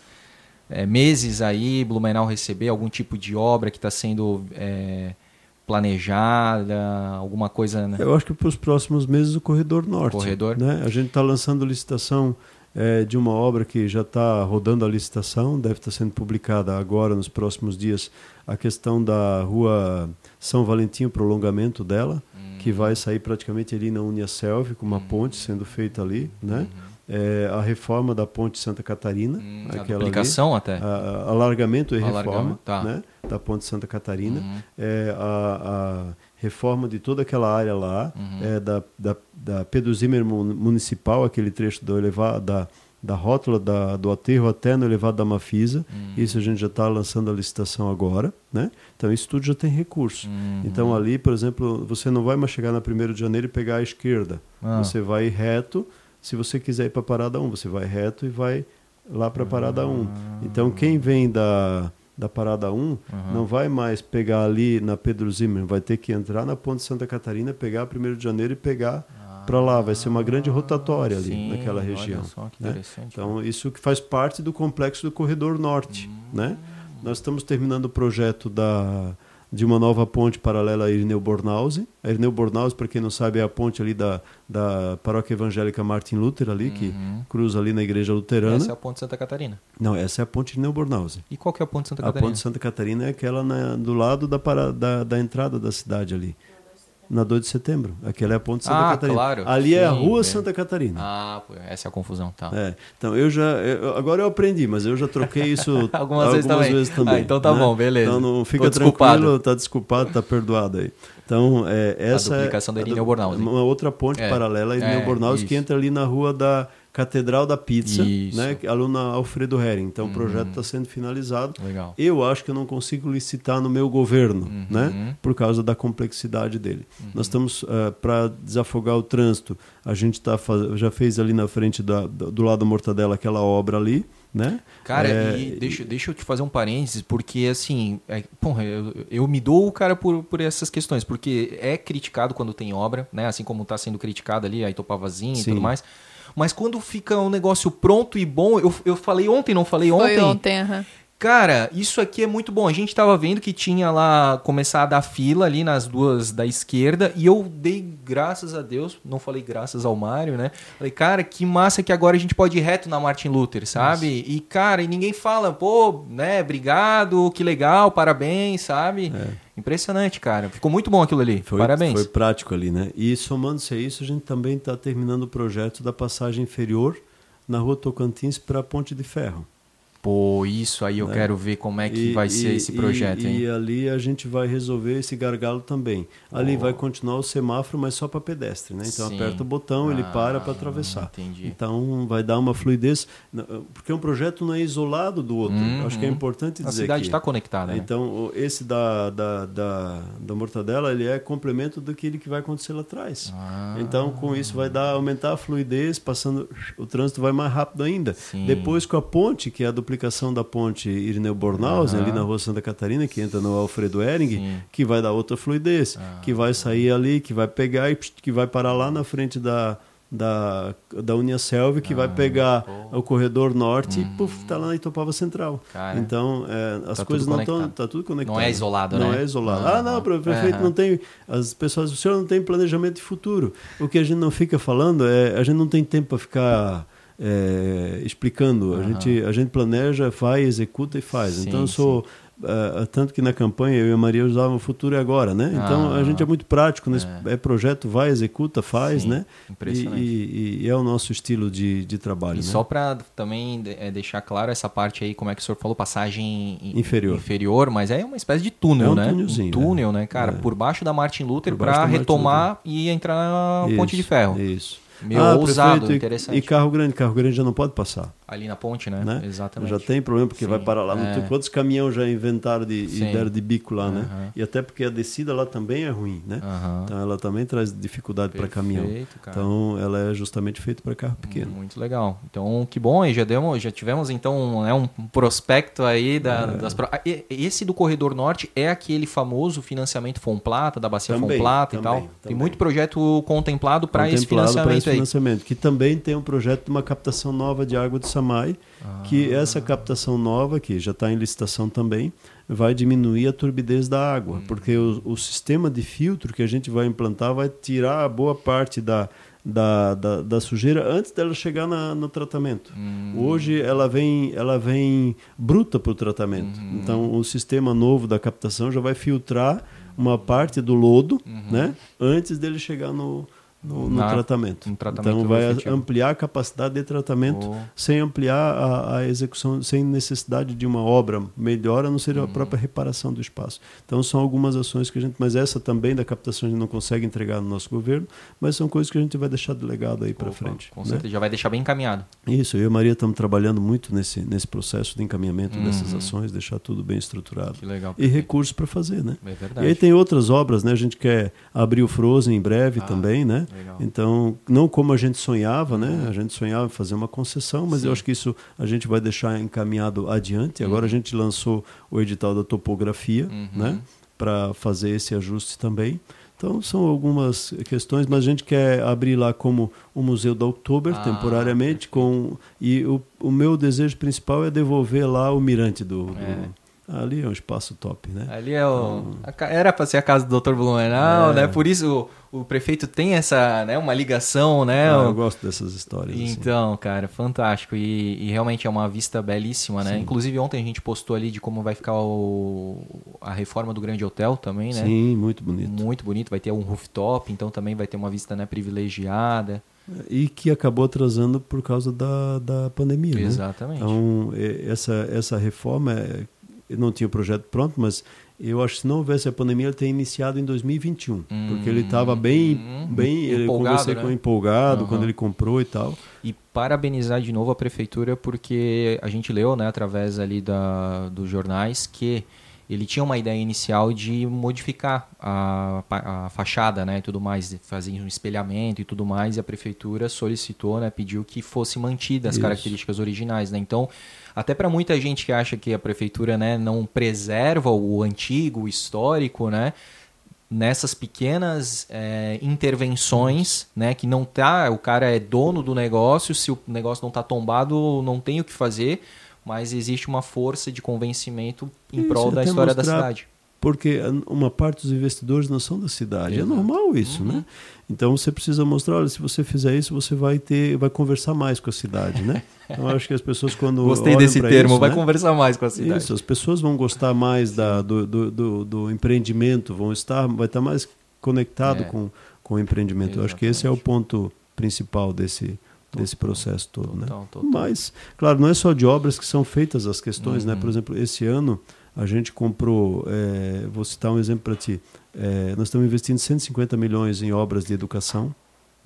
é, meses aí, Blumenau receber algum tipo de obra que está sendo é, planejada, alguma coisa, né?
Eu acho que para os próximos meses o Corredor Norte.
Corredor.
Né? A gente está lançando licitação eh, de uma obra que já está rodando a licitação, deve estar sendo publicada agora, nos próximos dias, a questão da rua São Valentim, o prolongamento dela, que vai sair praticamente ali na Uniaselv, com uma ponte sendo feita ali. Né? é, a reforma da ponte Santa Catarina,
Hum, a
aquela
duplicação até.
ali, a- a- alargamento e reforma
tá.
né, da ponte Santa Catarina,
Uhum.
é, a, a reforma de toda aquela área lá,
Uhum.
é, da, da, da Pedro Zimmer Mun- Municipal, aquele trecho do elevado, da, da rótula da, do aterro até no elevado da Mafisa.
Uhum.
Isso a gente já está lançando a licitação agora. Né? Então, isso tudo já tem recurso.
Uhum.
Então, ali, por exemplo, você não vai mais chegar na 1 de janeiro e pegar a esquerda.
Ah.
Você vai reto. Se você quiser ir para a parada 1, você vai reto e vai lá para a parada 1. Então, quem vem da, da parada 1 não vai mais pegar ali na Pedro Zimmer, vai ter que entrar na Ponte Santa Catarina, pegar a 1 de janeiro e pegar para lá. Vai ser uma grande rotatória ali
Sim,
naquela região.
só que
né? Então, isso que faz parte do complexo do Corredor Norte. Né? Nós estamos terminando o projeto da, de uma nova ponte paralela a Irineu Bornhausen. A Irineu Bornhausen, para quem não sabe, é a ponte ali da, da Paróquia Evangélica Martin Luther, ali, que cruza ali na Igreja Luterana.
Essa é a ponte Santa Catarina.
Não, essa é a ponte Irineu Bornhausen.
E qual que é a ponte Santa
A
Catarina?
ponte Santa Catarina é aquela na- do lado da, para- da, da entrada da cidade ali. Na 2 de setembro. Aquela é a ponte Santa
Ah,
Catarina.
claro.
Ali é a
Sim,
Rua
é.
Santa Catarina.
Ah, essa é a confusão, tá.
É, então eu já. eu- agora eu aprendi, mas eu já troquei isso
Algumas vezes também. Ah, então tá bom, beleza.
Então não
Tô
fica
desculpado.
tranquilo, tá desculpado, tá perdoado aí. Então, é, essa
duplicação da
é
Irineu Bornhausen.
Uma outra ponte
É,
paralela a Irineu
é,
Bornhausen que entra ali na rua da Catedral da Pizza,
Isso.
né? que- Ali na Alfredo Hering. Então o
Uhum.
projeto está sendo finalizado.
Legal.
Eu acho que eu não consigo licitar no meu governo,
Uhum.
né? Por causa da complexidade dele. Nós estamos para desafogar o trânsito. A gente tá faz... já fez ali na frente da, do do lado da Mortadela aquela obra ali, né?
Cara,
É,
e deixa, deixa eu te fazer um parênteses, porque assim, é, porra, eu, eu me dou o cara por, por essas questões, porque é criticado quando tem obra, né? Assim como está sendo criticado ali a Itopavazinha e tudo mais. Mas quando fica um negócio pronto e bom, eu, eu falei ontem, não falei
Foi
ontem?
ontem, aham.
Cara, isso aqui é muito bom. A gente tava vendo que tinha lá começar a dar fila ali nas duas da esquerda e eu dei graças a Deus, não falei graças ao Mário, né? Falei, cara, que massa que agora a gente pode ir reto na Martin Luther, sabe? E cara, e ninguém fala, pô, né, obrigado, que legal, parabéns, sabe? Impressionante, cara. Ficou muito bom aquilo ali.
Foi,
parabéns.
Foi prático ali, né? E somando-se a isso, a gente também está terminando o projeto da passagem inferior na rua Tocantins para a Ponte de Ferro.
Pô, isso aí eu quero ver como é que
E-
vai ser
e-
esse projeto,
e? E ali a gente vai resolver esse gargalo também. Ali vai continuar o semáforo, mas só para pedestre, né? Então
Sim.
aperta o botão, ele
Ah,
para para atravessar.
entendi.
Então vai dar uma fluidez, Não, porque um projeto não é isolado do outro.
Uhum.
Acho que é importante
A
dizer
cidade
que-
está conectada, né?
Então, esse da, da, da, da mortadela, ele é complemento daquele que vai acontecer lá atrás.
Ah.
Então, com isso, vai dar, aumentar a fluidez, passando, o trânsito vai mais rápido ainda.
Sim.
Depois, com a ponte, que é a duplicação da ponte Irineu Bornhausen, ali na rua Santa Catarina, que entra no Alfredo Ehring,
Sim. Ah.
que vai dar outra fluidez, que vai sair ali, que vai pegar e que vai parar lá na frente da, da, da Uniaselv, que
Ah,
vai pegar o corredor norte e puf, tá lá na Itopava Central.
Uhum. Cara,
então, é, as
tá
coisas não estão. Tá tudo conectado.
Não é isolado,
não
né?
é isolado.
Ah,
Ah, não, o prefeito
aham.
não tem. As pessoas, o senhor não tem planejamento de futuro. O que a gente não fica falando é. A gente não tem tempo para ficar. É, explicando, a, gente, a gente planeja, faz, executa e faz.
Sim,
então eu sou ah, tanto que na campanha eu e a Maria usavam o futuro é agora, né? Então
Ah.
a gente é muito prático nesse é. projeto, vai, executa, faz,
Sim,
né?
impressionante.
E, e- e é o nosso estilo de, de trabalho.
E
né?
só para também é, deixar claro essa parte aí, como é que o senhor falou, passagem in-
Inferior.
inferior, mas é uma espécie de túnel,
É um
né? um túnel, né, cara?
É.
Por baixo da Martin Luther para
Martin
retomar e entrar na
Isso,
Ponte de Ferro.
Isso.
Meu,
Ah,
ousado,
prefeito, e-
interessante.
E carro grande, carro grande já não pode passar.
Ali na ponte, né?
né?
Exatamente.
Já tem problema, porque
Sim,
vai parar lá.
é.
Quantos caminhões já inventaram de,
Sim.
e deram de bico lá, né? E até porque a descida lá também é ruim, né? Então ela também traz dificuldade para caminhão.
Cara.
Então ela é justamente feita para carro pequeno.
Muito legal. Então, que bom, aí já demos, já tivemos então né, um prospecto aí da,
É.
das pro- e- Esse do Corredor Norte é aquele famoso financiamento Fomplata, da Bacia
Também,
Fomplata e
também,
tal. Tem
também.
muito projeto contemplado para esse financiamento.
Financiamento, que também tem um projeto de uma captação nova de água do Samai,
Ah.
que essa captação nova, que já está em licitação também, vai diminuir a turbidez da água,
Hum.
porque o, o sistema de filtro que a gente vai implantar vai tirar a boa parte da, da, da, da sujeira antes dela chegar na, no tratamento.
Hum.
Hoje ela vem, ela vem bruta para o tratamento.
Uhum.
Então o sistema novo da captação já vai filtrar uma parte do lodo,
Uhum.
né, antes dele chegar no, no, no
Na-
tratamento.
tratamento
então vai
efetivo.
ampliar a capacidade de tratamento
Oh.
sem ampliar a, a execução, sem necessidade de uma obra melhor, a não ser
Uhum.
a própria reparação do espaço. Então são algumas ações que a gente, mas essa também da captação a gente não consegue entregar no nosso governo, mas são coisas que a gente vai deixar de legado aí para frente.
Com
né?
certeza, já vai deixar bem encaminhado.
Isso, eu e a Maria estamos trabalhando muito nesse, nesse processo de encaminhamento dessas
Uhum.
ações, deixar tudo bem estruturado.
Que legal.
E recursos para fazer, né?
É
E
verdade.
aí tem outras obras, né? A gente quer abrir o Frozen em breve
Ah,
também, né?
Legal.
Então, não como a gente sonhava, né? A gente sonhava em fazer uma concessão, mas
Sim.
eu acho que isso a gente vai deixar encaminhado adiante. Agora a gente lançou o edital da topografia,
Uhum.
né? Para fazer esse ajuste também. Então, são algumas questões, mas a gente quer abrir lá como o Museu da Oktober,
Ah,
temporariamente, com e o, o meu desejo principal é devolver lá o mirante do... do-
É.
Ali é um espaço top, né?
Ali é o. ca- era para ser a casa do Dr. Blumenau,
É.
né? Por isso o, o prefeito tem essa, né, uma ligação, né?
Ah, eu gosto dessas histórias. assim.
Então, cara, fantástico. E, e realmente é uma vista belíssima, né?
Sim.
Inclusive ontem a gente postou ali de como vai ficar o, a reforma do Grande Hotel também, né?
Sim, muito bonito.
Muito bonito, vai ter um rooftop, então também vai ter uma vista né, privilegiada.
E que acabou atrasando por causa da, da pandemia. Né?
Exatamente.
Então, eh, essa, essa reforma, eu não tinha o projeto pronto, mas eu acho que se não houvesse a pandemia, ele teria iniciado em 2021. porque ele estava bem,
Hum,
bem ele conversei
né?
com empolgado
Aham.
quando ele comprou e tal.
E parabenizar de novo a prefeitura porque a gente leu, né, através ali da, dos jornais que ele tinha uma ideia inicial de modificar a, a fachada, né, e tudo mais, fazer um espelhamento e tudo mais, e a prefeitura solicitou, né, pediu que fosse mantida as
Isso.
características originais, né? Então, até para muita gente que acha que a prefeitura, né, não preserva o antigo, o histórico, né, nessas pequenas é, intervenções, né, que não tá, o cara é dono do negócio, se o negócio não tá tombado, não tem o que fazer, mas existe uma força de convencimento em
Isso,
prol da história da cidade.
Porque uma parte dos investidores não são da cidade.
Exato.
É normal isso,
Uhum.
né? Então você precisa mostrar, olha, se você fizer isso, você vai ter, vai conversar mais com a cidade, né? Então acho que as pessoas quando
Gostei desse termo,
isso,
vai
né?
conversar mais com a cidade.
Isso, as pessoas vão gostar mais da, do, do, do, do empreendimento, vão estar, vai estar mais conectado
É.
com, com o empreendimento. Eu acho que esse é o ponto principal desse, desse processo todo, né?
Total, total.
Mas, claro, não é só de obras que são feitas as questões, né?
Uhum.
Por exemplo, esse ano a gente comprou, eh, vou citar um exemplo para ti, Eh, nós estamos investindo 150 milhões em obras de educação,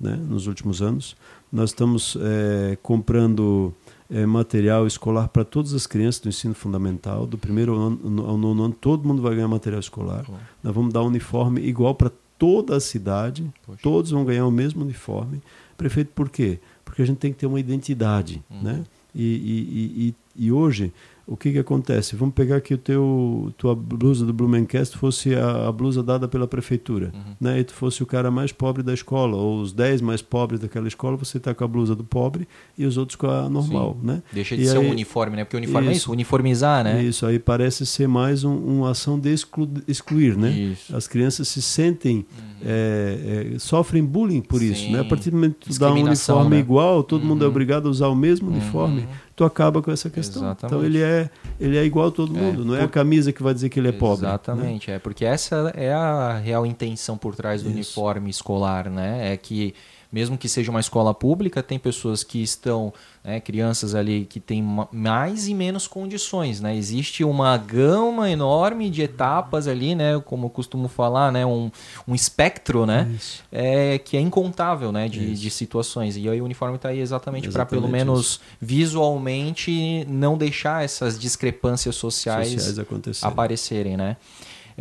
né? Nos últimos anos. Nós estamos eh, comprando eh, material escolar para todas as crianças do ensino fundamental, do primeiro ao nono, ao nono ano, todo mundo vai ganhar material escolar.
Pô,
Nós vamos dar um uniforme igual para toda a cidade,
Poxa.
todos vão ganhar o mesmo uniforme. Prefeito, por quê? Porque a gente tem que ter uma identidade,
Uhum.
né? E, e, e e hoje, o que, que acontece? Vamos pegar que o teu tua blusa do Blumencast fosse a, a blusa dada pela prefeitura,
Uhum.
né? E tu fosse o cara mais pobre da escola, ou os 10 mais pobres daquela escola, você está com a blusa do pobre e os outros com a normal,
Sim.
né?
Deixa de
E
ser um
aí-
uniforme, né? Porque o uniforme é
Isso.
isso, uniformizar, né?
Isso aí parece ser mais um, uma ação de exclu- excluir, né?
Isso.
As crianças se sentem, é, é, sofrem bullying por isso,
Sim.
né? A partir do momento que tu dá um uniforme
né?
igual, todo mundo é
Uhum.
obrigado a usar o mesmo
Uhum.
uniforme, tu acaba com essa questão.
Exatamente.
Então ele é, ele é igual a todo
É,
mundo, não é a
por-
camisa que vai dizer que ele é pobre. né?
Exatamente, é porque essa é a real intenção por trás do
Isso.
uniforme escolar, né? É que mesmo que seja uma escola pública, tem pessoas que estão, né, crianças ali que têm ma- mais e menos condições, né? Existe uma gama enorme de etapas ali, né? Como eu costumo falar, né? Um, um espectro, né?
Isso.
É, que é incontável, né? De,
Isso.
de situações. E aí o uniforme está aí exatamente para pelo menos visualmente não deixar essas discrepâncias sociais,
Sociais
aparecerem, né?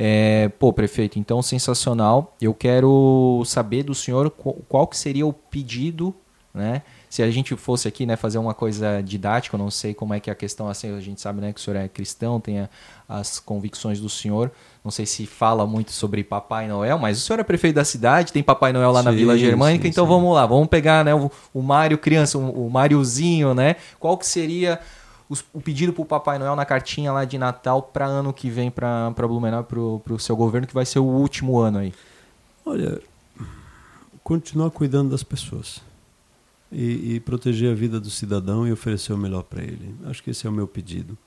É, pô, prefeito, então sensacional. Eu quero saber do senhor qual, qual que seria o pedido, né? Se a gente fosse aqui, né, fazer uma coisa didática, eu não sei como é que é a questão assim, a gente sabe, né, que o senhor é cristão, tem a- as convicções do senhor. Não sei se fala muito sobre Papai Noel, mas o senhor é prefeito da cidade, tem Papai Noel lá na
Sim,
Vila Germânica,
sim,
então
sim.
vamos lá, vamos pegar, né, o, o Mário criança, o, o Máriozinho, né? Qual que seria os- o pedido para o Papai Noel na cartinha lá de Natal para ano que vem para Blumenau, para o seu governo, que vai ser o último ano aí?
Olha, continuar cuidando das pessoas e, e proteger a vida do cidadão e oferecer o melhor para ele. Acho que esse é o meu pedido.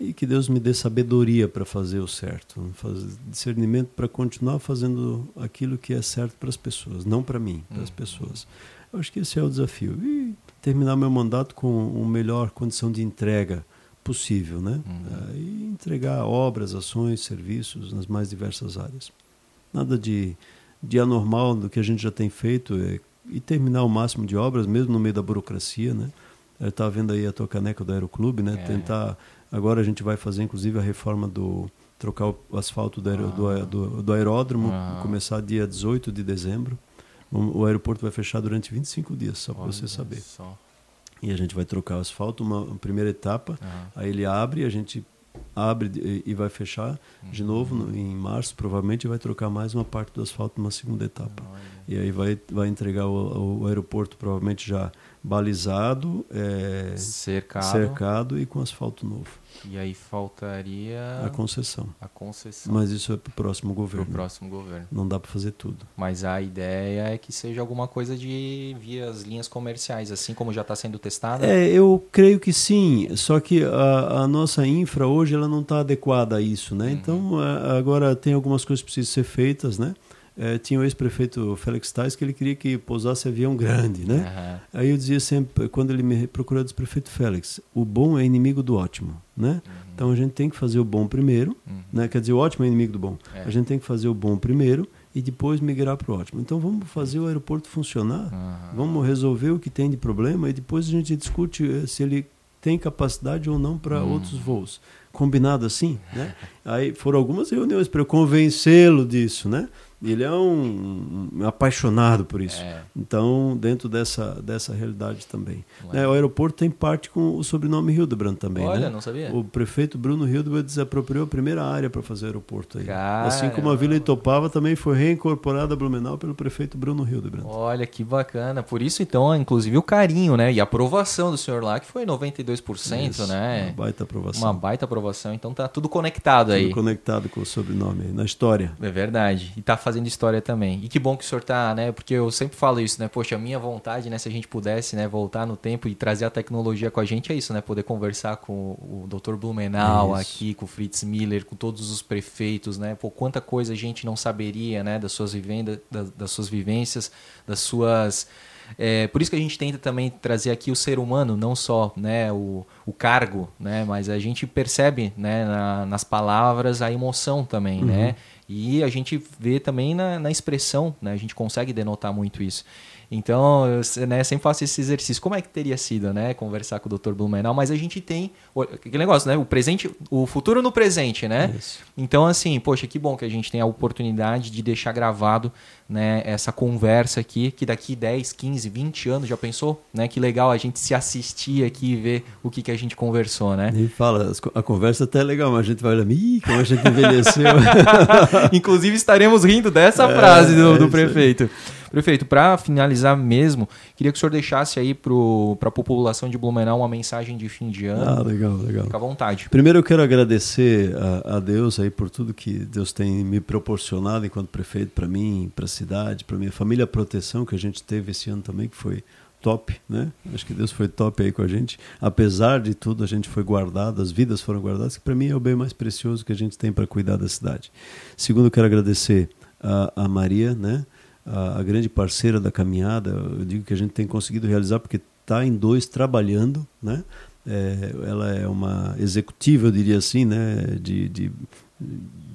e que Deus me dê sabedoria para fazer o certo, fazer discernimento para continuar fazendo aquilo que é certo para as pessoas, não para mim, para as
Uhum.
pessoas. Acho que esse é o desafio. E terminar meu mandato com a melhor condição de entrega possível, né?
Uhum.
E entregar obras, ações, serviços nas mais diversas áreas. Nada de, de anormal do que a gente já tem feito é, e terminar o máximo de obras, mesmo no meio da burocracia, né? Eu estava vendo aí a tua caneca do Aeroclube, né?
É.
Tentar. Agora a gente vai fazer, inclusive, a reforma do. trocar o asfalto do, aero, do,
Ah.
ae- do, do aeródromo,
Ah.
começar dia 18 de dezembro. O, aeroporto vai fechar durante 25 dias, só para você saber.
só.
E a gente vai trocar o asfalto, uma, uma primeira etapa.
Ah.
Aí ele abre, a gente abre e, vai fechar de
Uhum.
novo no- em março, provavelmente vai trocar mais uma parte do asfalto numa segunda etapa.
Olha.
E aí vai, vai entregar o, o aeroporto provavelmente já balizado, é,
Cercado.
cercado e com asfalto novo.
E aí faltaria
A concessão.
a concessão
Mas isso é para o próximo
para o
governo.
próximo governo.
Não dá para fazer tudo.
Mas a ideia é que seja alguma coisa de via as linhas comerciais, assim como já está sendo testada.
É, eu creio que sim, só que a, a nossa infra hoje ela não está adequada a isso, né?
Uhum.
Então a- agora tem algumas coisas que precisam ser feitas, né? É, tinha o ex-prefeito Félix Tais que ele queria que pousasse avião grande, né?
Aham.
Aí eu dizia sempre, quando ele me procurou, eu disse, prefeito Félix, o bom é inimigo do ótimo, né? Então a gente tem que fazer o bom primeiro,
Uhum.
né? Quer dizer, o ótimo é inimigo do bom.
É.
A gente tem que fazer o bom primeiro e depois migrar para o ótimo. Então vamos fazer o aeroporto funcionar, vamos resolver o que tem de problema e depois a gente discute eh, se ele tem capacidade ou não para
Hum.
outros voos. Combinado assim, né? Aí foram algumas reuniões para eu convencê-lo disso, né? Ele é um, um apaixonado por isso.
É.
Então, dentro dessa, dessa realidade também. Né, o aeroporto tem parte com o sobrenome Hildebrand também.
Olha,
né?
não sabia.
O prefeito Bruno Hildebrand desapropriou a primeira área para fazer aeroporto aí.
Cara.
Assim como a Vila Itopava também foi reincorporada a Blumenau pelo prefeito Bruno Hildebrand.
Olha que bacana. Por isso, então, inclusive o carinho, né? E a aprovação do senhor lá, que foi 92%,
Isso,
né?
Uma baita aprovação.
Uma baita aprovação. Então tá tudo conectado
Tudo
aí.
conectado com o sobrenome aí, na história.
É verdade. E tá fazendo história também. E que bom que o senhor tá, né? Porque eu sempre falo isso, né? Poxa, a minha vontade, né? Se a gente pudesse, né? Voltar no tempo e trazer a tecnologia com a gente, é isso, né? Poder conversar com o Dr. Blumenau aqui, com o Fritz Miller, com todos os prefeitos, né? Pô, quanta coisa a gente não saberia, né? Das suas, vivenda, das, das suas vivências, das suas... É, por isso que a gente tenta também trazer aqui o ser humano, não só né, o, o cargo, né, mas a gente percebe né, na- nas palavras a emoção também, né? E a gente vê também na, na expressão, né? A gente consegue denotar muito isso. Então, eu né, sempre faço esse exercício. Como é que teria sido, né? Conversar com o Dr. Blumenau, mas a gente tem o- aquele negócio, né? O presente, o futuro no presente, né?
Isso.
Então, assim, poxa, que bom que a gente tem a oportunidade de deixar gravado né, essa conversa aqui, que daqui 10, 15, 20 anos, já pensou? Né? Que legal a gente se assistir aqui e ver o que, que a gente conversou, né?
E fala, a conversa até é legal, mas a gente vai olhar, ih, como a gente envelheceu.
Inclusive, estaremos rindo dessa
É,
frase do, do prefeito. Prefeito, para finalizar mesmo, queria que o senhor deixasse aí para a população de Blumenau uma mensagem de fim de ano.
ah, legal, legal.
Fica à vontade.
Primeiro eu quero agradecer a, a Deus aí por tudo que Deus tem me proporcionado enquanto prefeito para mim, para a cidade, para minha família, a proteção que a gente teve esse ano também que foi top, né? Acho que Deus foi top aí com a gente. Apesar de tudo, a gente foi guardado, as vidas foram guardadas, que para mim é o bem mais precioso que a gente tem para cuidar da cidade. Segundo, quero agradecer a, a Maria, né? A, a grande parceira da caminhada. Eu digo que a gente tem conseguido realizar porque está em dois trabalhando, né? É, ela é uma executiva, eu diria assim, né? De, de,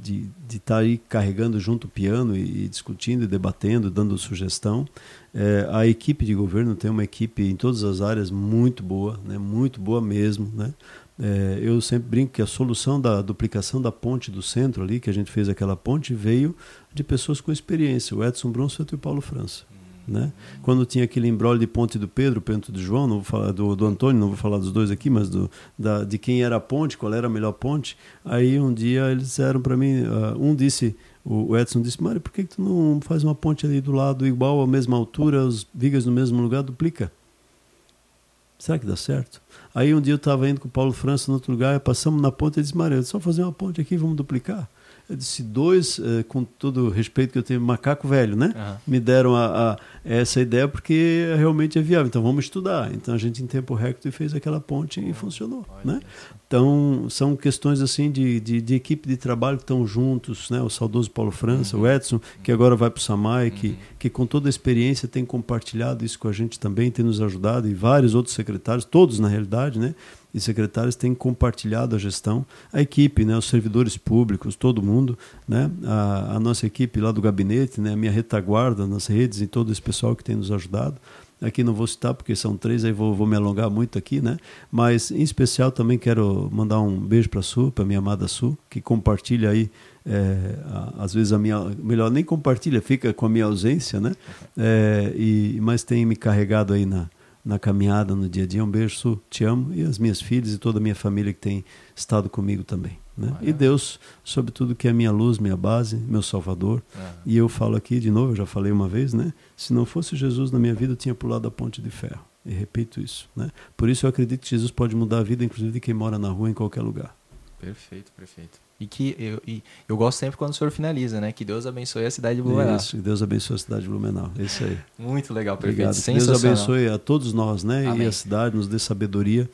de estar aí carregando junto o piano e, e discutindo e debatendo, dando sugestão. É, a equipe de governo tem uma equipe em todas as áreas muito boa, né? muito boa mesmo. Né? É, eu sempre brinco que a solução da duplicação da ponte do centro ali, que a gente fez aquela ponte, veio de pessoas com experiência, o Edson Brunson e o Paulo França. Né? Quando tinha aquele embrólio de Ponte do Pedro, Ponte do João, não vou falar do, do Antônio, não vou falar dos dois aqui, mas do, da, de quem era a ponte, qual era a melhor ponte. Aí um dia eles disseram para mim, uh, um disse, o Edson disse, Mário, por que, que tu não faz uma ponte ali do lado igual, à mesma altura, as vigas no mesmo lugar, duplica? Será que dá certo? Aí um dia eu estava indo com o Paulo França no outro lugar, passamos na ponte e disse, Mário, é só fazer uma ponte aqui, vamos duplicar. Eu disse, dois, eh, com todo o respeito que eu tenho, macaco velho, né?
Aham.
Me deram a, a- essa ideia porque realmente é viável. Então vamos estudar. Então a gente em tempo recorde fez aquela ponte e funcionou, né? Então são questões assim de, de, de equipe de trabalho que estão juntos, né? O saudoso Paulo França, o Edson, que agora vai para o Samai, que, que com toda a experiência tem compartilhado isso com a gente também, tem nos ajudado e vários outros secretários, todos na realidade, né? E secretários têm compartilhado a gestão, a equipe, né? Os servidores públicos, todo mundo, né? A, a nossa equipe lá do gabinete, né? A minha retaguarda nas redes e todo esse pessoal que tem nos ajudado. Aqui não vou citar porque são três, aí vou, vou me alongar muito aqui, né? Mas em especial também quero mandar um beijo para a Su, para minha amada Su, que compartilha aí, é, às vezes a minha, melhor nem compartilha, fica com a minha ausência, né? É, e mas tem me carregado aí na na caminhada no dia a dia. Um beijo, Su, te amo e as minhas filhas e toda a minha família que tem estado comigo também. Né? E Deus, sobretudo, que é a minha luz, minha base, meu Salvador. E eu falo aqui de novo, eu já falei uma vez, né? Se não fosse Jesus na minha vida, eu tinha pulado a ponte de ferro. E repito isso, né? Por isso eu acredito que Jesus pode mudar a vida, inclusive de quem mora na rua, em qualquer lugar.
Perfeito, perfeito. E que eu, e eu gosto sempre quando o senhor finaliza, né? Que Deus abençoe a cidade de Blumenau.
Isso, que Deus abençoe a cidade de Blumenau. É isso aí.
Muito legal, perfeito.
Obrigado. Que Deus abençoe a todos nós, né?
Amém.
E a cidade, nos dê sabedoria.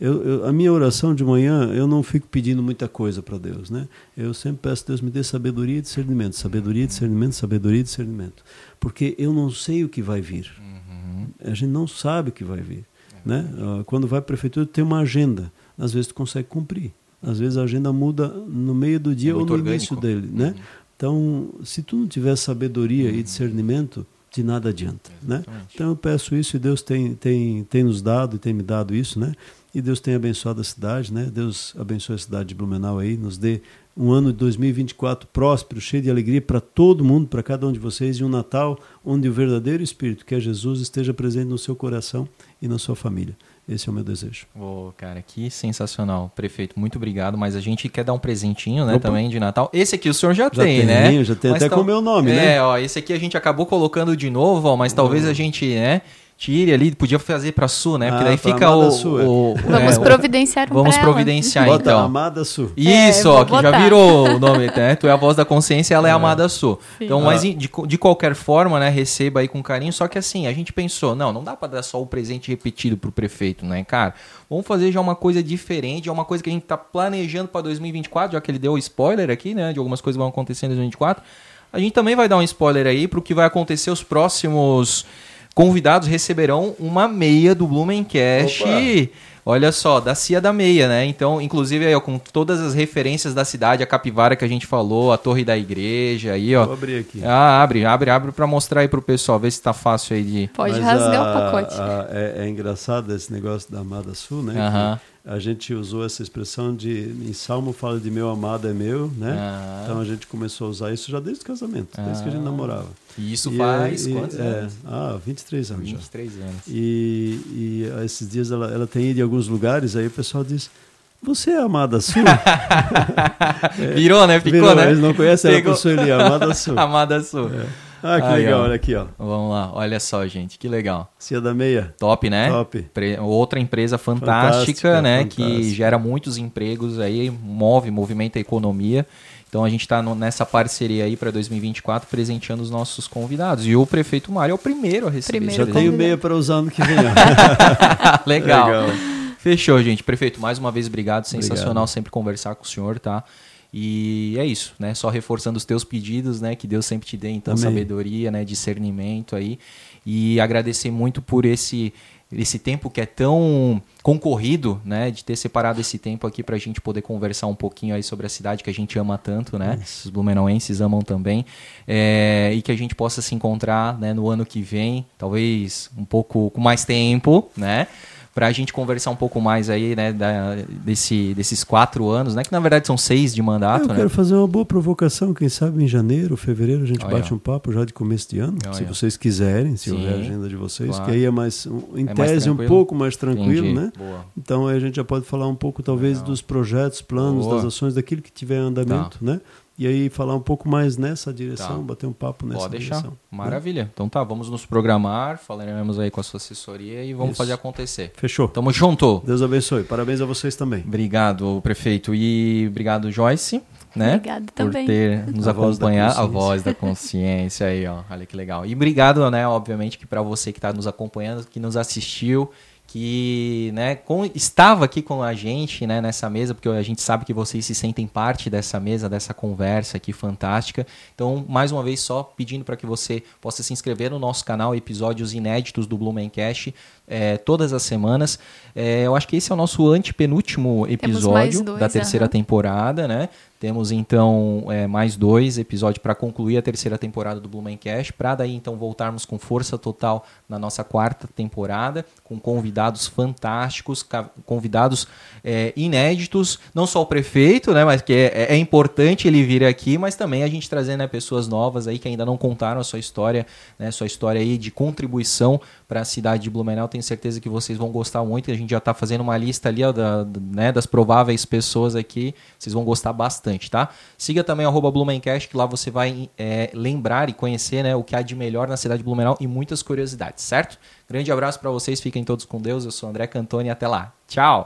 Eu, eu- a minha oração de manhã, eu não fico pedindo muita coisa para Deus, né? Eu sempre peço Deus me dê sabedoria e discernimento, sabedoria, discernimento, sabedoria e discernimento, porque eu não sei o que vai vir.
Uhum.
A gente não sabe o que vai vir, né? Ah, Quando vai à prefeitura tem uma agenda, às vezes tu consegue cumprir, às vezes a agenda muda no meio do dia
É
ou no
orgânico.
início dele, né? Então, se tu não tiver sabedoria e discernimento, de nada adianta, né? Então eu peço isso e Deus tem, tem, tem nos dado e tem me dado isso, né? E Deus tem abençoado a cidade, né? Deus abençoe a cidade de Blumenau aí, nos dê um ano de 2024 próspero, cheio de alegria para todo mundo, para cada um de vocês, e um Natal onde o verdadeiro Espírito, que é Jesus, esteja presente no seu coração e na sua família. Esse é o meu desejo.
Ô, cara, que sensacional. Prefeito, muito obrigado. Mas a gente quer dar um presentinho, né,
Opa.
também de Natal. Esse aqui o senhor já,
Já
tem, né?
já tem
Mas
até com o meu nome,
é,
né?
É, ó, esse aqui a gente acabou colocando de novo, ó, mas talvez a gente, né, tire ali, podia fazer pra Su, né? Porque
Ah,
daí fica o,
Su, é.
o-
Vamos
é, o-
providenciar um
Vamos
pra ela.
providenciar
Bota
então.
Amada Sul.
Isso,
É,
ó, que já
botar.
virou o nome, né? Tu é a voz da consciência, ela é a Amada Su.
Sim.
Então,
Ah.
mas de, de qualquer forma, né, receba aí com carinho. Só que assim, a gente pensou, não, não dá pra dar só o presente repetido pro prefeito, né, cara? Vamos fazer já uma coisa diferente, é uma coisa que a gente tá planejando pra 2024, já que ele deu o spoiler aqui, né, de algumas coisas que vão acontecer em 2024. A gente também vai dar um spoiler aí pro que vai acontecer os próximos convidados receberão uma meia do Blumencast.
Opa.
Olha só, da Cia da Meia, né? Então, inclusive aí, ó, com todas as referências da cidade, a capivara que a gente falou, a torre da igreja aí, ó.
Vou abrir aqui.
Ah, abre, abre, abre pra mostrar aí pro pessoal, ver se tá fácil aí de.
Pode
Mas
rasgar
a-
o pacote.
a- é, é engraçado esse negócio da Amada Sul, né?
Aham.
Que A gente usou essa expressão de. Em Salmo fala de meu amado é meu, né?
Ah.
Então a gente começou a usar isso já desde o casamento, desde que a gente
Ah.
namorava.
E isso
E
faz
aí-
quantos
é,
anos?
Ah, 23 anos já.
23 anos.
E, e ah, esses dias ela, ela tem ido em alguns lugares, aí o pessoal diz. Você é Amada Sul?
Virou, né? Ficou,
Virou,
né?
Eles não conhecem
Pegou.
ela por Sueli, Amada Sul.
Amada Sul.
Ah, que
Aí,
legal,
ó.
olha aqui, ó.
Vamos lá, olha só, gente, que legal.
Cia da Meia.
Top, né?
Top.
Pre- Outra empresa fantástica,
Fantástica,
né? Que
fantástica.
gera muitos empregos aí, move, movimenta a economia. Então a gente está nessa parceria aí para 2024 presenteando os nossos convidados. E o prefeito Mário é o primeiro a receber.
Primeiro
Já tenho meia para usar ano que vem.
Legal.
Legal.
Fechou, gente. Prefeito, mais uma vez, obrigado.
Obrigado.
Sensacional sempre conversar com o senhor, tá? E é isso, né? Só reforçando os teus pedidos, né? Que Deus sempre te dê, então,
Amém.
sabedoria, né? Discernimento aí. E agradecer muito por esse esse tempo que é tão concorrido, né? De ter separado esse tempo aqui pra gente poder conversar um pouquinho aí sobre a cidade que a gente ama tanto, né?
Isso.
Os blumenauenses amam também. É, e que a gente possa se encontrar né, no ano que vem, talvez um pouco com mais tempo, né? Pra gente conversar um pouco mais aí, né, da- desse, desses quatro anos, né? Que na verdade são seis de mandato,
Eu
né?
quero fazer uma boa provocação, quem sabe em janeiro, fevereiro, a gente
Olha.
bate um papo já de começo de ano,
Olha.
se vocês quiserem, se
Sim.
houver agenda de vocês,
Claro.
que aí é mais, um- em
É mais
tese, um
tranquilo?
pouco mais tranquilo,
Entendi.
né?
Boa.
Então aí a gente já pode falar um pouco, talvez,
Legal.
dos projetos, planos,
Boa.
das ações, daquilo que tiver andamento, né? E aí falar um pouco mais nessa direção,
Tá.
bater um papo nessa
Pode deixar.
direção. né?
Maravilha. Então tá, vamos nos programar, falaremos aí com a sua assessoria e vamos
Isso.
fazer acontecer.
Fechou.
Tamo junto.
Deus abençoe. Parabéns a vocês também.
Obrigado, prefeito. E obrigado, Joyce. né?
Obrigada
por
também.
ter nos
A
acompanhado. A voz da consciência aí, ó. Olha que legal. E obrigado, né, obviamente, que para você que está nos acompanhando, que nos assistiu, que né, com- estava aqui com a gente né, nessa mesa, porque a gente sabe que vocês se sentem parte dessa mesa, dessa conversa aqui fantástica. Então, mais uma vez, só pedindo para que você possa se inscrever no nosso canal, episódios inéditos do Blumencast, é, todas as semanas. É, eu acho que esse é o nosso antepenúltimo episódio
dois,
da terceira
aham.
temporada, né? Temos então é, mais dois episódios para concluir a terceira temporada do Blumencast, para daí então voltarmos com força total na nossa quarta temporada, com convidados fantásticos, convidados é, inéditos, não só o prefeito, né, mas que é, é importante ele vir aqui, mas também a gente trazendo né, pessoas novas aí que ainda não contaram a sua história, né, sua história aí de contribuição para a cidade de Blumenau. Tenho certeza que vocês vão gostar muito. A gente já está fazendo uma lista ali ó, da- né, das prováveis pessoas aqui. Vocês vão gostar bastante, tá? Siga também arroba Blumencast, que lá você vai é, lembrar e conhecer né, o que há de melhor na cidade de Blumenau e muitas curiosidades, certo? Grande abraço para vocês, fiquem todos com Deus. Eu sou o André Cantoni e até lá. Tchau!